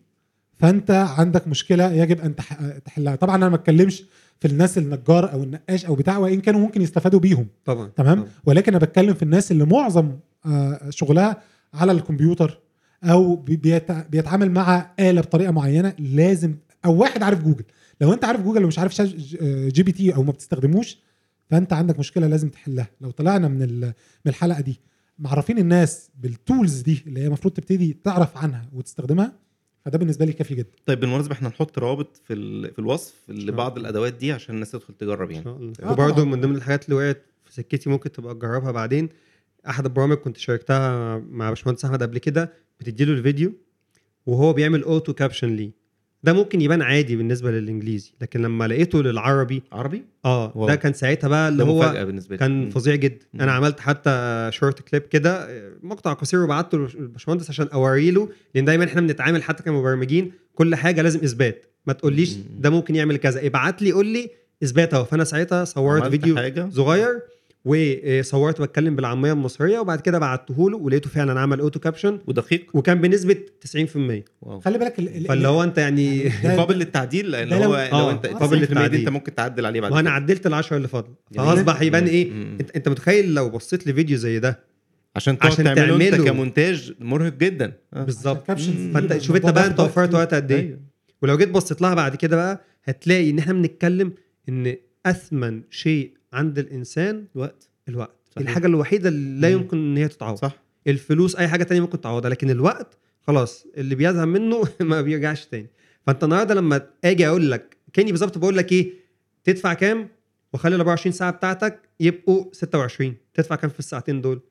فأنت عندك مشكلة يجب أن تح- تحلها. طبعا أنا ما بتكلمش في الناس النجار أو النقاش أو بتاع وإن كانوا ممكن يستفادوا بيهم. طبعا تمام؟ طبعاً. ولكن أنا بتكلم في الناس اللي معظم آه، شغلها على الكمبيوتر. أو بي- بيت- بيتعامل مع آلة بطريقة معينة لازم أو واحد عارف جوجل لو أنت عارف جوجل ومش عارف آه، GPT أو ما بتستخدموش فأنت عندك مشكلة لازم تحلها لو طلعنا من ال- من الحلقة دي معرفين الناس بال tools دي اللي هي المفروض تبتدي تعرف عنها وتستخدمها فده بالنسبة لي كافي جدا طيب بالمناسبة إحنا نحط روابط في ال... في الوصف لبعض. الأدوات دي عشان الناس تدخل تجرب إن يعني شاء الله. آه وبرضه طبعاً. من ضمن الحاجات اللي وقعت في سكتي ممكن تبقى تجربها بعدين أحد البرامج كنت شاركتها مع باشمهندس أحمد قبل كده بتديله الفيديو وهو بيعمل auto caption ليه. ده ممكن يبان عادي بالنسبة للإنجليزي لكن لما لقيته للعربي عربي؟ آه wow. ده كان ساعتها بقى اللي هو لي. كان. فظيع جدا. مم. أنا عملت حتى short clip كده مقطع قصير وبعته للباشمهندس عشان اوري له لأن دايما إحنا بنتعامل حتى كمبرمجين كل حاجة لازم إثبات. ما تقوليش. ده ممكن يعمل كذا. ابعت لي قول لي إثبات أهو. فأنا ساعتها صورت فيديو حاجة؟ صغير. وصورت بتكلم بالعامية المصرية وبعد كده بعته له ولقيته فعلا عمل auto caption ودقيق وكان بنسبة 90% wow خلي بالك ال- ال- فاللي هو انت يعني قابل للتعديل لأن هو لو- لو, آه، انت قابل 90% دي للتعديل. انت ممكن تعدل عليه بعد وأنا كده. عدلت العشرة اللي فاضل. فاصبح يبان إيه مم. انت أنت متخيل لو بصيت لفيديو زي ده عشان عشان تعمله أنت تعمله. كمونتاج مرهق جدا آه. بالظبط فأنت شوف أنت بقى أنت وقت وفرت. وقت قد إيه أيوة. ولو جيت بصيت لها بعد كده بقى هتلاقي إن إحنا بنتكلم إن أثمن شيء عند الإنسان الوقت الوقت. صحيح. الحاجة الوحيدة اللي لا. يمكن إن هي تتعوض. صح. الفلوس أي حاجة تانية ممكن تعوضها لكن الوقت خلاص اللي بيذهب منه ما بيرجعش تاني. فأنت النهارده لما آجي أقول لك كأني بالظبط بقول لك إيه تدفع كام؟ وخلي ال 24 ساعة بتاعتك يبقوا 26 تدفع كام في الساعتين دول؟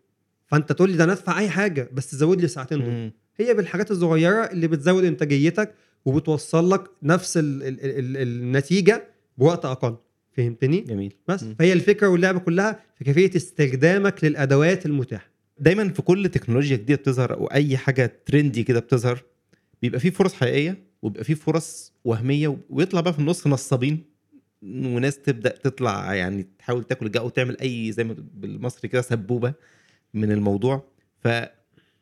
فأنت تقول لي ده أنا أدفع أي حاجة بس زود لي الساعتين دول. مم. هي بالحاجات الصغيرة اللي بتزود إنتاجيتك وبتوصل لك نفس ال ال ال النتيجة بوقت أقل. فهمتني؟ جميل. بس. مم. فهي الفكرة واللعبة كلها في كيفية استخدامك للأدوات المتاحة. دايما في كل تكنولوجيا جديده بتظهر أو أي حاجة ترندي كده بتظهر بيبقى فيه فرص حقيقية وبيبقى فيه فرص وهمية ويطلع بقى في النص نصابين وناس تبدأ تطلع يعني تحاول تاكل الجو وتعمل أي زي ما بالمصري كده سبوبة من الموضوع. ف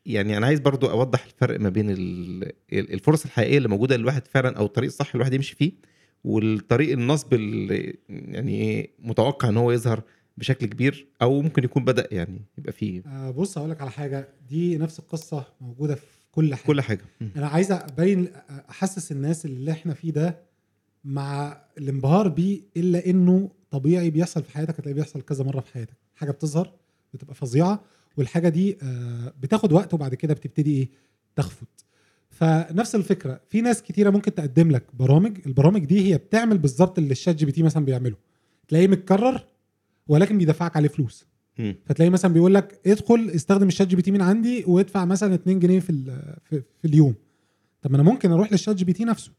يعني أنا عايز برضو أوضح الفرق ما بين ال- ال- الفرص الحقيقية اللي موجودة للواحد فعلا أو الطريق الصح اللي الواحد يمشي فيه والطريق النصب اللي يعني متوقع إن هو يظهر بشكل كبير أو ممكن يكون بدأ يعني يبقى فيه. آه، بص هقول لك على حاجة. دي نفس القصة موجودة في كل حاجة. كل حاجة. أنا عايز أبين أحسس الناس اللي إحنا فيه ده مع الانبهار بيه إلا إنه طبيعي بيحصل في حياتك هتلاقيه بيحصل كذا مرة في حياتك. حاجة بتظهر بتبقى فظيعة والحاجة دي آه، بتاخد وقت وبعد كده بتبتدي إيه؟ تخفت فنفس الفكرة في ناس كتيرة ممكن تقدم لك برامج البرامج دي هي بتعمل بالظبط اللي ال ChatGPT مثلا بيعمله. تلاقيه متكرر ولكن بيدفعك عليه فلوس. مم. فتلاقي مثلا بيقول لك ادخل استخدم ال ChatGPT من عندي وادفع مثلا 2 جنيه في في, في اليوم. طب ما أنا ممكن أروح لل ChatGPT نفسه.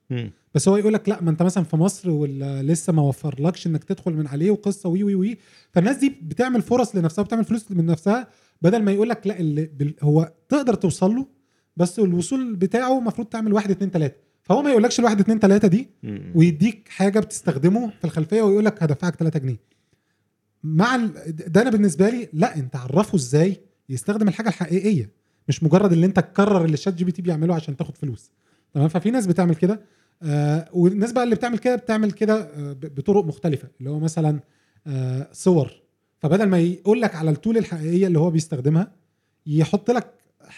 بس هو يقول لك لا ما أنت مثلا في مصر ولا لسه ما وفرلكش إنك تدخل من عليه وقصة وي وي وي. فالناس دي بتعمل فرص لنفسها وبتعمل فلوس من نفسها بدل ما يقول لك لا اللي هو تقدر توصل له بس الوصول بتاعه المفروض تعمل واحد اتنين تلاتة. فهو ما يقولكش الواحد اتنين تلاتة دي. ويديك حاجة بتستخدمه في الخلفية ويقول لك هدفعك 3 جنيه. مع ال... ده أنا بالنسبة لي لا أنت عرفه إزاي يستخدم الحاجة الحقيقية. مش مجرد اللي أنت تكرر اللي ال ChatGPT بيعمله عشان تاخد فلوس. تمام؟ ففي ناس بتعمل كده. آه والناس بقى اللي بتعمل كده بتعمل كده آه بطرق مختلفة. اللي هو مثلا آه صور. فبدل ما يقول لك على ال tool الحقيقية اللي هو بيستخدمها يحط لك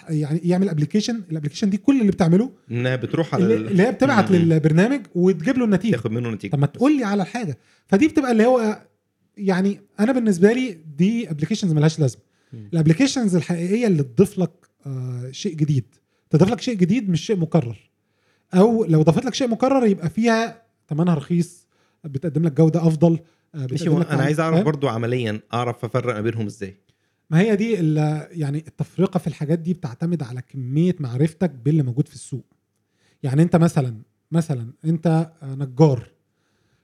يعني يعمل application ال application دي كل اللي بتعمله إنها بتروح على اللي, ال- اللي هي بتبعت مم. للبرنامج وتجيب له النتيجة. تاخد منه نتيجة. طب ما تقول لي على الحاجة. فدي بتبقى اللي هو يعني أنا بالنسبة لي دي applications ملهاش لازمة. ال applications الحقيقية اللي تضيف لك آه شيء جديد. تضيف لك شيء جديد مش شيء مكرر. أو لو ضافت لك شيء مكرر يبقى فيها ثمنها رخيص بتقدم لك جودة أفضل آه ماشي أنا عايز أعرف فاهم؟ برضو عمليا أعرف أفرق ما بينهم إزاي؟ ما هي دي يعني التفرقة في الحاجات دي بتعتمد على كمية معرفتك باللي موجود في السوق. يعني انت مثلا مثلا انت نجار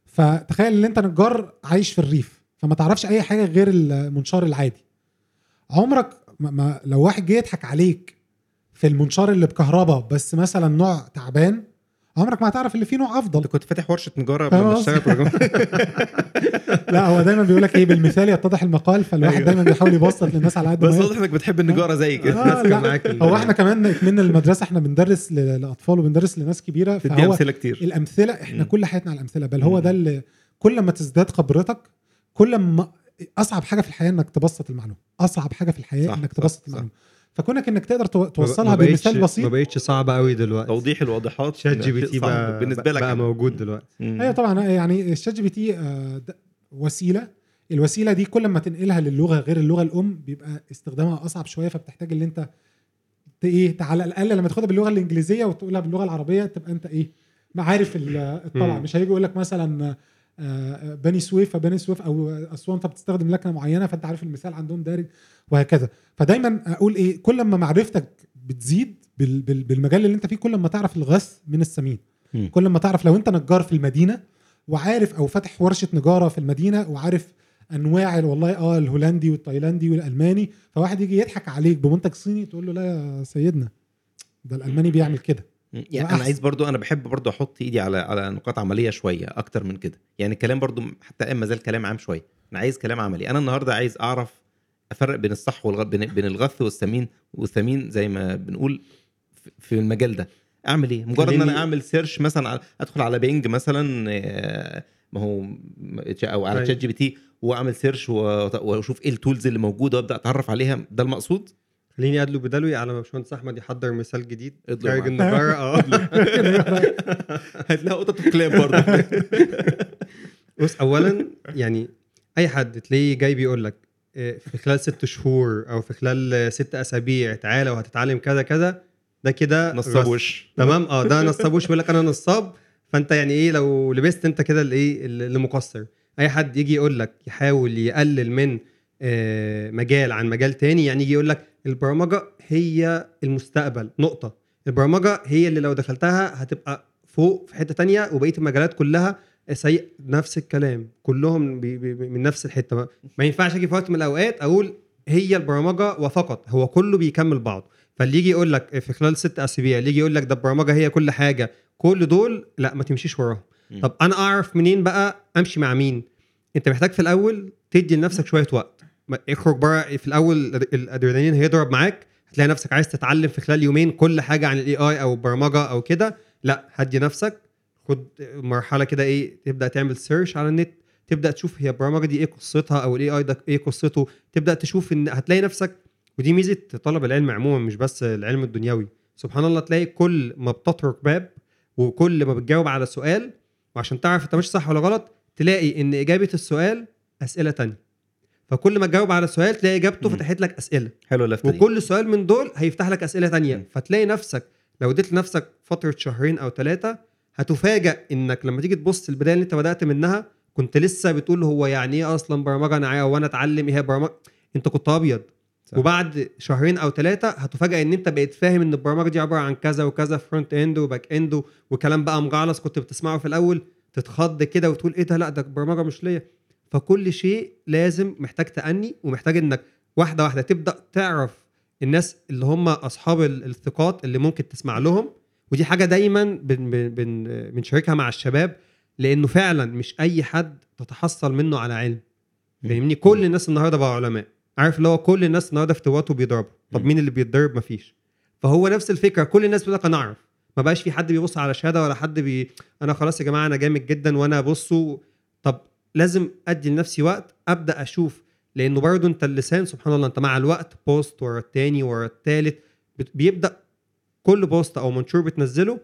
فتخيل ان انت نجار عايش في الريف فما تعرفش أي حاجة غير المنشار العادي. عمرك ما ما لو واحد جه يضحك عليك في المنشار اللي بكهرباء بس مثلا نوع تعبان عمرك ما هتعرف اللي فيه نوع أفضل أنت كنت فاتح ورشة نجارة قبل ما؟ تشتغل بروجرام لا هو دايما بيقول لك إيه بالمثال يتضح المقال فالواحد أيوة. دايما بيحاول يبسط للناس على قد ما بس. واضح إنك بتحب النجارة زي كده آه هو إحنا كمان من المدرسة إحنا بندرس لأطفال وبندرس لناس كبيرة فهو أمثلة كتير الأمثلة إحنا. كل حياتنا على الأمثلة بل هو. ده اللي كل ما تزداد خبرتك كل ما أصعب حاجة في الحياة إنك تبسط المعلومة أصعب حاجة في الحياة صح، إنك صح، تبسط صح. المعلومة فكونك إنك تقدر تو- ما- توصلها ما بمثال ما بسيط بقتش صعبة قوي دلوقتي توضيح الواضحات ChatGPT بقى بالنسبة لك بقى. موجود دلوقتي. أيوه طبعا يعني ال ChatGPT آه، وسيلة الوسيلة دي كل ما تنقلها للغة غير اللغة الأم بيبقى استخدامها أصعب شوية فبتحتاج إن أنت إيه على الأقل لما تاخدها باللغة الإنجليزية وتقولها باللغة العربية تبقى أنت إيه عارف ال- الطلعة مم. مش هيجي يقول لك مثلا بني سويف فبني سويف أو أسوان أنت بتستخدم لكنة معينة فأنت عارف المثال عندهم دارج وهكذا. فدايما أقول إيه كل ما معرفتك بتزيد بال- بال- بالمجال اللي أنت فيه كل ما تعرف الغث من السمين. كل ما تعرف لو أنت نجار في المدينة وعارف أو فاتح ورشة نجارة في المدينة وعارف أنواع ال- والله آه الهولندي والتايلاندي والألماني فواحد يجي يضحك عليك بمنتج صيني تقول له لا يا سيدنا ده الألماني بيعمل كده. يعني. أنا عايز برضو أنا بحب برضو أحط إيدي على على نقاط عملية شوية أكتر من كده. يعني الكلام برضو حتى ما زال كلام عام شوية. أنا عايز كلام عملي. أنا النهارده عايز أعرف أفرق بين الصح والغلط بين, بين الغث والسمين والثمين زي ما بنقول في- المجال ده. أعمل إيه؟ مجرد إن أنا أعمل search مثلا أدخل على Bing مثلا آه، ما هو أو على. ChatGPT واعمل search وأشوف إيه ال tools اللي موجودة وأبدأ أتعرف عليها. ده المقصود؟ خليني أدلو بدلوي على ما باشمهندس أحمد يحضر مثال جديد. خارج. النجارة. آه. هتلاقي قطط وكلاب برضه. بص اولا يعني أي حد تلاقيه جاي بيقول لك آه، في خلال ست شهور أو في خلال ست أسابيع تعالى وهتتعلم كذا كذا ده كده نصاب وش. تمام؟ آه ده نصاب وش. بيقول لك أنا نصاب. فأنت يعني إيه لو لبست أنت كده الايه اللي مقصر أي حد يجي يقول لك يحاول يقلل من آه، مجال عن مجال تاني يعني يجي يقول لك البرمجة هي المستقبل نقطة. البرمجة هي اللي لو دخلتها هتبقى فوق في حتة تانية وبقية المجالات كلها سيء نفس الكلام. كلهم بي بي من نفس الحتة ما, ما ينفعش أجي في وقت من الأوقات أقول هي البرمجة وفقط هو كله بيكمل بعض. فاللي يجي يقول لك في خلال ست أسابيع اللي يجي يقول لك ده البرمجة هي كل حاجة كل دول لا ما تمشيش وراهم. طب أنا أعرف منين بقى أمشي مع مين؟ أنت محتاج في الأول تدي لنفسك شوية وقت. اخرج بره. في الأول الأدرينالين هيضرب معاك هتلاقي نفسك عايز تتعلم في خلال يومين كل حاجة عن ال AI أو البرمجة أو كده. لا هدي نفسك. خد مرحلة كده إيه تبدأ تعمل search على النت تبدأ تشوف هي البرمجة دي إيه قصتها أو ال AI ده إيه قصته. تبدأ تشوف إن هتلاقي نفسك ودي ميزة طلب العلم عموما مش بس العلم الدنيوي. سبحان الله تلاقي كل ما بتطرق باب وكل ما بتجاوب على سؤال وعشان تعرف انت ماشي صح ولا غلط تلاقي إن إجابة السؤال أسئلة تانية. فكل ما تجاوب على سؤال تلاقي إجابته. فتحت لك أسئلة. حلو اللفته وكل سؤال من دول هيفتح لك أسئلة مم. تانية فتلاقي نفسك لو اديت لنفسك فترة شهرين أو ثلاثة هتفاجئ إنك لما تيجي تبص البداية اللي أنت بدأت منها كنت لسه بتقول هو يعني إيه أصلا برمجة؟ أنا وأنا أتعلم إيه برمجة؟ أنت كنت أبيض. صح. وبعد شهرين أو ثلاثة هتفاجئ إن أنت بقيت فاهم إن البرمجة دي عبارة عن كذا وكذا front end و back end وكلام بقى مجعلص كنت بتسمعه في الأول تتخض كده وتقول إيه ده؟ لأ ده برمجة مش ليا. فكل شيء لازم محتاج تأني ومحتاج إنك واحدة واحدة تبدأ تعرف الناس اللي هم أصحاب ال- الثقات اللي ممكن تسمع لهم. ودي حاجة دايما بن بن بن بنشاركها مع الشباب لأنه فعلا مش أي حد تتحصل منه على علم. فاهمني؟ كل الناس النهارده بقوا علماء. عارف اللي هو كل الناس النهارده في تواتو بيضربوا. طب. مين اللي بيتضرب؟ مفيش. فهو نفس الفكرة. كل الناس بتقول لك أنا أعرف. ما بقاش في حد بيبص على شهادة ولا حد بي أنا خلاص يا جماعة أنا جامد جدا وأنا بصوا لازم ادي لنفسي وقت ابدا أشوف لأنه برضه انت اللسان سبحان الله انت مع الوقت post ورا التاني ورا التالت بت- بيبدأ كل post أو منشور بتنزله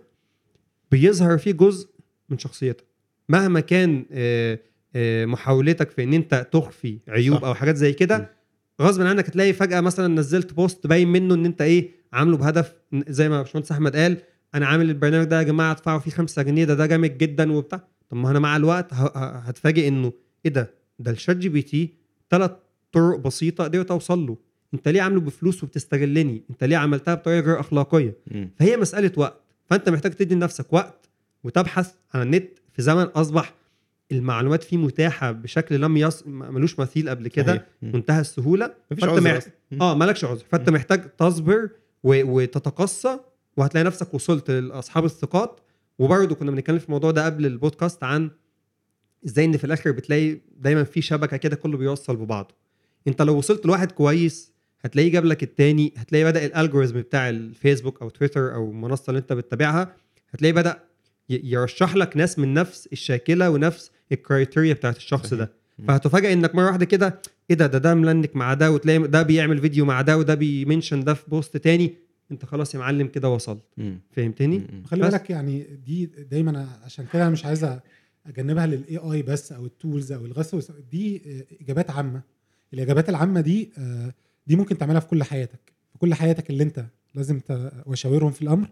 بيظهر فيه جزء من شخصيتك. مهما كان آه، آه، محاولتك في إن أنت تخفي عيوب صح. أو حاجات زي كده غصب عنك هتلاقي فجأة مثلا نزلت post باين منه إن أنت إيه عامله بهدف. زي ما باشمهندس أحمد قال أنا عامل البرنامج ده يا جماعة ادفعوا فيه 5 جنيه ده ده جامد جدا وبتاع. طب ما أنا مع الوقت هتفاجئ انه إيه ده؟ ده ال ChatGPT ثلاث طرق بسيطة قدرت اوصل له. انت ليه عامله بفلوس وبتستغلني؟ انت ليه عملتها بطريقة غير أخلاقية. فهي مسألة وقت. فانت محتاج تدي لنفسك وقت وتبحث عن النت في زمن أصبح المعلومات فيه متاحة بشكل لم يص... ملوش مثيل قبل كده. منتهى السهولة. مفيش فأنت عذر. آه مالكش عذر. فانت. محتاج تصبر و... وتتقصى وهتلاقي نفسك وصلت لأصحاب الثقات وبرضه كنا بنتكلم في الموضوع ده قبل البودكاست عن إزاي إن في الآخر بتلاقي دايما في شبكة كده كله بيوصل ببعضه أنت لو وصلت لواحد كويس هتلاقيه جاب لك التاني هتلاقي بدأ ال algorithm بتاع الفيسبوك أو تويتر أو المنصة اللي أنت بتتابعها هتلاقيه بدأ يرشح لك ناس من نفس الشاكلة ونفس ال criteria بتاعت الشخص صحيح. ده. فهتفاجئ إنك مرة واحدة كده إيه ده ده ده linked مع ده وتلاقي ده بيعمل فيديو مع ده وده بي mention ده في post تاني انت خلاص يا معلم كده وصلت. فهمتني؟ خلي. بالك يعني دي دايما عشان كده أنا مش عايز أجنبها للاي اي بس أو التولز أو الغسل والس- دي إجابات عامة الإجابات العامة دي آه، دي ممكن تعملها في كل حياتك في كل حياتك اللي أنت لازم وشاورهم في الأمر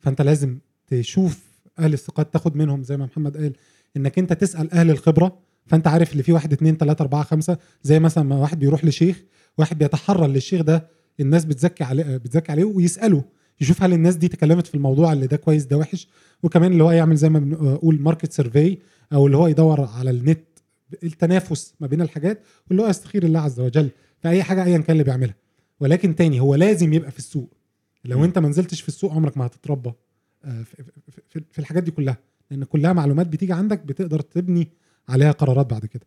فأنت لازم تشوف أهل الثقات تاخد منهم زي ما محمد قال إنك أنت تسأل أهل الخبرة فأنت عارف اللي فيه واحد اتنين تلاتة أربعة خمسة زي مثلا ما واحد بيروح لشيخ واحد بيتحرى للشيخ ده الناس بتزكي عليه بتزكي عليه ويسأله يشوف هل الناس دي تكلمت في الموضوع اللي ده كويس ده وحش وكمان اللي هو يعمل زي ما بنقول market survey أو اللي هو يدور على النت التنافس ما بين الحاجات واللي هو يستخير الله عز وجل في أي حاجة ايا كان اللي بيعملها. ولكن تاني هو لازم يبقى في السوق. لو. أنت ما نزلتش في السوق عمرك ما هتتربى آه، في الحاجات دي كلها. لأن كلها معلومات بتيجي عندك بتقدر تبني عليها قرارات بعد كده.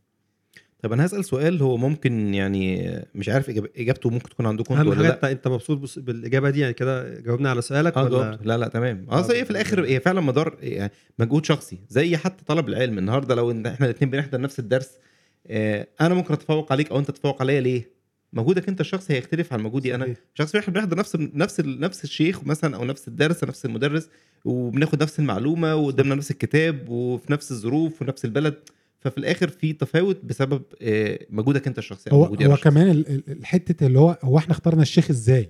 طب أنا هسأل سؤال هو ممكن يعني مش عارف إجابته ممكن تكون عندكم أنتوا ولا لأ؟ أنت مبسوط بس- بالإجابة دي؟ يعني كده جاوبنا على سؤالك آه ولا؟ لا لا تمام. اصل هي في الآخر آه. هي فعلا مدار يعني مجهود شخصي. زي حتى طلب العلم النهارده لو إن إحنا الاثنين بنحضر نفس الدرس آه، أنا ممكن أتفوق عليك أو أنت تتفوق عليا ليه؟ مجهودك أنت الشخصي هيختلف عن مجهودي أنا. شخص واحد بنحضر نفس نفس نفس الشيخ مثلا أو نفس الدرس نفس المدرس وبناخد نفس المعلومة وقدامنا نفس الكتاب وفي نفس الظروف ونفس البلد. ففي الآخر في تفاوت بسبب آه، مجهودك أنت الشخصي هو هو. كمان ال- ال- الحته اللي هو هو إحنا اخترنا الشيخ إزاي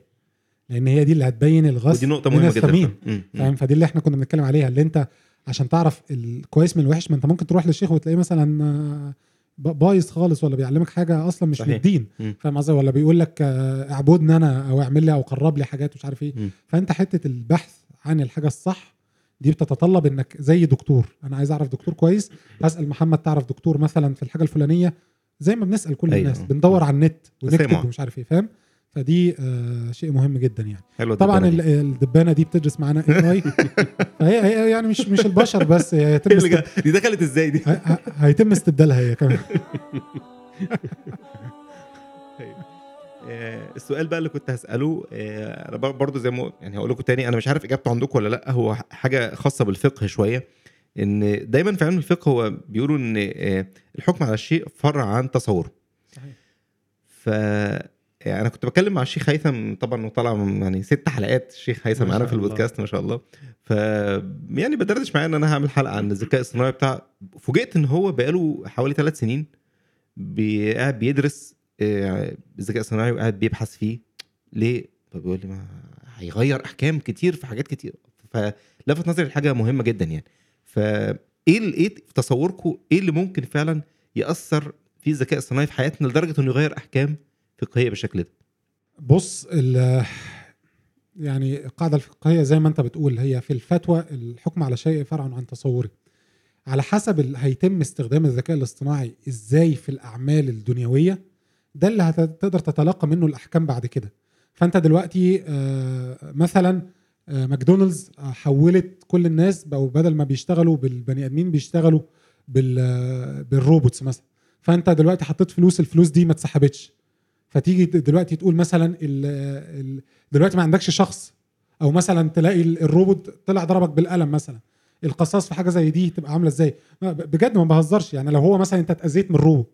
لأن هي دي اللي هتبين الغصب ودي نقطة مهمة جدا. فاهم فدي اللي إحنا كنا بنتكلم عليها اللي أنت عشان تعرف الكويس من الوحش ما أنت ممكن تروح للشيخ وتلاقيه مثلا آه، بايظ خالص ولا بيعلمك حاجة أصلا مش من. الدين. فاهم قصدي ولا بيقول لك آه، اعبدني أنا أو اعمل لي أو قرب لي حاجات مش عارف إيه. فأنت حتة البحث عن الحاجة الصح دي بتتطلب إنك زي دكتور. أنا عايز أعرف دكتور كويس هسأل محمد تعرف دكتور مثلا في الحاجة الفلانية. زي ما بنسأل كل أيوة. الناس بندور على النت ونكتب. ومش عارف إيه فاهم؟ فدي آه شيء مهم جدا يعني. حلوة طبعا دي. ال- الدبانة دي بتدرس معانا اي اي فهي هي يعني مش مش البشر بس هي هيتم دي دخلت إزاي دي؟ هيتم استبدالها هي كمان. السؤال بقى اللي كنت هسأله آه، أنا بر- برضو زي ما يعني هقول لكم تاني أنا مش عارف إجابته عندكم ولا لأ هو حاجة خاصة بالفقه شوية إن دايما في علم الفقه هو بيقولوا إن آه، الحكم على الشيء فرع عن تصوره. صحيح. ف يعني أنا كنت بتكلم مع الشيخ هيثم طبعا وطلع يعني ست حلقات الشيخ هيثم معانا في. البودكاست ما شاء الله. ف يعني بدردش معاه إن أنا هعمل حلقة عن الذكاء الصناعي بتاع فوجئت إن هو بقاله حوالي ثلاث سنين بيدرس آه، الذكاء الصناعي وقاعد بيبحث فيه. ليه؟ فبيقول لي ما هيغير أحكام كتير في حاجات كتير. فلفت نظري لحاجة مهمة جدا يعني. فايه إيه في تصوركم إيه اللي ممكن فعلا يأثر في الذكاء الصناعي في حياتنا لدرجة إنه يغير أحكام فقهية بالشكل ده؟ بص ال- يعني القاعدة الفقهية زي ما أنت بتقول هي في الفتوى الحكم على شيء فرع عن تصوري على حسب هيتم استخدام الذكاء الاصطناعي إزاي في الأعمال الدنيوية ده اللي هتقدر تتلقى منه الأحكام بعد كده. فأنت دلوقتي آه، مثلا آه، ماكدونالدز آه، حولت كل الناس بقوا بدل ما بيشتغلوا بالبني آدمين بيشتغلوا بال بال robots مثلا. فأنت دلوقتي حطيت فلوس الفلوس دي ما اتسحبتش. فتيجي دلوقتي تقول مثلا دلوقتي ما عندكش شخص. أو مثلا تلاقي ال- الروبوت طلع ضربك بالقلم مثلا. القصاص في حاجة زي دي تبقى عاملة إزاي؟ بجد ما بهزرش. يعني لو هو مثلا أنت اتأذيت من الروبوت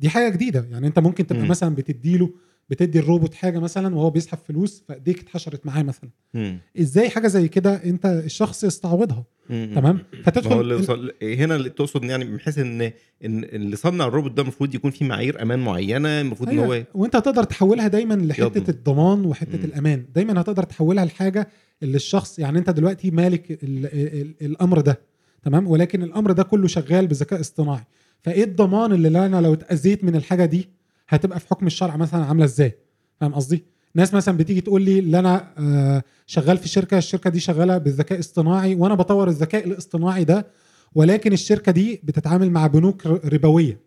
دي حاجة جديدة يعني أنت ممكن تبقى مم. مثلا بتديله بتدي الروبوت حاجة مثلا وهو بيسحب فلوس فايديك اتحشرت معاه مثلا مم. إزاي حاجة زي كده أنت الشخص يستعوضها. تمام ما هو فتدخل اللي وصل هنا اللي تقصد يعني من حيث ان ان اللي صنع الروبوت ده المفروض يكون فيه معايير أمان معينة المفروض إن هو أيوة. وأنت هتقدر تحولها دايما لحتة. الضمان وحتة مم. الأمان دايما هتقدر تحولها لحاجة اللي الشخص يعني أنت دلوقتي مالك ال ال ال الأمر ده تمام ولكن الأمر ده كله شغال بذكاء اصطناعي فإيه الضمان اللي أنا لو اتأذيت من الحاجة دي هتبقى في حكم الشرع مثلا عاملة إزاي فاهم قصدي ناس مثلا بتيجي تقول لي اللي أنا آه، شغال في شركة الشركة دي شغالة بالذكاء الاصطناعي وأنا بطور الذكاء الاصطناعي ده ولكن الشركة دي بتتعامل مع بنوك ربوية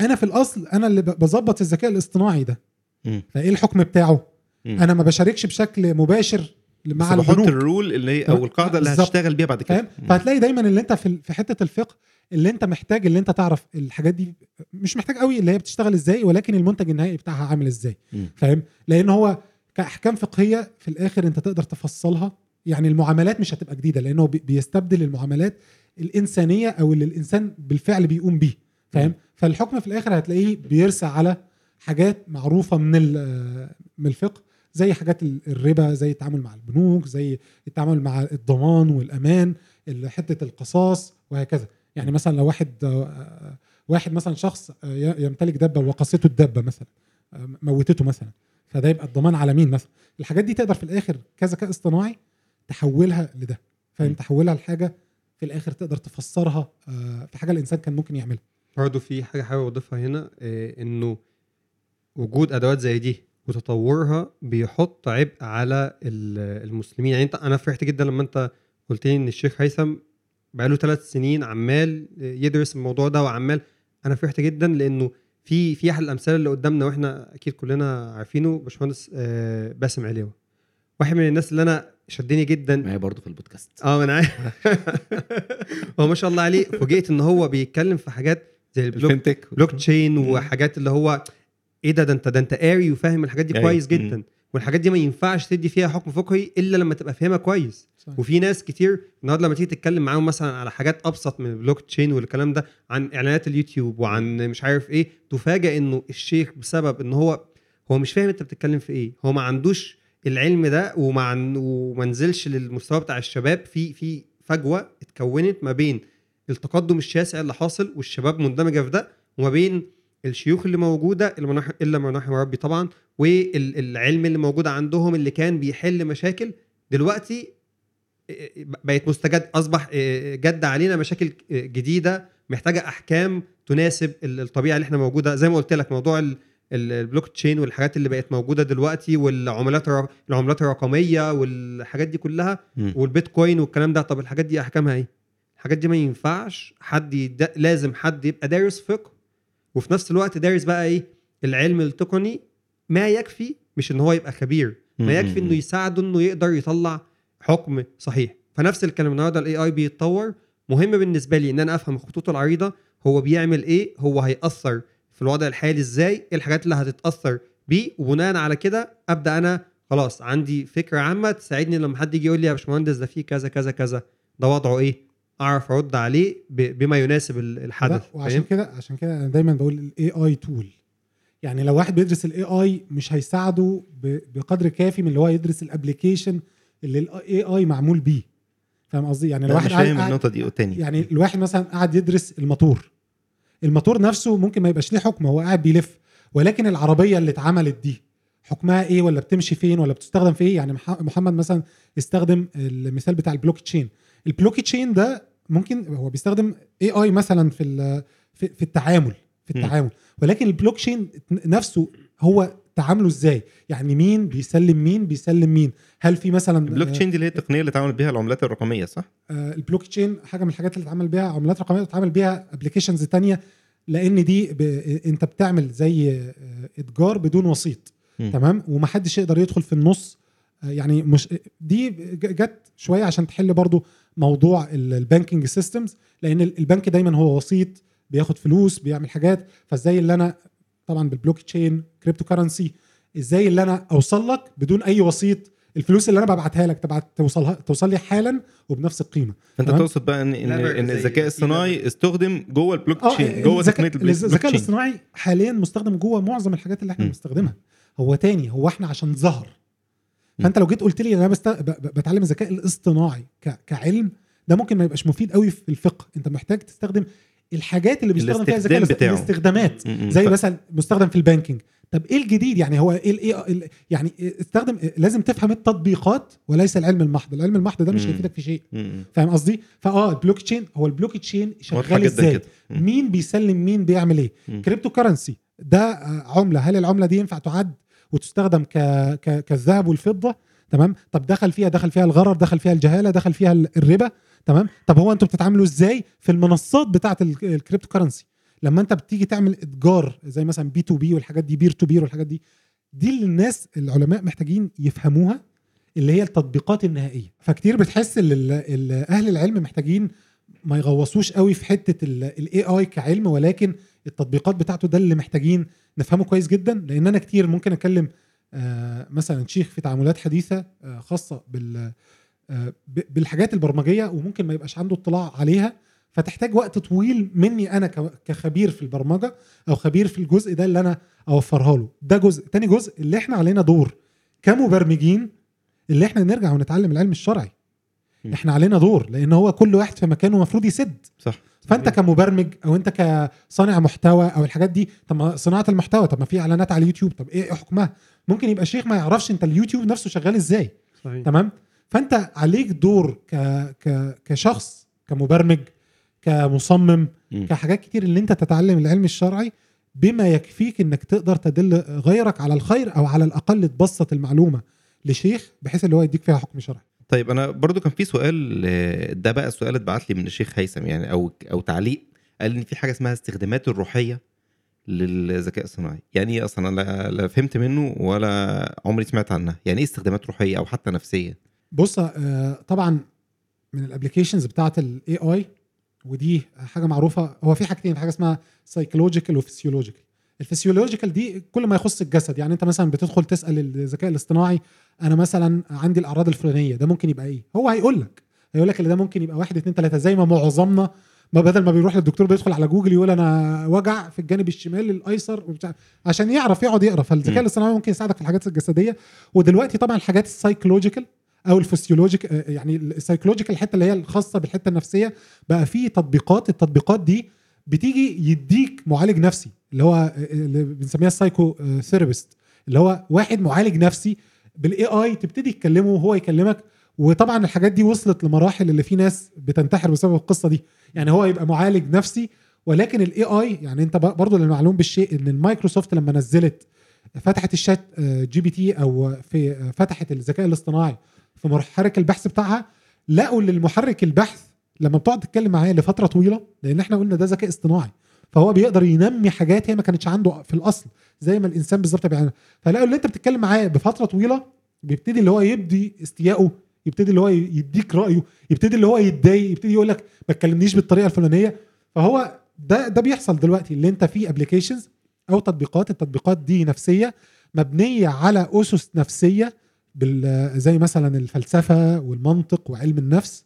أنا في الأصل أنا اللي بظبط الذكاء الاصطناعي ده. فإيه الحكم بتاعه. أنا ما بشاركش بشكل مباشر مع البنوك الرول اللي هي أو القاعدة اللي. هتشتغل بيها بعد كده. فهتلاقي دايما اللي أنت في في حتة الفقه اللي انت محتاج اللي انت تعرف الحاجات دي مش محتاج قوي اللي هي بتشتغل إزاي ولكن المنتج النهائي بتاعها عامل إزاي. فاهم؟ لأن هو كأحكام فقهية في الآخر انت تقدر تفصلها. يعني المعاملات مش هتبقى جديدة لأنه بي- بيستبدل المعاملات الإنسانية أو اللي الإنسان بالفعل بيقوم بيه فاهم؟ فالحكم في الآخر هتلاقيه بيرسى على حاجات معروفة من من الفقه زي حاجات ال- الربا زي التعامل مع البنوك زي التعامل مع الضمان والأمان ال- حتة القصاص وهكذا. يعني مثلا لو واحد آه، واحد مثلا شخص آه، يمتلك دبه وقصته الدبه مثلا آه، موتته مثلا فده يبقى الضمان على مين مثلا؟ الحاجات دي تقدر في الآخر كذكاء اصطناعي تحولها لده. فاهم. تحولها لحاجة في الآخر تقدر تفسرها في حاجة الإنسان كان ممكن يعملها. برضه في حاجة حابب أضيفها هنا إنه وجود أدوات زي دي وتطورها بيحط عبء على ال- المسلمين. يعني أنت أنا فرحت جدا لما أنت قلت لي إن الشيخ هيثم بقاله ثلاث سنين عمال يدرس الموضوع ده وعمال أنا فرحت جدا لأنه في في أحد الأمثلة اللي قدامنا وإحنا أكيد كلنا عارفينه باشمهندس آه، باسم عليوة. واحد من الناس اللي أنا شدني جدا. معايا برضه في البودكاست. آه أنا هو ما شاء الله عليه. فوجئت إن هو بيتكلم في حاجات زي ال block blockchain. وحاجات اللي هو إيه ده ده أنت ده أنت قاري وفاهم الحاجات دي. كويس جدا. والحاجات دي ما ينفعش تدي فيها حكم فقهي إلا لما تبقى فاهمها كويس. صحيح. وفي ناس كتير النهارده لما تيجي تتكلم معاهم مثلا على حاجات أبسط من البلوك تشين والكلام ده عن إعلانات اليوتيوب وعن مش عارف إيه تفاجئ إنه الشيخ بسبب إن هو هو مش فاهم أنت بتتكلم في إيه. هو ما عندوش العلم ده وما عن وما نزلش للمستوى بتاع الشباب. في في فجوة اتكونت ما بين التقدم الشاسع اللي حاصل والشباب مندمجة في ده وما بين الشيوخ اللي موجودة اللي منح إلا من رحم ربي طبعا والعلم اللي موجود عندهم اللي كان بيحل مشاكل. دلوقتي بقت مستجد أصبح جد علينا مشاكل جديدة محتاجة أحكام تناسب الطبيعة اللي إحنا موجودة زي ما قلت لك موضوع البلوك تشين والحاجات اللي بقت موجودة دلوقتي والعملات العملات الرقمية والحاجات دي كلها والبيتكوين والكلام ده طب الحاجات دي أحكامها إيه؟ الحاجات دي ما ينفعش حد لازم حد يبقى دارس فقه وفي نفس الوقت دارس بقى إيه؟ العلم التقني ما يكفي مش إن هو يبقى خبير ما يكفي إنه يساعده إنه يقدر يطلع حكم صحيح. فنفس الكلام النهارده ال AI بيتطور. مهم بالنسبة لي إن أنا أفهم الخطوط العريضة هو بيعمل إيه هو هيأثر في الوضع الحالي إزاي إيه الحاجات اللي هتتأثر بيه. وبناء على كده أبدأ أنا خلاص عندي فكرة عامة تساعدني لما حد يجي يقول لي يا باشمهندس ده فيه كذا كذا كذا. ده وضعه إيه؟ أعرف أرد عليه بما يناسب الحدث. وعشان كده عشان كده أنا دايما بقول ال AI tool يعني لو واحد بيدرس ال AI مش هيساعده بقدر كافي من اللي هو يدرس ال application اللي ال AI معمول بيه. فاهم قصدي؟ يعني لو واحد فاهم النقطة دي تاني. يعني الواحد مثلا قاعد يدرس الموتور الموتور نفسه ممكن ما يبقاش ليه حكم هو قاعد بيلف. ولكن العربية اللي اتعملت دي حكمها إيه؟ ولا بتمشي فين؟ ولا بتستخدم في إيه؟ يعني محمد مثلا استخدم المثال بتاع ال blockchain. ال blockchain ده ممكن هو بيستخدم AI مثلا في في التعامل في التعامل. ولكن البلوك تشين نفسه هو تعامله إزاي؟ يعني مين بيسلم مين؟ بيسلم مين؟ هل في مثلا البلوك تشين دي اللي هي التقنية اللي اتعمل بيها العملات الرقمية صح؟ آه البلوك تشين حاجة من الحاجات اللي اتعمل بيها عملات رقمية اتعمل بيها applications تانية لأن دي ب... أنت بتعمل زي إتجار بدون وسيط م. تمام؟ ومحدش يقدر يدخل في النص يعني مش دي جت شوية عشان تحل برضو موضوع ال banking systems لأن البنك دايما هو وسيط بياخد فلوس بيعمل حاجات فإزاي اللي أنا طبعا بال blockchain cryptocurrency إزاي اللي أنا أوصل لك بدون أي وسيط؟ الفلوس اللي أنا ببعتها لك تبعت توصلها توصل لي حالا وبنفس القيمة. فأنت تقصد بقى ان ان, إن الذكاء الصناعي استخدم جوه البلوك تشين جوه تقنيه الذكاء الاصطناعي حاليا مستخدم جوه معظم الحاجات اللي إحنا بنستخدمها. هو تاني هو إحنا عشان ظهر. فأنت لو جيت قلت لي أنا بست... بتعلم الذكاء الاصطناعي ك... كعلم ده ممكن ما يبقاش مفيد قوي في الفقه. أنت محتاج تستخدم الحاجات اللي بيستخدم فيها الذكاء بتاعه. الاستخدامات. زي مثلا مستخدم في ال banking طب إيه الجديد؟ يعني هو إيه ال AI يعني استخدم لازم تفهم التطبيقات وليس العلم المحض. العلم المحض ده مش هيفيدك في شيء. فاهم قصدي؟ فآه البلوك تشين هو البلوك تشين شغال إزاي؟ مين بيسلم مين بيعمل إيه؟ cryptocurrency ده عملة. هل العملة دي ينفع تعد وتستخدم ك... ك... كالذهب والفضة؟ تمام؟ طب دخل فيها دخل فيها الغرر دخل فيها الجهالة دخل فيها الربا تمام؟ طب هو أنتوا بتتعاملوا إزاي في المنصات بتاعة ال cryptocurrency لما انت بتيجي تعمل إتجار زي مثلا P2P والحاجات دي peer to peer والحاجات دي دي اللي الناس العلماء محتاجين يفهموها اللي هي التطبيقات النهائية. فكتير بتحس إن أهل العلم محتاجين ما يغوصوش قوي في حتة ال AI كعلم ولكن التطبيقات بتاعته ده اللي محتاجين نفهمه كويس جدا لأن أنا كتير ممكن اكلم آه مثلا شيخ في تعاملات حديثة آه خاصة بال آه بالحاجات البرمجية وممكن ما يبقاش عنده اطلاع عليها فتحتاج وقت طويل مني أنا كخبير في البرمجة أو خبير في الجزء ده اللي أنا أوفرها له. ده جزء. تاني جزء اللي إحنا علينا دور كمبرمجين اللي إحنا نرجع ونتعلم العلم الشرعي. م. إحنا علينا دور لأن هو كل واحد في مكانه المفروض يسد. صح. فأنت كمبرمج أو أنت كصانع محتوى أو الحاجات دي طب صناعة المحتوى طب ما في إعلانات على اليوتيوب طب إيه حكمها؟ ممكن يبقى شيخ ما يعرفش انت اليوتيوب نفسه شغال إزاي صحيح. تمام فانت عليك دور ك... ك... كشخص كمبرمج كمصمم م. كحاجات كتير اللي انت تتعلم العلم الشرعي بما يكفيك انك تقدر تدل غيرك على الخير أو على الاقل تبسط المعلومة لشيخ بحيث اللي هو يديك فيها حكم شرعي طيب أنا برضو كان في سؤال ده بقى السؤال اتبعت لي من الشيخ هيثم يعني أو أو تعليق قال إن في حاجة اسمها استخدامات الروحية للذكاء الصناعي. يعني إيه أصلا؟ أنا لا فهمت منه ولا عمري سمعت عنها. يعني إيه استخدامات روحية أو حتى نفسية؟ بص طبعا من ال applications بتاعه ال AI ودي حاجة معروفة. هو في حاجتين حاجة اسمها psychological و physiological ال physiological دي كل ما يخص الجسد. يعني أنت مثلا بتدخل تسأل الذكاء الاصطناعي أنا مثلا عندي الأعراض الفلانية ده ممكن يبقى إيه؟ هو هيقول لك هيقول لك إن ده ممكن يبقى واحد اتنين تلاتة زي ما معظمنا ما بدل ما بيروح للدكتور بيدخل على جوجل يقول أنا وجع في الجانب الشمال الأيسر وبتاع عشان يعرف يقعد يقرا. فالذكاء الاصطناعي ممكن يساعدك في الحاجات الجسدية. ودلوقتي طبعا الحاجات ال psychological أو ال physiologic آه، يعني ال psychological الحتة اللي هي الخاصة بالحتة النفسية بقى في تطبيقات. التطبيقات دي بتيجي يديك معالج نفسي اللي هو آه، اللي بنسميها ال psychotherapist اللي هو واحد معالج نفسي بال AI تبتدي تكلمه وهو يكلمك وطبعا الحاجات دي وصلت لمراحل اللي في ناس بتنتحر بسبب القصة دي. يعني هو يبقى معالج نفسي ولكن ال AI يعني انت برضو للمعلوم بالشيء إن المايكروسوفت لما نزلت فتحت ال ChatGPT أو في فتحت الذكاء الاصطناعي في محرك البحث بتاعها لقوا إن المحرك البحث لما بتقعد تتكلم معاه لفترة طويلة لأن إحنا قلنا ده ذكاء اصطناعي فهو بيقدر ينمي حاجات هي ما كانتش عنده في الأصل زي ما الإنسان بالظبط بيعمل. فلقوا اللي أنت بتتكلم معاه بفترة طويلة بيبتدي اللي هو يبدي استيائه يبتدي اللي هو يديك رأيه يبتدي اللي هو يتضايق يبتدي يقول لك ما تكلمنيش بالطريقة الفلانية. فهو ده ده بيحصل دلوقتي اللي انت في applications أو تطبيقات. التطبيقات دي نفسية مبنية على أسس نفسية بال زي مثلا الفلسفة والمنطق وعلم النفس.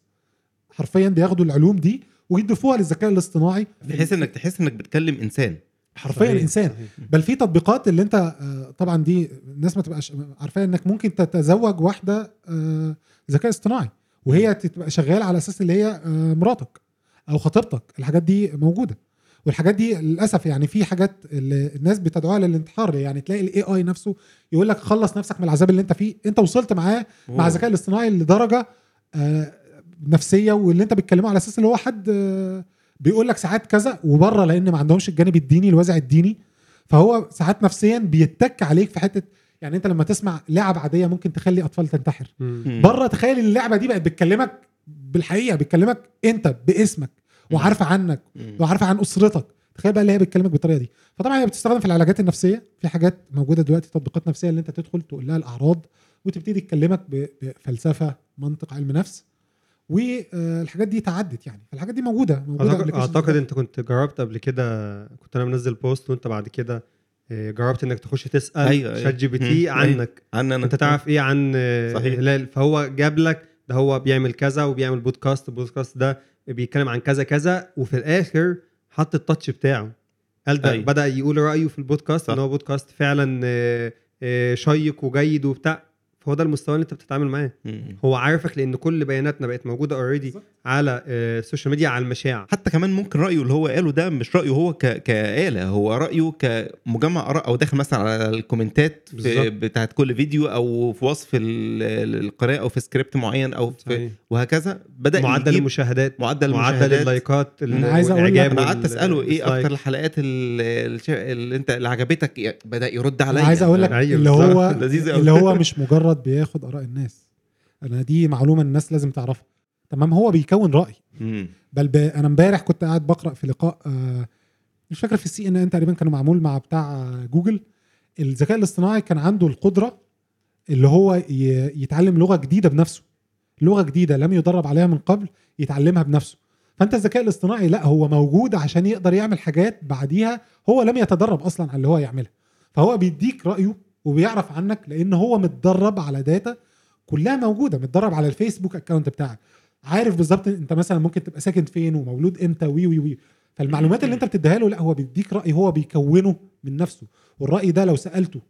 حرفيا بياخدوا العلوم دي ويضيفوها للذكاء الاصطناعي. بحيث إنك تحس إنك بتكلم إنسان. حرفيا صحيح، إنسان. صحيح. بل في تطبيقات اللي انت آه، طبعا دي الناس ما تبقاش عارفاها إنك ممكن تتزوج واحدة آه، ذكاء اصطناعي وهي تبقى شغالة على أساس اللي هي آه، مراتك أو خطيبتك. الحاجات دي موجودة. والحاجات دي للأسف يعني في حاجات اللي الناس بتدعوها للانتحار. يعني تلاقي الاي اي نفسه يقول لك خلص نفسك من العذاب اللي أنت فيه. أنت وصلت معاه مع الذكاء الاصطناعي لدرجة آه، نفسية واللي أنت بتكلمه على أساس اللي هو حد آه، بيقول لك ساعات كذا وبره لأن ما عندهمش الجانب الديني الوازع الديني. فهو ساعات نفسيا بيتك عليك في حتة يعني انت لما تسمع لعب عادية ممكن تخلي أطفال تنتحر. بره تخيل اللعبة دي بقت بتكلمك بالحقيقة بتكلمك أنت باسمك وعارفه عنك. وعارفه عن أسرتك. تخيل بقى اللي هي بتكلمك بالطريقة دي. فطبعا هي بتستخدم في العلاجات النفسية. في حاجات موجودة دلوقتي تطبيقات نفسية اللي انت تدخل تقول لها الأعراض وتبتدي تكلمك ب- بفلسفة منطق علم نفس. والحاجات دي تعدت يعني. فالحاجات دي موجودة موجودة اعتقد, أعتقد. أنت كنت جربت قبل كده كنت أنا منزل post وأنت بعد كده آه، جربت إنك تخش تسأل أيوة،. ChatGPT أيوة. عنك عن أنا أنت تعرف إيه عن آه، صحيح. هلال فهو جاب لك ده هو بيعمل كذا وبيعمل podcast ال podcast ده بيتكلم عن كذا كذا وفي الآخر حط ال touch بتاعه قال ده أيوة. بدأ يقول رأيه في البودكاست صح. ان هو بودكاست فعلا آه، آه، شيق وجيد وبتاع فهو ده المستوى اللي انت بتتعامل معاه. هو عارفك لأن كل بياناتنا بقت موجودة already. على آه، ال social media على المشاع حتى كمان ممكن رأيه اللي هو قاله ده مش رأيه هو ك... كآلة هو رأيه كمجمع آراء أو داخل مثلا على الكومنتات في بالظبط. بتاعت كل فيديو أو في وصف ال- القراءة أو في سكريبت معين أو في صحيح. وهكذا بدأ معدل يجيب المشاهدات معدل معدل المشاهدات اللايكات أنا عايز أقول لك- أنا قعدت أسأله إيه. أكتر الحلقات ال- الش- اللي أنت اللي عجبتك بدأ يرد أنا عليا عايز أقول لك أيوة، اللي. هو. اللي هو مش مجرد بياخد آراء الناس. أنا دي معلومة الناس لازم تعرفها. تمام؟ هو بيكون رأي. بل ب... أنا امبارح كنت قاعد بقرأ في لقاء آه، مش فاكر في السي إن إن تقريبا كانوا معمول مع بتاع آه، جوجل. الذكاء الاصطناعي كان عنده القدرة اللي هو ي... يتعلم لغة جديدة بنفسه. لغة جديدة لم يدرب عليها من قبل يتعلمها بنفسه. فأنت الذكاء الاصطناعي لا هو موجود عشان يقدر يعمل حاجات بعديها هو لم يتدرب أصلا على اللي هو يعملها. فهو بيديك رأيه وبيعرف عنك لأن هو متدرب على data كلها موجودة متدرب على ال Facebook account بتاعك. عارف بالظبط أنت مثلا ممكن تبقى ساكن فين ومولود إمتى وي وي وي. فالمعلومات اللي أنت بتديها له لا هو بيديك رأي هو بيكونه من نفسه. والرأي ده لو سألته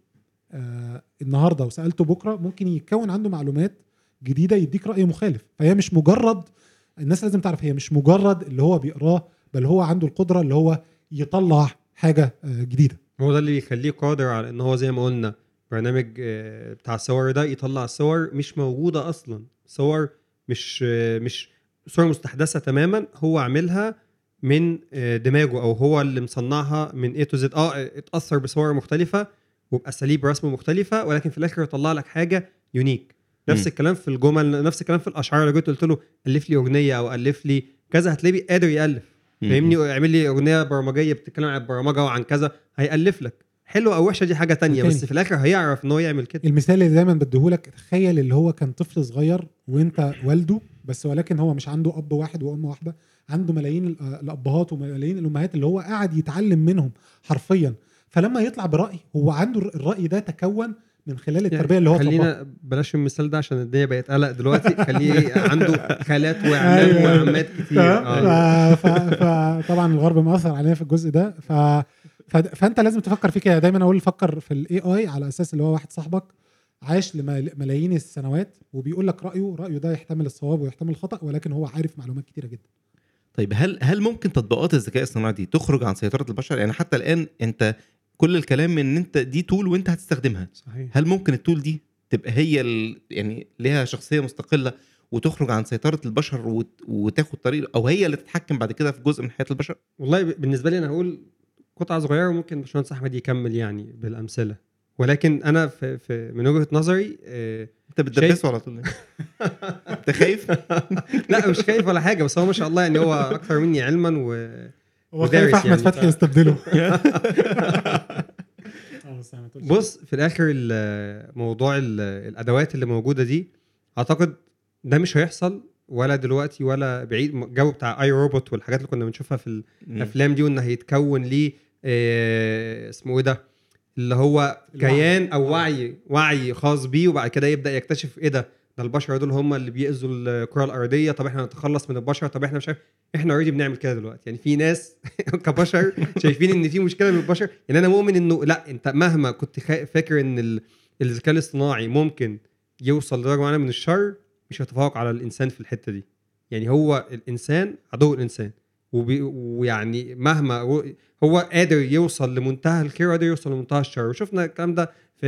آه النهارده وسالته بكرة ممكن يكون عنده معلومات جديدة يديك رأي مخالف. فهي مش مجرد الناس لازم تعرف هي مش مجرد اللي هو بيقراه بل هو عنده القدرة اللي هو يطلع حاجة آه جديدة. هو ده اللي بيخليه قادر على إن هو زي ما قلنا برنامج آه، بتاع الصور ده يطلع صور مش موجودة أصلا. صور مش آه، مش صور مستحدثة تماما هو عاملها من آه، دماغه أو هو اللي مصنعها من A to Z آه اتأثر بصور مختلفة وباساليب رسم مختلفة ولكن في الآخر يطلع لك حاجة unique نفس. الكلام في الجمل نفس الكلام في الأشعار. لو جيت قلت له ألف لي أغنية أو ألف لي كذا هتلاقيه قادر يألف. فاهمني؟ اعمل لي أغنية برمجية بتتكلم عن البرمجة وعن كذا هيألف لك. حلوة أو وحشة دي حاجة تانية تاني. بس في الآخر هيعرف إن هو يعمل كده المثال اللي دايما بديهولك تخيل اللي هو كان طفل صغير وأنت والده بس ولكن هو مش عنده أب واحد وأم واحدة عنده ملايين ال- الأبهات وملايين الأمهات اللي هو قاعد يتعلم منهم حرفيا فلما يطلع برأي هو عنده الرأي ده تكون من خلال التربية اللي هو. خلينا بلاش المثال ده عشان الدنيا بقت قلق دلوقتي خليه عنده خالات وعمام أيوة. وعمات كتير آه. فطبعا الغرب مأثر علينا في الجزء ده ف... فانت لازم تفكر في كده. دايما أقول فكر في الاي اي على أساس اللي هو واحد صاحبك عاش لملايين السنوات وبيقول لك رأيه رأيه ده يحتمل الصواب ويحتمل الخطأ ولكن هو عارف معلومات كتيرة جدا. طيب هل هل ممكن تطبيقات الذكاء الصناعي دي تخرج عن سيطرة البشر؟ يعني حتى الآن أنت كل الكلام إن أنت دي تول وأنت هتستخدمها. صحيح. هل ممكن التول دي تبقى هي ال... يعني ليها شخصية مستقلة وتخرج عن سيطرة البشر وت... وتاخد طريق أو هي اللي تتحكم بعد كده في جزء من حياة البشر؟ والله بالنسبة لي أنا هقول قطعة صغيرة وممكن باشمهندس أحمد يكمل يعني بالأمثلة. ولكن أنا في, في من وجهة نظري آه، أنت بتدبسه على طول. أنت خايف؟ لا مش خايف ولا حاجة بس هو ما شاء الله يعني هو أكثر مني علما و هو خايف أحمد يعني، فتحي يستبدله. بص في الآخر ال- موضوع ال- الأدوات اللي موجودة دي أعتقد ده مش هيحصل ولا دلوقتي ولا بعيد. الجو بتاع اي روبوت والحاجات اللي كنا بنشوفها في الأفلام دي وإن هيتكون ليه آه، اسمه إيه ده؟ اللي هو الوعي. كيان أو آه. وعي وعي خاص بيه وبعد كده يبدأ يكتشف إيه ده؟ ده البشر دول هم اللي بيأذوا الكرة الأرضية. طب إحنا نتخلص من البشر؟ طب إحنا مش عارف إحنا اوريدي بنعمل كده دلوقتي. يعني في ناس كبشر شايفين إن في مشكلة من البشر. يعني أنا مؤمن إنه لأ أنت مهما كنت فاكر إن ال- الذكاء الاصطناعي ممكن يوصل لدرجة معينة من الشر مش هيتفوق على الإنسان في الحتة دي. يعني هو الإنسان عدو الإنسان. ويعني مهما هو- قادر يوصل لمنتهى الخير وقادر يوصل لمنتهى الشر. وشفنا الكلام ده في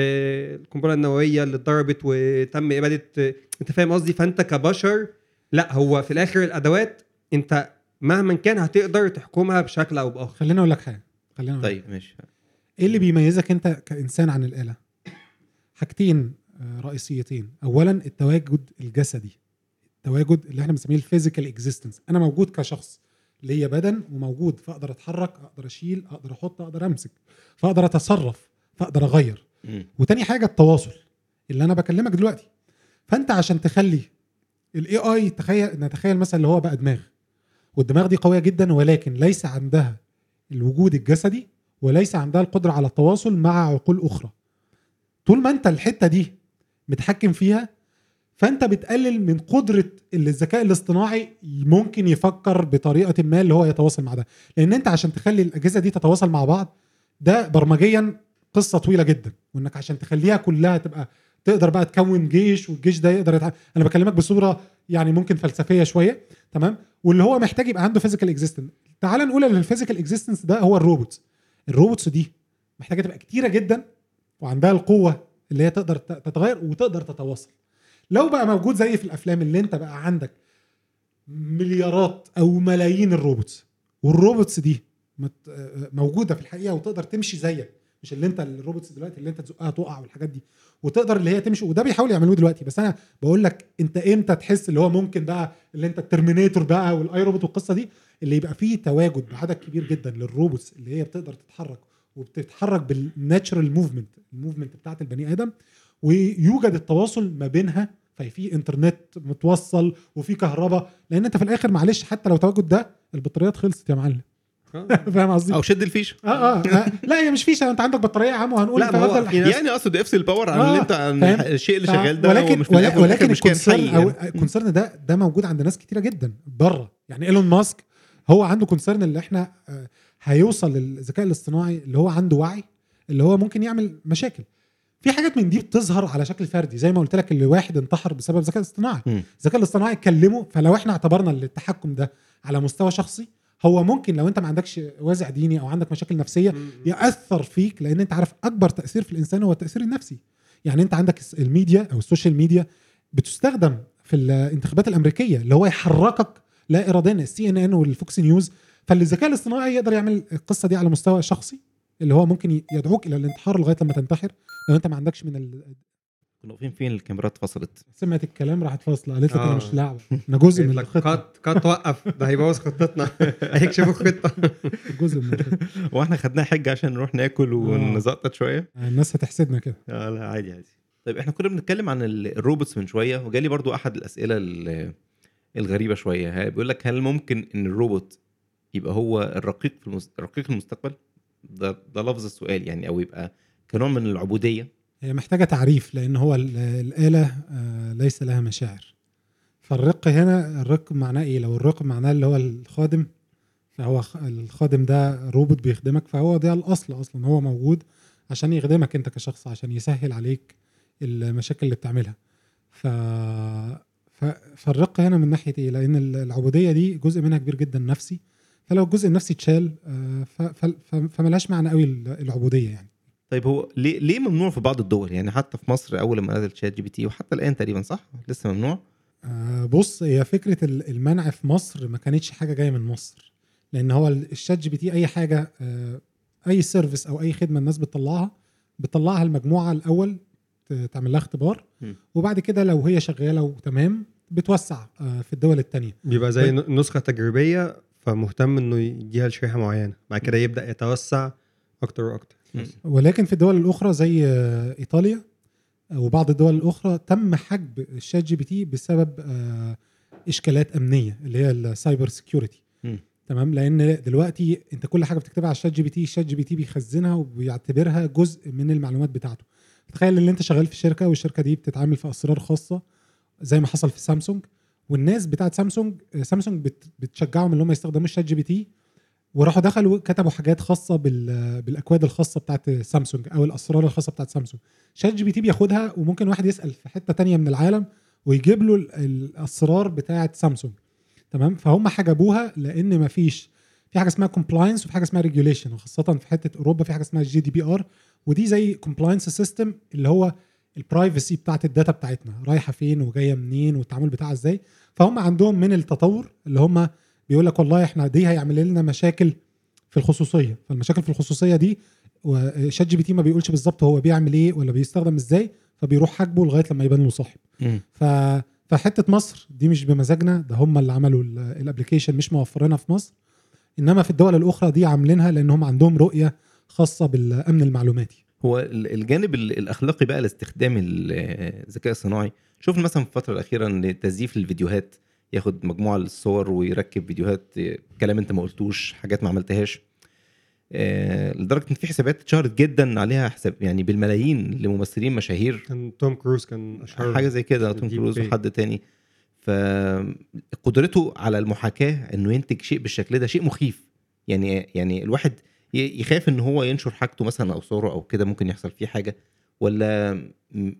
القنبلة النووية اللي اتضربت وتم إبادة أنت فاهم قصدي؟ فأنت كبشر لا هو في الآخر الأدوات أنت مهما كان هتقدر تحكمها بشكل أو بآخر. خليني أقول لك حاجة لك طيب ماشي. إيه اللي بيميزك أنت كإنسان عن الآلة؟ حاجتين آه، رئيسيتين. اولا التواجد الجسدي التواجد اللي إحنا بنسميه ال physical existence أنا موجود كشخص. ليا بدن وموجود فأقدر أتحرك أقدر أشيل أقدر أحط أقدر أمسك فأقدر أتصرف فأقدر أغير. وتاني حاجة التواصل اللي أنا بكلمك دلوقتي. فأنت عشان تخلي الاي اي تخيل نتخيل مثلا اللي هو بقى دماغ. والدماغ دي قوية جدا ولكن ليس عندها الوجود الجسدي وليس عندها القدرة على التواصل مع عقول أخرى. طول ما أنت الحتة دي متحكم فيها فانت بتقلل من قدرة اللي الذكاء الاصطناعي ممكن يفكر بطريقة ما اللي هو يتواصل مع ده. لأن أنت عشان تخلي الأجهزة دي تتواصل مع بعض ده برمجيا قصة طويلة جدا. وإنك عشان تخليها كلها تبقى تقدر بقى تكون جيش والجيش ده يقدر يتع... أنا بكلمك بصورة يعني ممكن فلسفية شوية تمام؟ واللي هو محتاج يبقى عنده physical existence تعال نقول إن ال physical existence ده هو ال robots. ال robots دي محتاجة تبقى كتيرة جدا وعندها القوة اللي هي تقدر تتغير وتقدر تتواصل. لو بقى موجود زي في الأفلام اللي أنت بقى عندك مليارات أو ملايين ال robots وال robots دي موجودة في الحقيقة وتقدر تمشي زيك مش اللي أنت ال robots دلوقتي اللي أنت تزقها تقع والحاجات دي وتقدر اللي هي تمشي وده بيحاولوا يعملوه دلوقتي. بس أنا بقول لك أنت إمتى تحس اللي هو ممكن بقى اللي أنت ال Terminator بقى وال I, Robot والقصة دي؟ اللي يبقى فيه تواجد بعدد كبير جدا لل robots اللي هي بتقدر تتحرك وبتتحرك بال natural movement ال movement بتاعت البني آدم. ويوجد التواصل ما بينها ففي انترنت متوصل وفي كهرباء لأن أنت في الآخر معلش حتى لو تواجد ده البطاريات خلصت يا معلم. فاهم قصدي؟ أو شد الفيشة. آه, آه آه. لا هي مش فيشة أنت عندك بطارية يا عم وهنقول لا، هو يعني أقصد إفصل ال power عن آه، اللي أنت عن؟ الشيء اللي شغال ده هو ولكن مش ولكن, ولكن ال concern أو يعني. ال concern ده ده موجود عند ناس كتيرة جدا بره يعني إيلون ماسك هو عنده concern اللي إحنا آه، هيوصل للذكاء الاصطناعي اللي هو عنده وعي اللي هو ممكن يعمل مشاكل. في حاجات من دي بتظهر على شكل فردي زي ما قلت لك اللي واحد انتحر بسبب الذكاء الاصطناعي. الذكاء الاصطناعي اتكلمه فلو إحنا اعتبرنا التحكم ده على مستوى شخصي هو ممكن لو انت ما عندكش وازع ديني أو عندك مشاكل نفسية يأثر فيك لأن انت عارف أكبر تأثير في الإنسان هو التأثير النفسي. يعني انت عندك الس- الميديا أو ال social media بتستخدم في الانتخابات الأمريكية اللي هو يحركك لا اراديا ال CNN وال Fox News فالذكاء الاصطناعي يقدر يعمل القصة دي على مستوى شخصي اللي هو ممكن يدعوك إلى الانتحار لغاية لما تنتحر لو أنت ما عندكش من ال... كنا واقفين فين؟ الكاميرات فصلت. سمعت الكلام راحت فاصلة قالت لك أنا آه. مش لعبه أنا جزء من الخطة. cut cut وقف ده هيبوظ خطتنا. هيكشفوا الخطة. جزء من الخطة. وإحنا خدناها حجة عشان نروح ناكل ونزقطط شوية. الناس هتحسدنا كده. آه لا عادي عادي. طيب إحنا كنا بنتكلم عن ال- robots من شوية وجالي برضو أحد الأسئلة ال- الغريبة شوية. بيقول لك هل ممكن إن الروبوت يبقى هو الرقيق في المست... رقيق المستقبل؟ ده ده لفظ السؤال يعني أو يبقى كنوع من العبودية. هي محتاجة تعريف لأن هو ال- الآلة آه، ليس لها مشاعر. فالرق هنا الرق معناه إيه؟ لو الرق معناه اللي هو الخادم فهو الخادم ده روبوت بيخدمك فهو ده الأصل أصلا هو موجود عشان يخدمك أنت كشخص عشان يسهل عليك المشاكل اللي بتعملها. ف... فالرق هنا من ناحية إيه؟ لأن ال- العبودية دي جزء منها كبير جدا نفسي فلو الجزء النفسي اتشال آه،. فملهاش معنى قوي ال- العبودية يعني. طيب هو ليه ليه ممنوع في بعض الدول؟ يعني حتى في مصر أول ما نزل ChatGPT وحتى الآن تقريبا صح؟ لسه ممنوع؟ آه، بص هي فكرة ال- المنع في مصر ما كانتش حاجة جاية من مصر. لأن هو ال- ال ChatGPT أي حاجة آه، أي service أو أي خدمة الناس بتطلعها بتطلعها المجموعة الأول تعمل لها اختبار. م. وبعد كده لو هي شغالة وتمام بتوسع في الدول التانية. بيبقى زي ن- نسخة تجريبية فمهتم إنه يديها لشريحة معينة. بعد كده يبدأ يتوسع أكتر وأكتر. ولكن في الدول الاخرى زي آه، إيطاليا آه، وبعض الدول الأخرى تم حجب ال ChatGPT بسبب آه، إشكالات أمنية اللي هي ال cyber security. تمام؟ لأن دلوقتي أنت كل حاجة بتكتبها على الشات جي بي تي الشات جي بي تي بيخزنها وبيعتبرها جزء من المعلومات بتاعته. تخيل إن أنت شغال في شركة والشركة دي بتتعامل في أسرار خاصة زي ما حصل في سامسونج. والناس بتاعت سامسونج سامسونج بت- بتشجعهم إن هم يستخدموا ال ChatGPT وراحوا دخلوا كتبوا حاجات خاصة بال بالأكواد الخاصة بتاعت سامسونج أو الأسرار الخاصة بتاعت سامسونج. ChatGPT بياخدها وممكن واحد يسأل في حتة تانية من العالم ويجيب له ال- الأسرار بتاعت سامسونج. تمام؟ فهم حجبوها لأن ما فيش في حاجة اسمها compliance وفي حاجة اسمها regulation وخاصة في حتة أوروبا في حاجة اسمها ال GDPR ودي زي compliance system اللي هو ال privacy بتاعت ال data بتاعتنا رايحة فين وجاية منين والتعامل بتاعها إزاي. فهم عندهم من التطور اللي هم بيقول لك والله إحنا دي هيعمل لنا مشاكل في الخصوصية. فالمشاكل في الخصوصية دي و ChatGPT ما بيقولش بالظبط هو بيعمل إيه ولا بيستخدم إزاي فبيروح حاجبه لغاية لما يبان له صاحب. ف فحتة مصر دي مش بمزاجنا ده هم اللي عملوا ال- application مش موفرينها في مصر. إنما في الدول الأخرى دي عاملينها لأن هم عندهم رؤية خاصة بالأمن المعلوماتي. هو ال- الجانب ال- الأخلاقي بقى لاستخدام ال- الذكاء الصناعي. شفنا مثلا في الفترة الأخيرة إن تزييف للفيديوهات ياخد مجموعة للصور ويركب فيديوهات كلام أنت ما قلتوش حاجات ما عملتهاش. آه، لدرجة إن في حسابات اتشهرت جدا عليها حساب يعني بالملايين لممثلين مشاهير. كان توم كروز كان أشهر حاجة زي كده توم كروز. وحد تاني. فقدرته على المحاكاة إنه ينتج شيء بالشكل ده شيء مخيف. يعني يعني الواحد يخاف إن هو ينشر حاجته مثلا أو صوره أو كده ممكن يحصل فيه حاجة ولا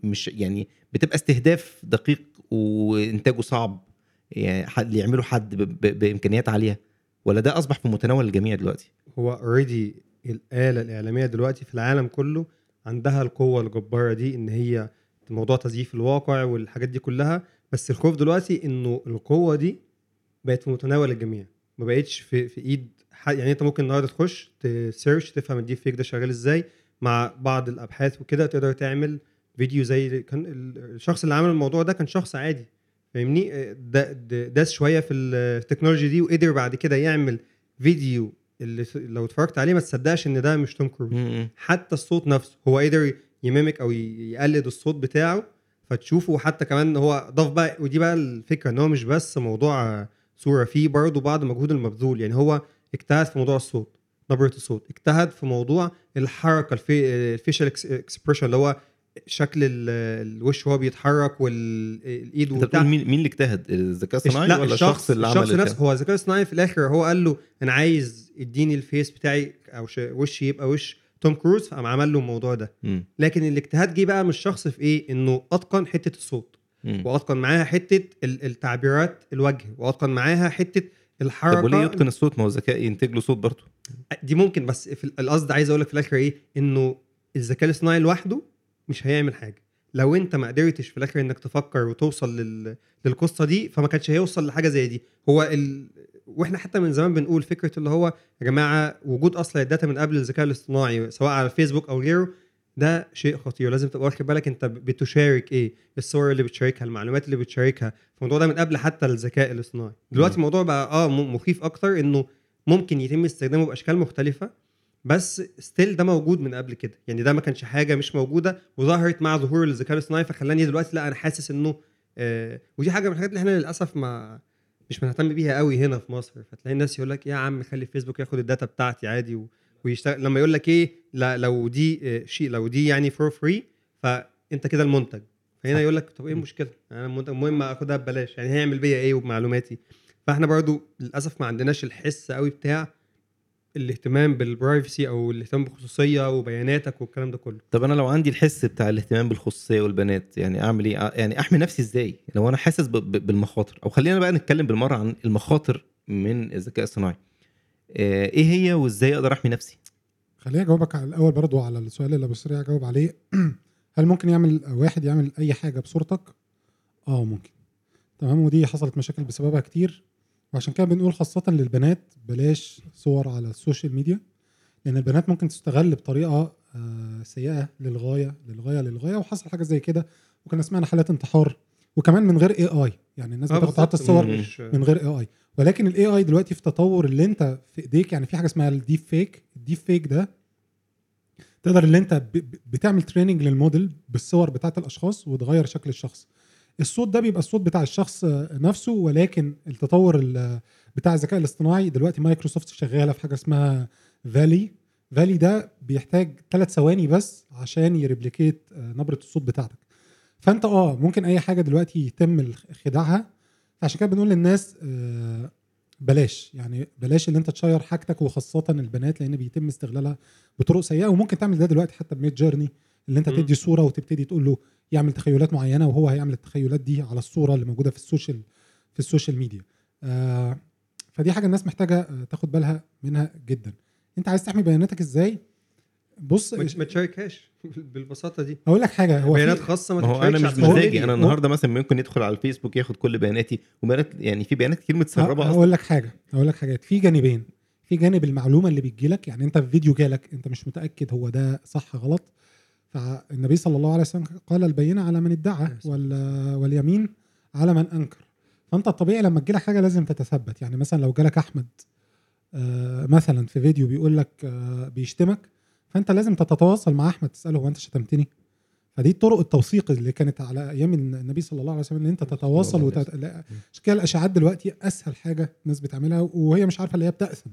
مش يعني بتبقى استهداف دقيق وإنتاجه صعب يعني حد يعمله حد بإمكانيات عالية ولا ده أصبح في متناول الجميع دلوقتي؟ هو اوريدي الآلة الإعلامية دلوقتي في العالم كله عندها القوة الجبارة دي إن هي موضوع تزييف الواقع والحاجات دي كلها بس الخوف دلوقتي إنه القوة دي بقت في متناول الجميع ما بقتش في في إيد يعني انت ممكن النهارده تخش تسيرش تفهم ال deep fake ده شغال إزاي مع بعض الابحاث وكده تقدر تعمل فيديو زي كان ال- الشخص اللي عمل الموضوع ده كان شخص عادي فاهمني؟ ده- داس شوية في ال technology دي وقدر بعد كده يعمل فيديو اللي لو اتفرجت عليه ما تصدقش ان ده مش توم كروز. حتى الصوت نفسه هو قدر يـ mimic أو يقلد الصوت بتاعه فتشوفه وحتى كمان هو ضاف بقى ودي بقى الفكرة إن هو مش بس موضوع صورة فيه برضه بعض المجهود المبذول. يعني هو اجتهد في موضوع الصوت نبرة الصوت اجتهد في موضوع الحركة الفي ال facial expression اللي هو شكل ال- الوش وهو بيتحرك والإيد أنت بتقول مين مين اللي اجتهد؟ الذكاء الصناعي لا ولا الشخص اللي عمل الشخص؟ نفسه هو الذكاء الصناعي في الآخر هو قال له أنا عايز اديني الفيس بتاعي أو وشي يبقى وش توم كروز فقام عمل له الموضوع ده. م- لكن الاجتهاد جه بقى من الشخص في إيه؟ إنه أتقن حتة الصوت. م. وأتقن معاها حتة ال- التعبيرات الوجه وأتقن معاها حتة الحركه طب وليه يتقن الصوت؟ ما هو الذكاء ينتج له صوت برضه. دي ممكن بس في ال- القصد عايز أقول لك في الآخر إيه؟ إنه الذكاء الاصطناعي لوحده مش هيعمل حاجة. لو أنت ما قدرتش في الآخر إنك تفكر وتوصل لل... للقصة دي فما كانش هيوصل لحاجة زي دي. هو ال... وإحنا حتى من زمان بنقول فكرة اللي هو يا جماعة وجود أصلا ال data من قبل الذكاء الاصطناعي سواء على فيسبوك أو غيره ده شيء خطير. لازم تبقى واخد بالك انت بتشارك إيه؟ الصور اللي بتشاركها المعلومات اللي بتشاركها. الموضوع ده من قبل حتى الذكاء الاصطناعي. دلوقتي مم. الموضوع بقى آه مخيف أكتر إنه ممكن يتم استخدامه بأشكال مختلفة بس still ده موجود من قبل كده. يعني ده ما كانش حاجة مش موجودة وظهرت مع ظهور الذكاء الاصطناعي فخلاني دلوقتي لأ أنا حاسس إنه آه ودي حاجة من الحاجات اللي إحنا للأسف ما مش بنهتم بيها قوي هنا في مصر. فتلاقي الناس يقول لك يا عم خلي فيسبوك ياخد ال data بتاعتي عادي و... ويشتغل لما يقول لك إيه لا لو دي آه، شيء لو دي يعني for free فأنت كده المنتج. فهنا. يقول لك طب إيه المشكلة؟ أنا المنتج المهم آخدها ببلاش. يعني هيعمل بيا إيه وبمعلوماتي فإحنا برضو للأسف ما عندناش الحس قوي بتاع الاهتمام بال privacy أو الاهتمام بالخصوصيه وبياناتك والكلام ده كله. طب أنا لو عندي الحس بتاع الاهتمام بالخصوصية والبنات يعني أعمل إيه؟ يعني أحمي نفسي إزاي؟ لو أنا حاسس بالمخاطر. أو خلينا بقى نتكلم بالمرة عن المخاطر من الذكاء الصناعي. إيه هي وإزاي أقدر أحمي نفسي؟ خليني اجاوبك على الأول برضو على السؤال اللي أبو سريع اجاوب عليه. هل ممكن يعمل واحد يعمل أي حاجة بصورتك؟ آه ممكن. تمام ودي حصلت مشاكل بسببها كتير. وعشان كده بنقول خاصة للبنات بلاش صور على ال social media لأن البنات ممكن تستغل بطريقة آه، سيئة للغاية للغاية للغاية وحصل حاجة زي كده. وكنا سمعنا حالات انتحار. وكمان من غير AI يعني الناس آه، بتاخد. الصور من غير AI ولكن ال AI دلوقتي في تطور اللي انت في ايديك يعني في حاجة اسمها ال deep fake ال deep fake ده تقدر اللي انت بتعمل training لل model بالصور بتاعت الأشخاص وتغير شكل الشخص. الصوت ده بيبقى الصوت بتاع الشخص نفسه ولكن التطور ال- بتاع الذكاء الاصطناعي دلوقتي مايكروسوفت شغالة في حاجة اسمها VALL-E VALL-E ده بيحتاج ثلاث ثواني بس عشان يـ replicate آه، نبرة الصوت بتاعتك. فانت آه ممكن أي حاجة دلوقتي يتم خداعها. عشان كده بنقول للناس آه، بلاش. يعني بلاش إن أنت تشير حاجتك وخاصة البنات لأن بيتم استغلالها بطرق سيئة. وممكن تعمل ده دلوقتي حتى ب Midjourney اللي أنت. تدي صورة وتبتدي تقول له يعمل تخيلات معينة وهو هيعمل التخيلات دي على الصورة اللي موجودة في ال social في ال social media. آه فدي حاجة الناس محتاجة آه، تاخد بالها منها جدا. أنت عايز تحمي بياناتك إزاي؟ بص ما تشاركهاش بالبساطة دي. أقول لك حاجة هو بيانات خاصة ما هو أنا مش مزاجي. أنا النهارده مثلا ممكن يدخل على الفيسبوك ياخد كل بياناتي وبيانات يعني في بيانات كتير متسربة أصلا. هقول لك حاجة هقول لك حاجات. في جانبين. في جانب المعلومة اللي بتجي لك يعني أنت في فيديو جالك أنت مش متأكد هو ده صح غلط. فالنبي صلى الله عليه وسلم قال البينة على من ادعى وال- واليمين على من أنكر. فأنت الطبيعي لما تجيلك حاجة لازم تتثبت. يعني مثلا لو جالك أحمد آه، مثلا في فيديو بيقول لك آه، بيشتمك فانت لازم تتواصل مع احمد تساله هو انت شتمتني؟ فدي طرق التوثيق اللي كانت على أيام النبي صلى الله عليه وسلم إن انت تتواصل وتت... لا، عشان كده الاشاعات دلوقتي أسهل حاجة الناس بتعملها وهي مش عارفة اللي هي بتأثم.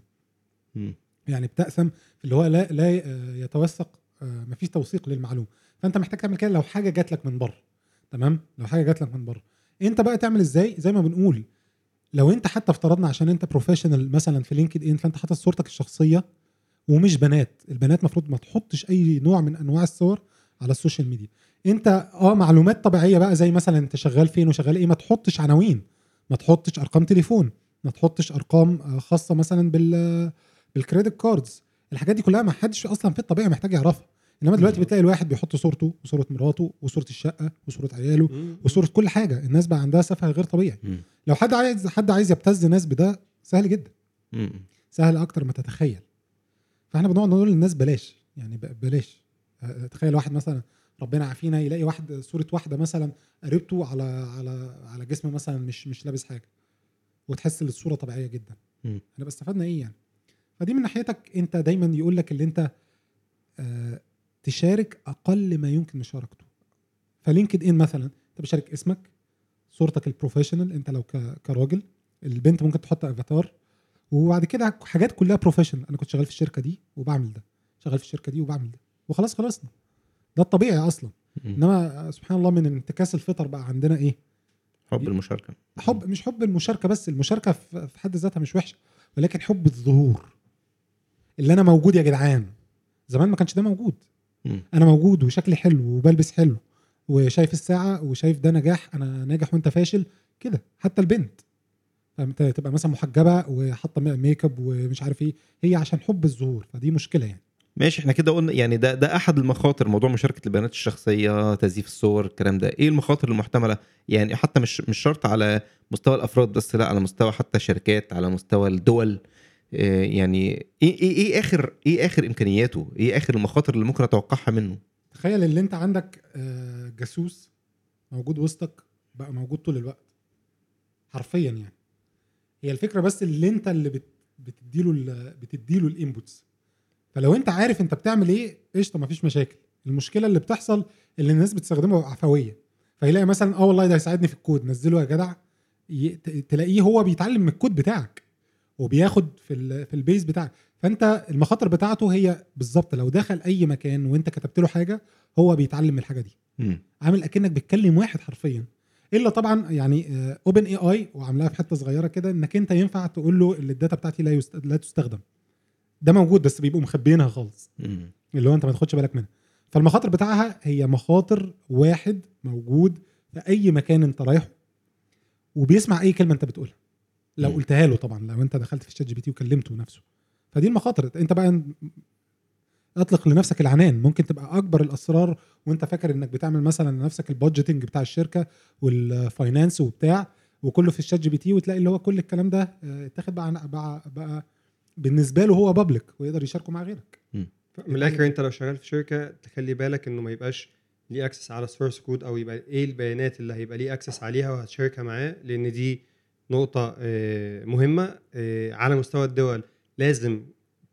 يعني بتأثم في اللي هو لا لا آه، يتوثق آه، مفيش توثيق للمعلومه فانت محتاج تعمل كده لو حاجة جات لك من بره تمام؟ لو حاجة جات لك من بره. انت بقى تعمل إزاي؟ زي ما بنقول لو انت حتى افترضنا عشان انت professional مثلا في LinkedIn فانت حاطط صورتك الشخصية ومش بنات. البنات مفروض ما تحطش أي نوع من أنواع الصور على ال social media. أنت آه معلومات طبيعية بقى زي مثلا أنت شغال فين وشغال إيه ما تحطش عناوين. ما تحطش أرقام تليفون. ما تحطش أرقام آه، خاصة مثلا بال بال credit cards الحاجات دي كلها ما حدش أصلا في الطبيعه محتاج يعرفها. إنما دلوقتي بتلاقي الواحد بيحط صورته وصورة مراته وصورة الشقة وصورة عياله. وصورة كل حاجة. الناس بقى عندها سفه غير طبيعي. لو حد عايز حد عايز يبتز ناس بده سهل جدا. سهل أكتر ما تتخيل. فاحنا بنقعد نقول للناس بلاش يعني بلاش. أه، تخيل واحد مثلا ربنا عافينا يلاقي واحد صورة واحدة مثلا قريبته على على على جسم مثلا مش مش لابس حاجة وتحس إن الصورة طبيعية جدا. إحنا استفدنا إيه يعني؟ فدي من ناحيتك أنت دايما يقول لك اللي أنت آه تشارك أقل ما يمكن مشاركته. ف LinkedIn مثلا أنت بتشارك اسمك صورتك ال professional أنت لو كراجل البنت ممكن تحط افاتار وبعد كده حاجات كلها professional أنا كنت شغال في الشركة دي وبعمل ده. شغال في الشركة دي وبعمل ده. وخلاص خلصنا. ده الطبيعي أصلا. إنما سبحان الله من انتكاس الفطر بقى عندنا إيه؟ حب المشاركة. حب مش حب المشاركة بس المشاركة في حد ذاتها مش وحشة ولكن حب الظهور. اللي أنا موجود يا جدعان. زمان ما كانش ده موجود. أنا موجود وشكلي حلو وبلبس حلو وشايف الساعة وشايف ده نجاح أنا ناجح وأنت فاشل كده. حتى البنت. تبقى مثلا محجبة وحاطة ميك اب ومش عارف إيه هي عشان حب الظهور فدي مشكلة يعني. ماشي إحنا كده قلنا يعني ده ده أحد المخاطر موضوع مشاركة البيانات الشخصية تزييف الصور الكلام ده. إيه المخاطر المحتملة؟ يعني حتى مش مش شرط على مستوى الأفراد بس لا على مستوى حتى الشركات على مستوى الدول. إيه يعني إيه إيه إيه اخر إيه آخر إمكانياته؟ إيه آخر المخاطر اللي ممكن أتوقعها منه؟ تخيل اللي أنت عندك آه، جاسوس موجود وسطك بقى موجود طول الوقت. حرفيا يعني. هي الفكرة بس اللي انت اللي بت بتديله ال- بتديله ال inputs فلو انت عارف انت بتعمل إيه قشطة مفيش مشاكل. المشكلة اللي بتحصل اللي الناس بتستخدمه عفوية. فيلاقي مثلا آه والله ده هيساعدني في الكود نزله يا جدع تلاقيه هو بيتعلم من الكود بتاعك وبياخد في ال في ال base بتاعك. فانت المخاطر بتاعته هي بالظبط لو دخل أي مكان وانت كتبت له حاجة هو بيتعلم من الحاجة دي. عامل أكنك بتكلم واحد حرفيا. إلا طبعا يعني OpenAI وعاملاها في حتة صغيرة كده إنك أنت ينفع تقول له اللي ال data بتاعتي لا يست... لا تستخدم. ده موجود بس بيبقوا مخبيينها خالص. اللي هو أنت ما تاخدش بالك منها. فالمخاطر بتاعها هي مخاطر واحد موجود في أي مكان أنت رايحه وبيسمع أي كلمة أنت بتقولها. لو. قلتها له طبعا لو أنت دخلت في ال ChatGPT وكلمته نفسه. فدي المخاطر. أنت بقى أطلق لنفسك العنان. ممكن تبقى أكبر الأسرار وأنت فاكر إنك بتعمل مثلا لنفسك ال budgeting بتاع الشركة وال finance وبتاع وكله في ال ChatGPT وتلاقي اللي هو كل الكلام ده آه، اتاخد بقى بقى, بقى بالنسبة له هو public ويقدر يشاركه مع غيرك. من الآخر أنت لو شغال في شركة تخلي بالك إنه ما يبقاش ليه access على ال source code أو يبقى إيه البيانات اللي هيبقى ليه access عليها وهتشاركها معاه لأن دي نقطة آه، مهمة آه، على مستوى الدول لازم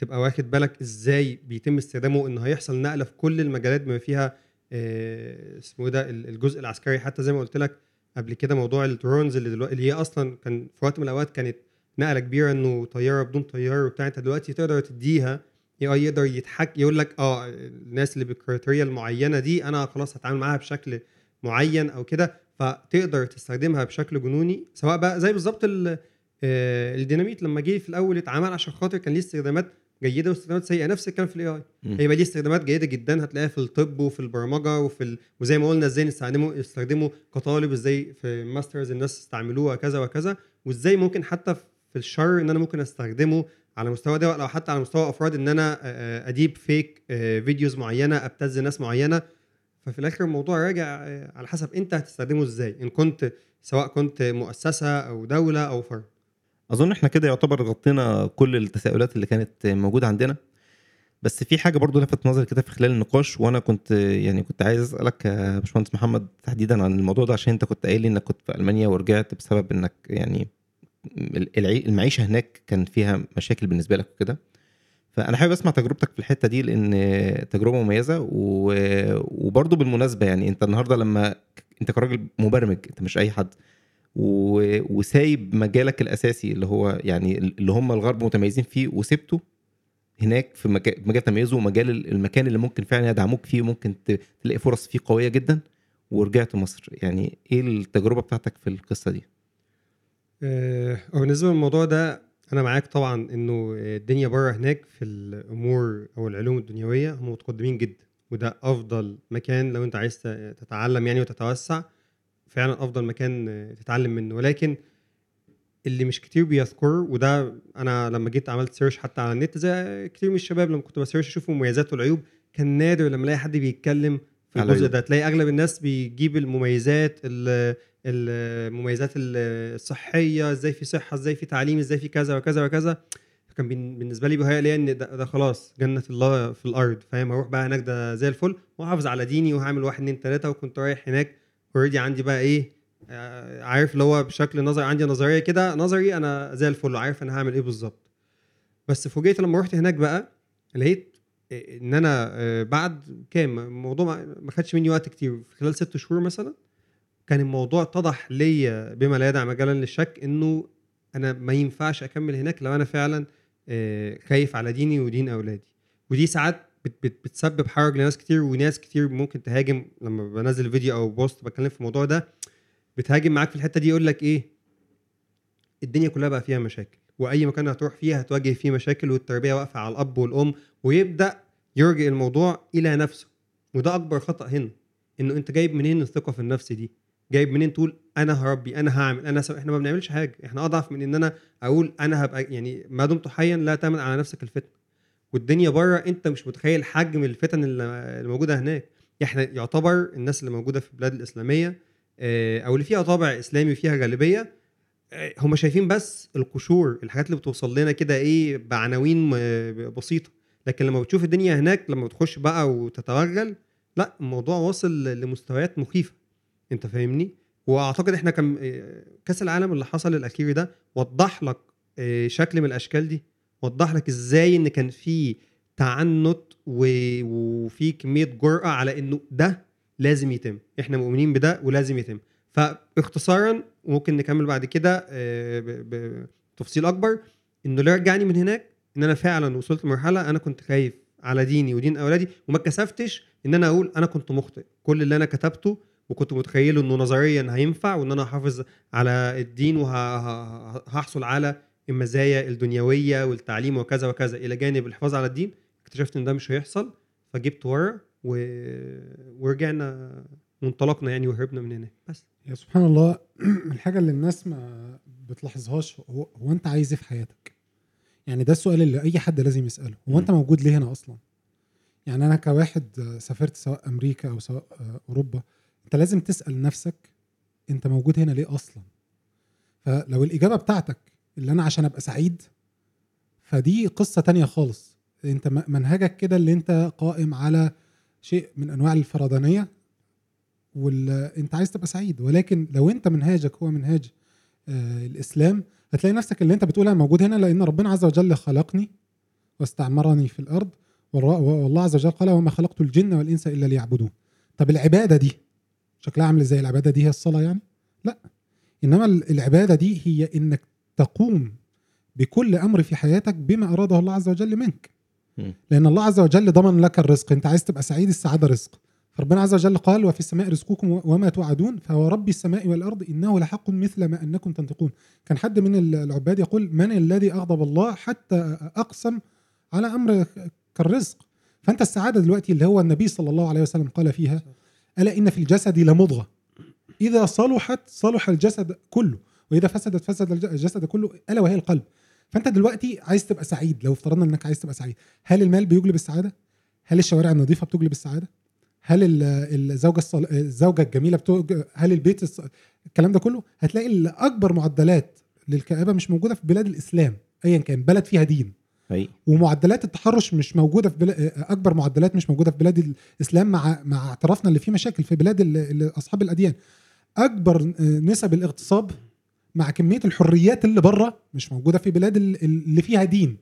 تبقى واخد بالك إزاي بيتم استخدامه إن هيحصل نقلة في كل المجالات بما فيها آه، اسمه إيه ده ال- الجزء العسكري. حتى زي ما قلت لك قبل كده موضوع ال drones اللي دلوقتي اللي هي أصلا كان في وقت من الأوقات كانت نقلة كبيرة إنه طيارة بدون طيار وبتاع أنت دلوقتي تقدر تديها اي يقدر يتحك يقول لك آه الناس اللي بال criteria المعينة دي أنا خلاص هتعامل معاها بشكل معين أو كده فتقدر تستخدمها بشكل جنوني. سواء بقى زي بالظبط ال- آه، الديناميت لما جه في الأول اتعمل عشان خاطر كان ليه استخدامات جيدة واستخدامات سيئة نفس الكلام في ال AI. هيبقى ليه استخدامات جيدة جدا هتلاقيها في الطب وفي البرمجة وفي ال... وزي ما قلنا إزاي نستخدمه يستخدمه كطالب إزاي في masters الناس استعملوه وكذا وكذا وإزاي ممكن حتى في الشر إن أنا ممكن أستخدمه على مستوى دول أو حتى على مستوى أفراد إن أنا آه، أديب فيك آه، فيديوز معينة أبتز ناس معينة. ففي الآخر الموضوع راجع آه، على حسب أنت هتستخدمه إزاي إن كنت سواء كنت مؤسسة أو دولة أو فرد. أظن إحنا كده يعتبر غطينا كل التساؤلات اللي كانت موجودة عندنا بس في حاجة برضو لفت نظري كده في خلال النقاش وأنا كنت يعني كنت عايز أسألك يا باشمهندس محمد تحديدا عن الموضوع ده عشان أنت كنت قايل لي إنك كنت في ألمانيا ورجعت بسبب إنك يعني المعيشة هناك كان فيها مشاكل بالنسبة لك وكده فأنا حابب أسمع تجربتك في الحتة دي لأن تجربة مميزة. وبرضو بالمناسبة يعني أنت النهارده لما أنت كراجل مبرمج أنت مش أي حد. وسايب مجالك الأساسي اللي هو يعني اللي هم الغرب متميزين فيه وسبته هناك في مجال, تميزه ومجال ال- المكان اللي ممكن فعلا يدعموك فيه وممكن تلاقي فرص فيه قوية جدا. ورجعت مصر. يعني إيه التجربة بتاعتك في القصة دي؟ آه، هو بالنسبة للموضوع ده أنا معاك طبعا إنه الدنيا بره هناك في الأمور أو العلوم الدنيوية هم متقدمين جدا. وده أفضل مكان لو أنت عايز تتعلم يعني وتتوسع. فعلا أفضل مكان تتعلم منه. ولكن اللي مش كتير بيذكر وده أنا لما جيت عملت سيرش حتى على النت زي كتير من الشباب لما كنت بسيرش أشوف المميزات والعيوب كان نادر لما ألاقي حد بيتكلم في الجزء. ده. تلاقي أغلب الناس بيجيب المميزات ال- المميزات ال- الصحية إزاي في صحة إزاي في تعليم إزاي في كذا وكذا وكذا. كان بالنسبة لي بيهيأ لي إن ده, ده خلاص جنة الله في الأرض فاهم؟ هروح بقى هناك ده زي الفل وأحافظ على ديني وهعمل واحد اتنين تلاتة وكنت رايح هناك already عندي بقى إيه آه، عارف اللي هو بشكل نظري عندي نظرية كده نظري أنا زي الفل عارف أنا هعمل إيه بالظبط. بس فوجئت لما رحت هناك بقى لقيت إن أنا آه، بعد كام الموضوع ما- خدش مني وقت كتير في خلال ست شهور مثلا كان الموضوع اتضح ليا بما لا يدع مجالا للشك إنه أنا ما ينفعش أكمل هناك لو أنا فعلا آه، خايف على ديني ودين أولادي. ودي ساعات بت بت بتسبب حرج لناس كتير وناس كتير ممكن تهاجم. لما بنزل فيديو أو بوست بتكلم في الموضوع ده بتهاجم معاك في الحتة دي يقول لك إيه الدنيا كلها بقى فيها مشاكل وأي مكان هتروح فيه هتواجه فيه مشاكل والتربية واقفة على الأب والأم ويبدأ يرجع الموضوع إلى نفسه. وده أكبر خطأ هنا إنه أنت جايب منين الثقة في النفس دي؟ جايب منين تقول أنا هربي أنا هعمل أنا سو... إحنا ما بنعملش حاجة إحنا أضعف من إن أنا أقول أنا هبقى يعني ما دمت حيا لا تامن على نفسك الفتنة. والدنيا بره انت مش متخيل حجم الفتن اللي موجودة هناك. إحنا يعتبر الناس اللي موجودة في البلاد الإسلامية آه، أو اللي فيها طابع إسلامي وفيها غالبية آه، هم شايفين بس القشور الحاجات اللي بتوصل لنا كده إيه بعناوين آه، بسيطة. لكن لما بتشوف الدنيا هناك لما بتخش بقى وتتوغل لا الموضوع واصل لمستويات مخيفة. انت فاهمني؟ وأعتقد إحنا آه، كأس العالم اللي حصل الأخير ده وضح لك شكل من الأشكال دي. وضح لك إزاي إن كان في تعنت وفي كمية جرأة على إنه ده لازم يتم إحنا مؤمنين بده ولازم يتم. فاختصارا ممكن نكمل بعد كده آه، بتفصيل أكبر. إنه اللي رجعني من هناك إن أنا فعلا وصلت لمرحله أنا كنت خايف على ديني ودين أولادي وما اتكسفتش إن أنا أقول أنا كنت مخطئ. كل اللي أنا كتبته وكنت متخيله إنه نظريا هينفع وإن أنا هحافظ على الدين وهحصل على المزايا الدنيوية والتعليم وكذا وكذا إلى جانب الحفاظ على الدين اكتشفت إن ده مش هيحصل فجبت ورا و... ورجعنا وانطلقنا يعني وهربنا من هناك بس يا سبحان الله الحاجة اللي الناس ما بتلاحظهاش هو, هو أنت عايز إيه في حياتك؟ يعني ده السؤال اللي أي حد لازم يسأله هو أنت موجود ليه هنا أصلا؟ يعني أنا كواحد سافرت سواء أمريكا أو سواء أوروبا أنت لازم تسأل نفسك أنت موجود هنا ليه أصلا؟ فلو الإجابة بتاعتك اللي أنا عشان أبقى سعيد. فدي قصة تانية خالص. أنت منهجك كده اللي أنت قائم على شيء من أنواع الفردانية وانت عايز تبقى سعيد. ولكن لو أنت منهاجك هو منهاج آه الإسلام هتلاقي نفسك اللي أنت بتقول أنا موجود هنا لأن ربنا عز وجل خلقني واستعمرني في الأرض والله عز وجل قال وما خلقت الجن والإنس إلا ليعبدون. طب العبادة دي شكلها عامل إزاي؟ العبادة دي هي الصلاة يعني؟ لا. إنما ال- العبادة دي هي إنك تقوم بكل أمر في حياتك بما أراده الله عز وجل منك. لأن الله عز وجل ضمن لك الرزق. أنت عايز تبقى سعيد السعادة رزق. فربنا عز وجل قال وفي السماء رزقكم وما توعدون. فهو رب السماء والأرض إنه لحق مثل ما أنكم تنطقون. كان حد من العباد يقول من الذي أغضب الله حتى أقسم على أمر كالرزق؟ فأنت السعادة دلوقتي اللي هو النبي صلى الله عليه وسلم قال فيها ألا إن في الجسد لمضغة. إذا صلحت صلح الجسد كله. وإذا فسدت فسد الج- الجسد كله ألا وهي القلب. فأنت دلوقتي عايز تبقى سعيد. لو افترضنا إنك عايز تبقى سعيد. هل المال بيجلب السعادة؟ هل الشوارع النظيفة بتجلب السعادة؟ هل ال- الزوجة الصل... الزوجة الجميلة بتوج... هل البيت الص... الكلام ده كله؟ هتلاقي أكبر معدلات للكآبة مش موجودة في بلاد الإسلام ايا كان بلد فيها دين. حقيقي ومعدلات التحرش مش موجودة في بلاد أكبر معدلات مش موجودة في بلاد الإسلام مع مع اعترافنا اللي فيه مشاكل في بلاد ال- أصحاب الأديان. أكبر نسب الاغتصاب مع كمية الحريات اللي بره مش موجودة في بلاد ال- اللي فيها دين.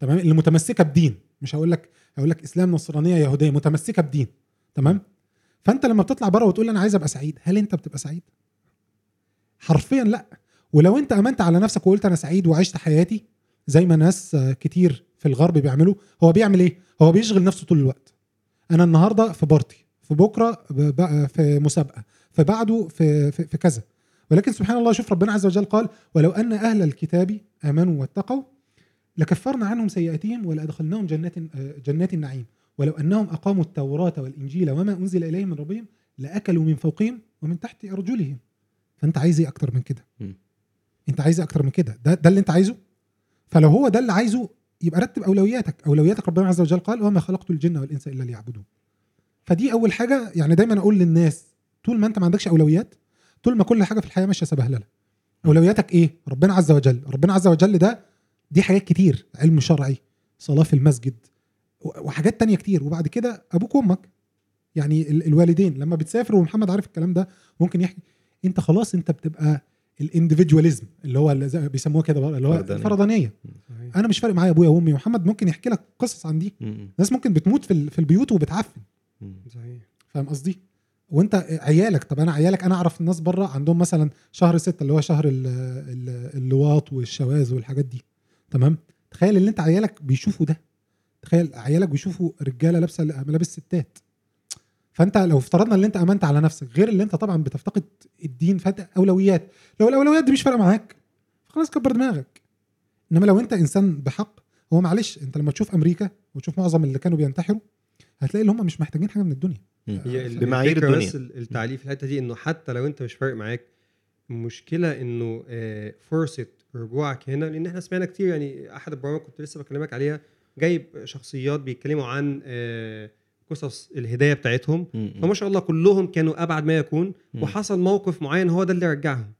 تمام؟ اللي متمسكة بدين. مش هقول لك هقول لك إسلام نصرانية يهودية متمسكة بدين. تمام؟ فأنت لما بتطلع بره وتقول أنا عايز أبقى سعيد هل أنت بتبقى سعيد؟ حرفيا لأ. ولو أنت أمنت على نفسك وقلت أنا سعيد وعشت حياتي زي ما ناس كتير في الغرب بيعملوا هو بيعمل إيه؟ هو بيشغل نفسه طول الوقت. أنا النهارده في بارتي في بكرة في مسابقة في بعده في, في, في كذا. ولكن سبحان الله شوف ربنا عز وجل قال ولو أن أهل الكتاب آمنوا واتقوا لكفرنا عنهم سيئاتهم ولأدخلناهم جنات جنات النعيم. ولو أنهم أقاموا التوراة والإنجيل وما أنزل إليهم من ربهم لأكلوا من فوقهم ومن تحت أرجلهم. فأنت عايز إيه أكتر من كده. أنت عايز إيه أكتر من كده؟ ده ده اللي أنت عايزه؟ فلو هو ده اللي عايزه يبقى رتب أولوياتك. أولوياتك ربنا عز وجل قال وما خلقت الجن والإنس إلا ليعبدون. فدي أول حاجة يعني دايما أقول للناس طول ما أنت ما عندكش أولويات طول ما كل حاجة في الحياة ماشية سبهللة. أولوياتك إيه؟ ربنا عز وجل. ربنا عز وجل ده دي حاجات كتير علم شرعي صلاة في المسجد وحاجات تانية كتير. وبعد كده أبوك وأمك. يعني ال- الوالدين. لما بتسافر ومحمد عارف الكلام ده ممكن يحكي. أنت خلاص أنت بتبقى الانديفيدواليزم اللي هو اللي بيسموه كده اللي هو فردانية. الفردانيه أنا مش فارق معايا أبويا وأمي. محمد ممكن يحكي لك قصص عن دي. ناس ممكن بتموت في ال- في البيوت وبتعفن. صحيح فاهم قصدي؟ وانت عيالك طب أنا عيالك أنا اعرف الناس بره عندهم مثلا شهر ستة اللي هو شهر ال- ال- اللواط والشواذ والحاجات دي تمام؟ تخيل ان انت عيالك بيشوفوا ده تخيل عيالك بيشوفوا رجالة لابسة ملابس ستات. فانت لو افترضنا ان انت امنت على نفسك غير اللي انت طبعا بتفتقد الدين فانت أولويات. لو الأولويات دي مش فارقة معاك خلاص كبر دماغك. إنما لو انت إنسان بحق هو معلش انت لما تشوف أمريكا وتشوف معظم اللي كانوا بينتحروا هتلاقي اللي هم مش محتاجين حاجة من الدنيا. هي بمعايير الدنيا. بس ال- التعليق في الحتة دي إنه حتى لو أنت مش فارق معاك المشكلة إنه آه، فرصة رجوعك هنا لأن إحنا سمعنا كتير يعني أحد البرامج كنت لسه بكلمك عليها جايب شخصيات بيتكلموا عن آه، قصص الهداية بتاعتهم. فما شاء الله كلهم كانوا أبعد ما يكون. وحصل موقف معين هو ده اللي رجعهم.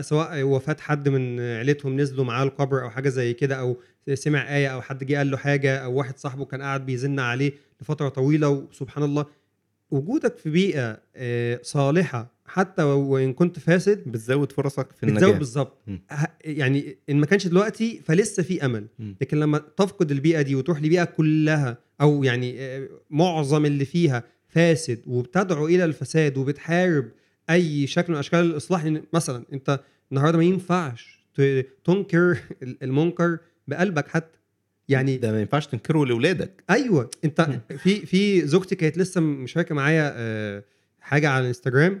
سواء وفاه حد من عيلتهم نزلوا معاه القبر أو حاجة زي كده أو سمع آية أو حد جه قال له حاجة أو واحد صاحبه كان قاعد بيزن عليه لفترة طويلة وسبحان الله وجودك في بيئة آه، صالحة حتى وإن كنت فاسد بتزود فرصك في بتزود النجاح بالظبط مم. ه- يعني إن ما كانش دلوقتي فلسه في أمل مم. لكن لما تفقد البيئة دي وتروح لبيئة كلها أو يعني آه، معظم اللي فيها فاسد وبتدعو إلى الفساد وبتحارب أي شكل من أشكال الإصلاح مثلا أنت النهارده ما ينفعش تنكر المنكر بقلبك حتى يعني ده ما ينفعش تنكره لاولادك أيوه. أنت في في زوجتي كانت لسه مشاركه معايا آه، حاجة على الإنستجرام.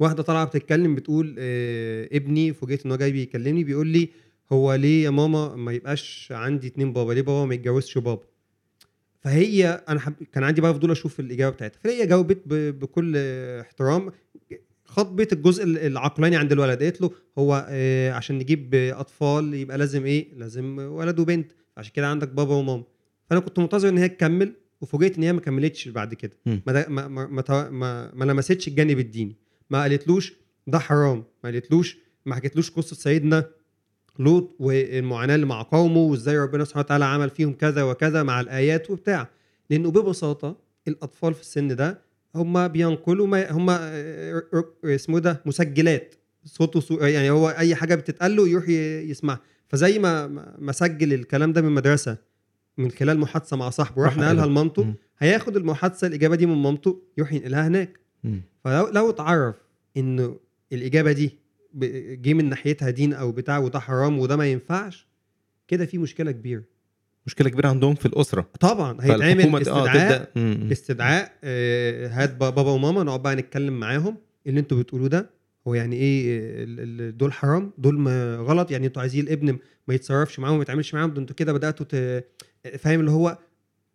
واحدة طالعة بتتكلم بتقول آه، ابني فوجئت ان هو جاي بيكلمني بيقول لي هو ليه يا ماما ما يبقاش عندي اتنين بابا؟ ليه بابا ما يتجوزش بابا؟ فهي أنا حب... كان عندي بقى فضول أشوف الإجابة بتاعتها. فهي جاوبت ب... بكل احترام. خطبت الجزء العقلاني عند الولد. قالت له هو آه، عشان نجيب أطفال يبقى لازم إيه؟ لازم ولد وبنت. عشان كده عندك بابا وماما. فأنا كنت منتظر إن هي تكمل وفوجئت إن هي ما كملتش بعد كده. ما ما ما ما, ما, لمستش الجانب الديني. ما قالتلوش ده حرام ما قالتلوش ما حكيتلوش قصة سيدنا لوط والمعاناة اللي مع قومه وإزاي ربنا سبحانه وتعالى عمل فيهم كذا وكذا مع الآيات وبتاع. لأنه ببساطة الأطفال في السن ده هم بينقلوا ما هم آه، آه، اسمه ده مسجلات. صوت وصو... يعني هو أي حاجة بتتقال له يروح يسمعها. فزي ما ما سجل الكلام ده من مدرسة من خلال محادثة مع صاحبه راح نقلها. لمامته. هياخد المحادثة الإجابة دي من مامته يروح ينقلها هناك مم. فلو لو اتعرف إنه الإجابة دي جه من ناحيتها دين أو بتاع وده حرام وده ما ينفعش كده في مشكلة كبيرة مشكلة كبيرة عندهم في الأسرة طبعا هيتعمل فالحكومة- استدعاء مم. استدعاء آه، هات با- بابا وماما نقعد بقى نتكلم معاهم اللي أنتوا بتقولوه ده هو يعني إيه دول حرام دول ما غلط. يعني أنتوا عايزين الابن ما يتصرفش معاهم وما يتعاملش معاهم ده أنتوا كده بدأتوا ت... فاهم اللي هو؟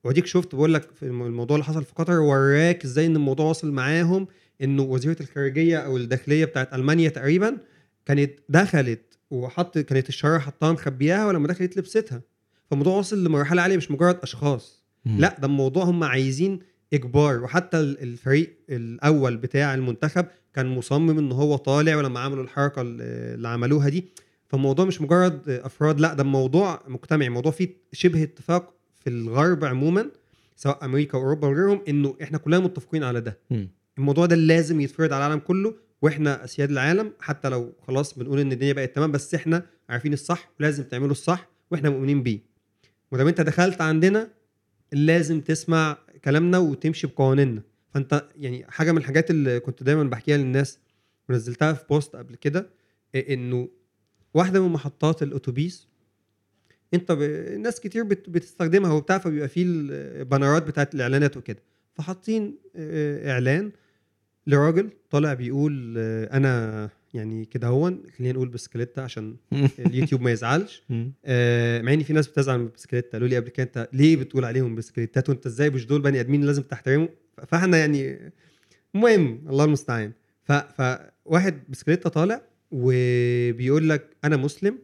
واديك شفت بقول لك الموضوع اللي حصل في قطر وراك إزاي إن الموضوع وصل معاهم انه وزيرة الخارجية أو الداخلية بتاعت ألمانيا تقريبا كانت دخلت وحط كانت الشرارة حطها مخبياها ولما دخلت لبستها. فالموضوع وصل لمرحلة عالية مش مجرد أشخاص. لا ده الموضوع هم عايزين إجبار. وحتى ال- الفريق الأول بتاع المنتخب كان مصمم إن هو طالع ولما عملوا الحركة ال- اللي عملوها دي. فالموضوع مش مجرد أفراد لأ ده الموضوع مجتمعي. الموضوع فيه شبه اتفاق في الغرب عموما سواء أمريكا واوروبا وغيرهم إنه إحنا كلنا متفقين على ده. مم. الموضوع ده لازم يتفرض على العالم كله وإحنا أسياد العالم حتى لو خلاص بنقول إن الدنيا بقت تمام بس إحنا عارفين الصح ولازم تعملوا الصح وإحنا مؤمنين بيه. ودام أنت دخلت عندنا لازم تسمع كلامنا وتمشي بقوانيننا. فأنت يعني حاجة من الحاجات اللي كنت دايما بحكيها للناس ونزلتها في post قبل كده إيه إنه واحدة من محطات الأتوبيس أنت ب... ناس كتير بت... بتستخدمها وبتاع فبيبقى فيه ال banner ات بتاعت الإعلانات وكده. فحاطين آه، إعلان لراجل طالع بيقول آه، أنا يعني كده هون خلينا نقول بسكليتة عشان اليوتيوب ما يزعلش. آه، مع إن في ناس بتزعل من البسكليتة قالوا لي قبل كده أنت ليه بتقول عليهم بسكليتات وأنت إزاي مش دول بني آدمين لازم تحترمهم ف- فإحنا يعني المهم الله المستعان. فواحد بسكليتة طالع وبيقول لك أنا مسلم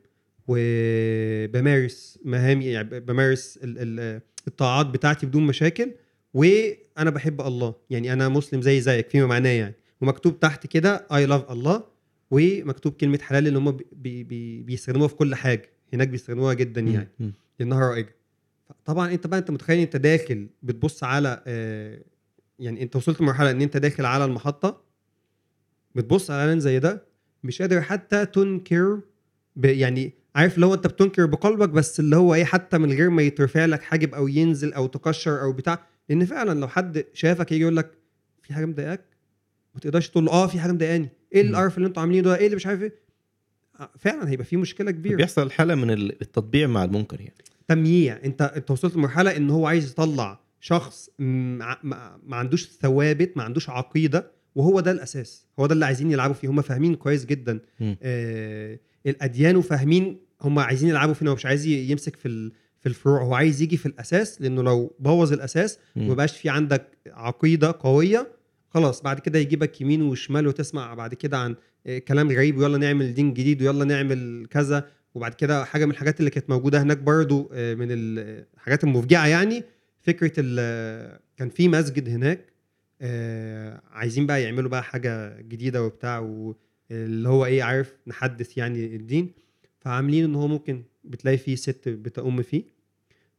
وبمارس مهامي يعني بمارس ال... ال... الطاعات بتاعتي بدون مشاكل وأنا بحب الله. يعني أنا مسلم زي زيك فيما معناه يعني. ومكتوب تحت كده I love الله. ومكتوب كلمة حلال اللي هم بي بي بيستخدموها في كل حاجة. هناك بيستخدموها جدا يعني. لأنها رائجة. طبعا أنت بقى أنت متخيل أنت داخل بتبص على آه، يعني أنت وصلت لمرحلة إن أنت داخل على المحطة بتبص على اعلان زي ده مش قادر حتى تنكر يعني عارف لو أنت بتنكر بقلبك بس اللي هو إيه حتى من غير ما يترفع لك حاجب أو ينزل أو تكشر أو بتاع. لأن فعلا لو حد شافك يجي يقول لك في حاجة مضايقاك؟ ما تقدرش تقول له آه في حاجة مضايقاني. إيه. القرف اللي أنتوا عاملينه ده؟ إيه اللي مش عارف إيه؟ آه، فعلا هيبقى في مشكلة كبيرة. بيحصل حالة من ال- التطبيع مع المنكر يعني. تمييع. انت انت وصلت لمرحلة إن هو عايز يطلع شخص ما, عندوش ثوابت ما عندوش عقيدة وهو ده الأساس. هو ده اللي عايزين يلعبوا فيه. هم فاهمين كويس جدا. آه الأديان وفاهمين هم عايزين يلعبوا فين. هو مش عايز يمسك في ال- في الفروع. هو عايز يجي في الأساس لأنه لو بوظ الأساس مم. وما بقاش في عندك عقيدة قوية خلاص بعد كده يجيبك يمين وشمال وتسمع بعد كده عن آه، كلام غريب ويلا نعمل دين جديد ويلا نعمل كذا وبعد كده حاجة من الحاجات اللي كانت موجودة هناك برضو آه، من الحاجات المفجعة يعني فكرة كان في مسجد هناك آه، عايزين بقى يعملوا بقى حاجة جديدة وبتاع اللي هو إيه عارف نحدث يعني الدين. فعاملين إن هو ممكن بتلاقي فيه ست بتأم فيه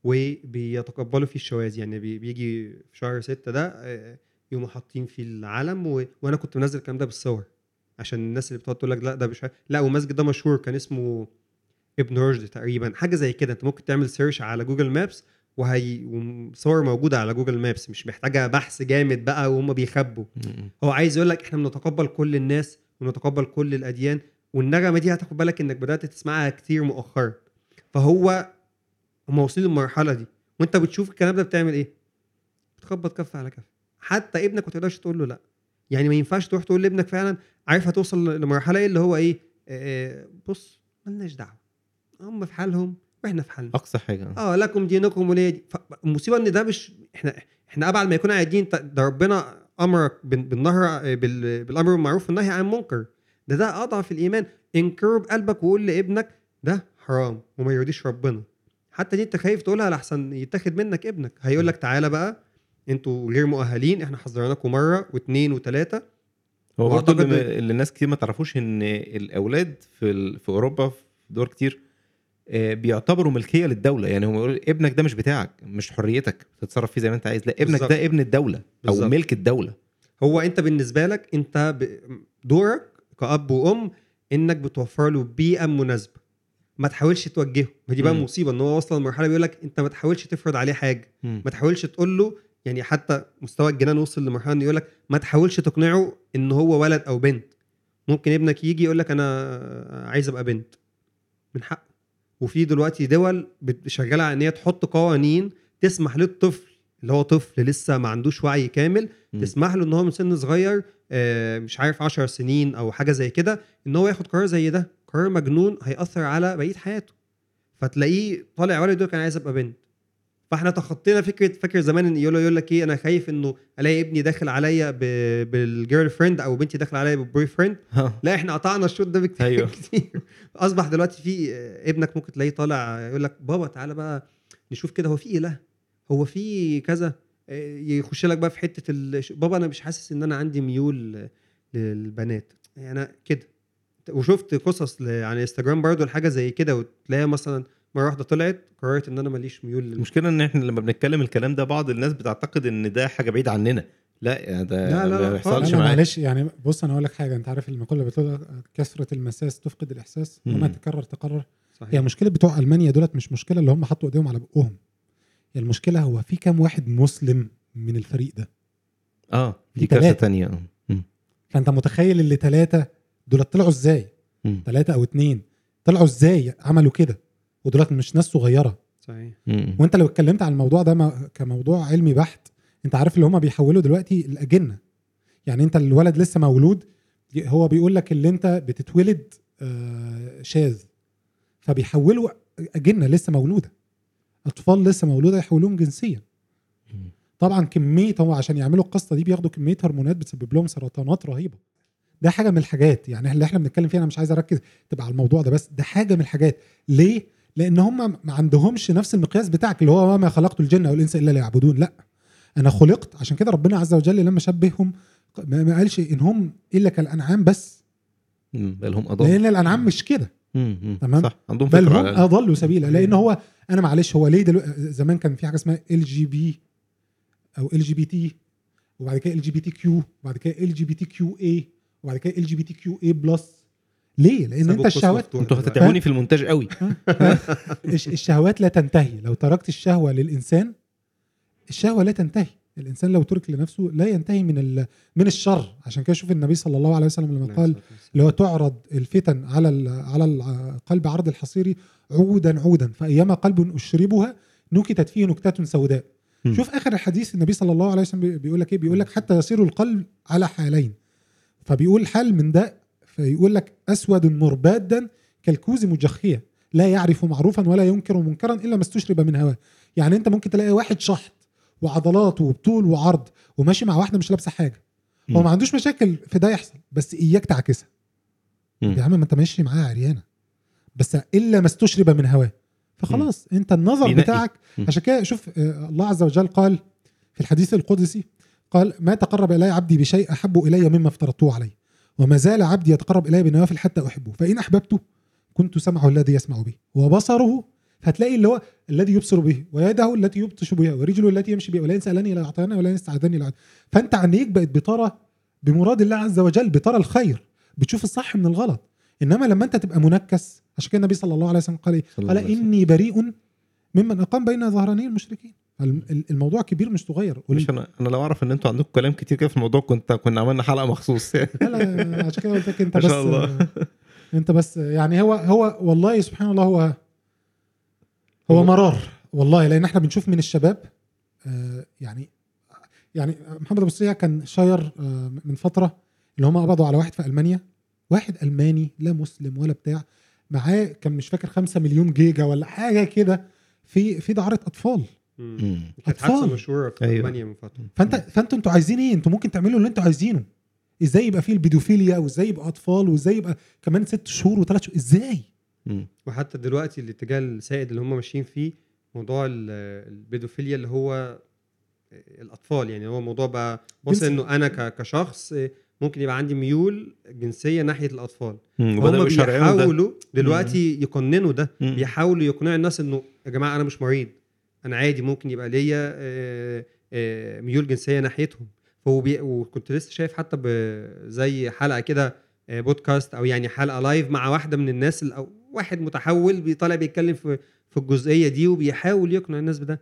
وبيتقبلوا فيه الشواذ يعني بي- بيجي في شهر ستة ده آه، يقوموا حاطين فيه العلم و... وأنا كنت منزل الكلام ده بالصور عشان الناس اللي بتقعد تقول لك لأ ده مش لأ والمسجد ده مشهور كان اسمه ابن رشد تقريبا حاجة زي كده. أنت ممكن تعمل search على Google Maps وهي وصور موجودة على Google Maps مش محتاجة بحث جامد بقى وهم بيخبوا. هو عايز يقول لك إحنا بنتقبل كل الناس ونتقبل كل الأديان والنغمة دي هتاخد بالك إنك بدأت تسمعها كتير مؤخرا. فهو هم واصلين للمرحلة دي. وأنت بتشوف الكلام ده بتعمل إيه؟ بتخبط كف على كف. حتى ابنك ما تقدرش تقول له لا. يعني ما ينفعش تروح تقول لابنك فعلا عارف هتوصل لمرحلة إيه اللي هو إيه آه، بص ملناش دعوة. هم في حالهم وإحنا في حالنا. أقصى حاجة. آه لكم دينكم ولي دين فالمصيبه إن ده مش إحنا إحنا أبعد ما يكون قاعدين ده ربنا أمرك بال- بالنهر بال- بالأمر بالمعروف والنهي عن المنكر. ده ده أضعف الإيمان. انكره بقلبك وقول لابنك ده حرام وما يرضيش ربنا. حتى دي أنت خايف تقولها لحسن يتاخد منك ابنك. هيقول لك تعالى بقى أنتوا غير مؤهلين إحنا حذرناكم مرة واثنين وثلاثة هو برضه اللي, اللي الناس كتير ما تعرفوش إن الأولاد في. في أوروبا في دول كتير آه، بيعتبروا ملكية للدولة يعني هم يقولوا ابنك ده مش بتاعك مش حريتك تتصرف فيه زي ما انت عايز لا ابنك بالظبط. ده ابن الدولة أو بالظبط. ملك الدولة هو أنت بالنسبة لك أنت دورك كأب وأم إنك بتوفر له بيئة مناسبة ما تحاولش توجهه ما دي بقى. مصيبة إن هو وصل لمرحلة بيقول لك أنت ما تحاولش تفرض عليه حاجة. ما تحاولش تقول له يعني حتى مستوى الجنان وصل لمرحلة إنه يقول لك ما تحاولش تقنعه إن هو ولد أو بنت. ممكن ابنك يجي يقول لك أنا عايز أبقى بنت. من حقه. وفي دلوقتي دول شغالة على إن هي تحط قوانين تسمح للطفل اللي هو طفل لسه ما عندوش وعي كامل مم. تسمح له إن هو من سن صغير آه، مش عارف 10 سنين أو حاجة زي كده إن هو ياخد قرار زي ده. قرار مجنون هيأثر على بقية حياته. فتلاقيه طالع ولد يقول أنا عايز أبقى بنت. فاحنا تخطينا فكره فاكر زمان إن يقول يقول لك إيه أنا خايف إنه ألاقي ابني داخل عليا بال girlfriend أو بنتي داخله عليا بال boyfriend. لا إحنا قطعنا الشوط ده بكتير أيوه. كتير أصبح دلوقتي في ابنك ممكن تلاقيه طالع يقول لك بابا تعالى بقى نشوف كده هو في إله؟ هو في كذا؟ آه، يخش لك بقى في حتة ال... بابا أنا مش حاسس إن أنا عندي ميول للبنات. يعني أنا كده. وشفت قصص على انستجرام برضو لحاجة زي كده وتلاقيها مثلا مرة واحدة طلعت قررت إن أنا ماليش ميول لل... المشكلة إن إحنا لما بنتكلم الكلام ده بعض الناس بتعتقد إن ده حاجة بعيدة عننا. لا يعني ده لا، لا، لا، ما بيحصلش معلش يعني بص أنا أقول لك حاجة. أنت عارف المقولة بتقول كثرة المساس تفقد الإحساس. وما تكرر تقرر صحيح. هي مشكلة بتوع ألمانيا دولت مش مشكلة اللي هم حطوا إيديهم على بقهم. هي المشكلة هو في كام واحد مسلم من الفريق ده؟ آه دي كارثه. تانية. آه. فأنت متخيل اللي ثلاثة دول طلعوا إزاي. ثلاثة أو اتنين. طلعوا إزاي؟ عملوا كده. ودولت مش ناس صغيرة. صحيح. وانت لو اتكلمت عن الموضوع ده كموضوع علمي بحت انت عارف اللي هم بيحولوا دلوقتي الاجنه يعني انت الولد لسه مولود هو بيقول لك اللي انت بتتولد آه، شاذ. فبيحولوا أجنة لسه مولودة. أطفال لسه مولودة يحولوهم جنسيا. طبعا كمية هو عشان يعملوا القصة دي بياخدوا كمية هرمونات بتسبب لهم سرطانات رهيبة. ده حاجة من الحاجات يعني اللي إحنا بنتكلم فيها أنا مش عايز أركز تبقى على الموضوع ده بس ده حاجة من الحاجات. ليه؟ لأن هم ما عندهمش نفس المقياس بتاعك اللي هو ما خلقت الجن والانس إلا ليعبدون لا أنا خلقت عشان كده ربنا عز وجل لما شبههم ما قالش إن هم إلا كالأنعام بس. بل هم أضل لأن الأنعام مش كده. تمام. صح عندهم بل هم. اضلوا سبيلا لأن هو أنا معلش هو ليه دلو... زمان كان في حاجة اسمها إل جي بي أو إل جي بي تي وبعد كده إل جي بي تي كيو وبعد كده إل جي بي تي كيو اي وبعد كده إل جي بي تي كيو اي بلس ليه؟ لأن أنت الشهوات أنتوا. هتتعبوني في المونتاج قوي. الش- الشهوات لا تنتهي. لو تركت الشهوة للإنسان الشهوة لا تنتهي. الإنسان لو ترك لنفسه لا ينتهي من ال... من الشر. عشان كده شوف النبي صلى الله عليه وسلم لما قال اللي هو تعرض الفتن على ال- على القلب عرض الحصير عودا عودا. فايما قلب أشربها نكتت فيه نكتة سوداء. مم. شوف آخر الحديث النبي صلى الله عليه وسلم بي- بيقول لك إيه؟ بيقول لك حتى يصير القلب على حالين. فبيقول حال من ده فيقول لك أسود مربادا كالكوز مجخية لا يعرف معروفا ولا ينكر منكرا إلا ما استشرب من هواه يعني أنت ممكن تلاقي واحد شحط وعضلات وبطول وعرض وماشي مع واحدة مش لابسة حاجة هو. ما عندوش مشاكل في ده يحصل بس إياك تعكسها. يا عم ما أنت ماشي معاها عريانة بس إلا ما استشرب من هواه فخلاص أنت النظر. بتاعك. عشان كده شوف آه، الله عز وجل قال في الحديث القدسي قال ما تقرب إلي عبدي بشيء أحب إلي مما افترضته عليه وما زال عبدي يتقرب إلي بنوافل حتى أحبه فإن أحببته كنت سمعه الذي يسمع به وبصره هتلاقي اللي هو الذي يبصر به ويده التي يبطش بها ورجله التي يمشي بها ولئن سالني لاعطينه ولئن استعاذني لاعطينه فأنت عينيك بقت بترى بمراد الله عز وجل بترى الخير بتشوف الصح من الغلط. إنما لما أنت تبقى منكس عشان كده النبي صلى الله عليه وسلم قال إيه؟ قال. إني بريء ممن أقام بين ظهراني المشركين. الم- ال- الموضوع كبير مش صغير مش أنا أنا لو أعرف إن أنتوا عندكم كلام كتير كده في الموضوع كنت كنا عملنا حلقة مخصوص لا لا عشان كده قلت لك أنت ما بس شاء الله. أنت بس يعني هو هو والله سبحان الله هو هو مرار والله لأن إحنا بنشوف من الشباب آه، يعني يعني محمد أبو السيع كان شاير آه، من فترة اللي هم قبضوا على واحد في ألمانيا واحد ألماني لا مسلم ولا بتاع معاه كان مش فاكر 5 مليون جيجا ولا حاجة كده في في دعاره أطفال. كانت حادثه أطفال. مشهوره في أيوة. ألمانيا من فترة. فانت فأنتوا أنتوا عايزين إيه؟ أنتوا ممكن تعملوا اللي أنتوا عايزينه. إزاي يبقى فيه البيدوفيليا؟ وإزاي يبقى أطفال؟ وإزاي يبقى كمان ست شهور وثلاث شهور؟ إزاي؟ مم. وحتى دلوقتي الاتجاه السائد اللي هم ماشيين فيه موضوع ال- البيدوفيليا اللي هو الأطفال. يعني هو موضوع بقى بص. إنه أنا ك- كشخص ممكن يبقى عندي ميول جنسية ناحية الأطفال. هم بيحاولوا دلوقتي يقننوا ده. مم. بيحاولوا يقنعوا الناس إنه يا جماعة أنا مش مريض. أنا عادي ممكن يبقى ليا آه، آه، ميول جنسية ناحيتهم فهو بي... وكنت لسه شايف حتى ب... زي حلقة كده آه، بودكاست أو يعني حلقة live مع واحدة من الناس ال- أو واحد متحول بيطالع بيتكلم في في الجزئية دي وبيحاول يقنع الناس بده.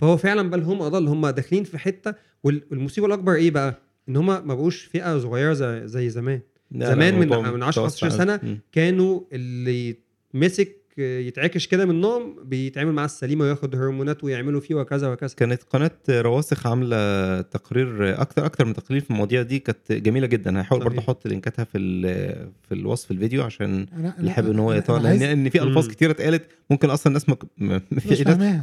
فهو فعلا بل هم أضل هم داخلين في حتة وال- والمصيبة الأكبر إيه بقى إن هم ما بقوش فئة صغيرة زي, زي زمان زمان من- من 10 15 متوسع. سنة مم. كانوا اللي يتمسك يتعكش كده من النوم بيتعمل معاه السليمة وياخد هرمونات ويعملوا فيه وكذا وكذا. كانت قناة رواسخ عاملة تقرير أكتر أكتر من تقرير في المواضيع دي كانت جميلة جدا. هحاول برضه. أحط لينكاتها في ال- في الوصف الفيديو عشان أنا اللي حابب إن هو لأن عايز- إن في ألفاظ مم. كتيرة اتقالت ممكن أصلا الناس ما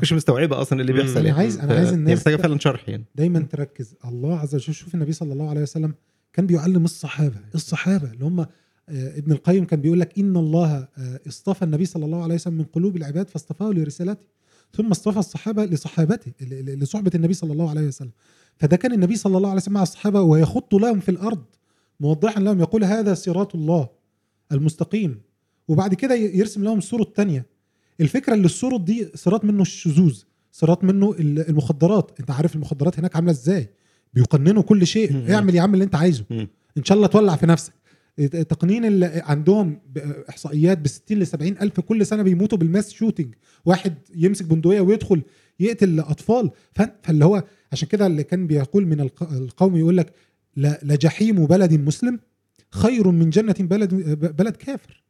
مش مستوعبة أصلا اللي. بيحصل أنا يعني. عايز أنا عايز الناس هي محتاجة فعلا شرح يعني. دايما تركز. الله عز وجل شوف النبي صلى الله عليه وسلم كان بيعلم الصحابة. الصحابة اللي هم ابن القيم كان بيقول لك إن الله آه، اصطفى النبي صلى الله عليه وسلم من قلوب العباد فاصطفاه لرسالته ثم اصطفى الصحابة لصحابته لصحبة النبي صلى الله عليه وسلم. فده كان النبي صلى الله عليه وسلم مع الصحابة ويخط لهم في الأرض موضحا لهم يقول هذا صراط الله المستقيم. وبعد كده يرسم لهم الصورة الثانية الفكرة اللي الصورة دي صراط منه الشذوذ صراط منه ال- المخدرات. أنت عارف المخدرات هناك عاملة إزاي؟ بيقننوا كل شيء. اعمل يا عم اللي أنت عايزه. إن شاء الله تولع في نفسك. تقنين اللي عندهم احصائيات ب 60 ل 70 ألف كل سنة بيموتوا بالماس شوتنج واحد يمسك بندقية ويدخل يقتل اطفال فاللي هو عشان كده اللي كان بيقول من الق- القوم يقول لك لجحيم بلد مسلم خير من جنة بلد بلد كافر.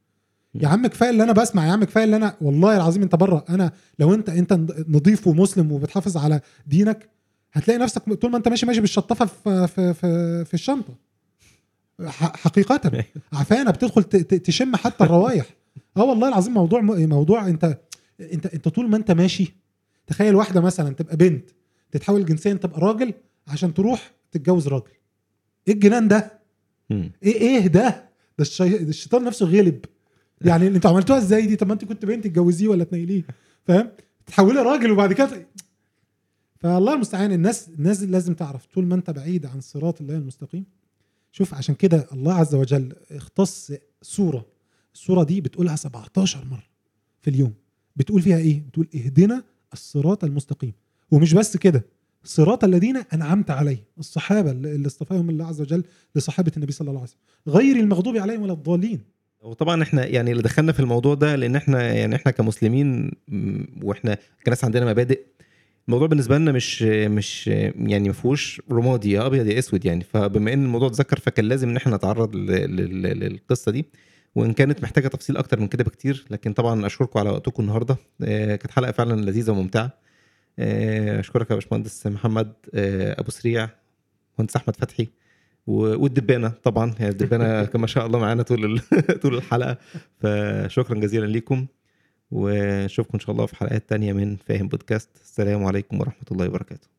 يا عم كفاية اللي أنا بسمع يا عم كفاية اللي أنا والله العظيم أنت بره. أنا لو أنت أنت نظيف ومسلم وبتحافظ على دينك هتلاقي نفسك طول ما أنت ماشي ماشي بالشطافة في في في, في الشنطة. حقيقة. عفانه بتدخل تشم حتى الروايح آه والله العظيم موضوع موضوع انت انت انت طول ما انت ماشي تخيل واحدة مثلا تبقى بنت تتحول جنسيا تبقى راجل عشان تروح تتجوز راجل. إيه الجنان ده. إيه إيه ده. ده الشيطان نفسه غلب. يعني أنتوا عملتوها إزاي دي؟ طب ما انت كنت بنت تتجوزيه ولا تنيليه؟ فاهم؟ تحولي راجل وبعد كده فالله المستعان الناس الناس لازم تعرف طول ما انت بعيد عن صراط الله المستقيم. شوف عشان كده الله عز وجل اختص سورة. السورة دي بتقولها 17 مرة في اليوم. بتقول فيها إيه؟ بتقول اهدنا الصراط المستقيم. ومش بس كده صراط الذين أنعمت عليهم الصحابة اللي اصطفاهم الله عز وجل لصحابة النبي صلى الله عليه وسلم. غير المغضوب عليهم ولا الضالين. وطبعا إحنا يعني اللي دخلنا في الموضوع ده لأن إحنا يعني إحنا كمسلمين وإحنا كناس عندنا مبادئ الموضوع بالنسبة لنا مش مش يعني ما فيهوش رمادي يا أبيض يا أسود يعني. فبما إن الموضوع اتذكر فكان لازم إن إحنا نتعرض للقصة دي. وإن كانت محتاجة تفصيل أكتر من كده بكتير لكن طبعا أشكركم على وقتكم النهارده. آه، كانت حلقة فعلا لذيذة وممتعة. آه، أشكرك يا باشمهندس محمد آه، أبو سريع مهندس أحمد فتحي والدبانة طبعا. يعني الدبانة كان ما شاء الله معانا طول طول الحلقة. فشكرا جزيلا ليكم. ونشوفكم إن شاء الله في حلقات تانية من فاهم بودكاست. السلام عليكم ورحمة الله وبركاته.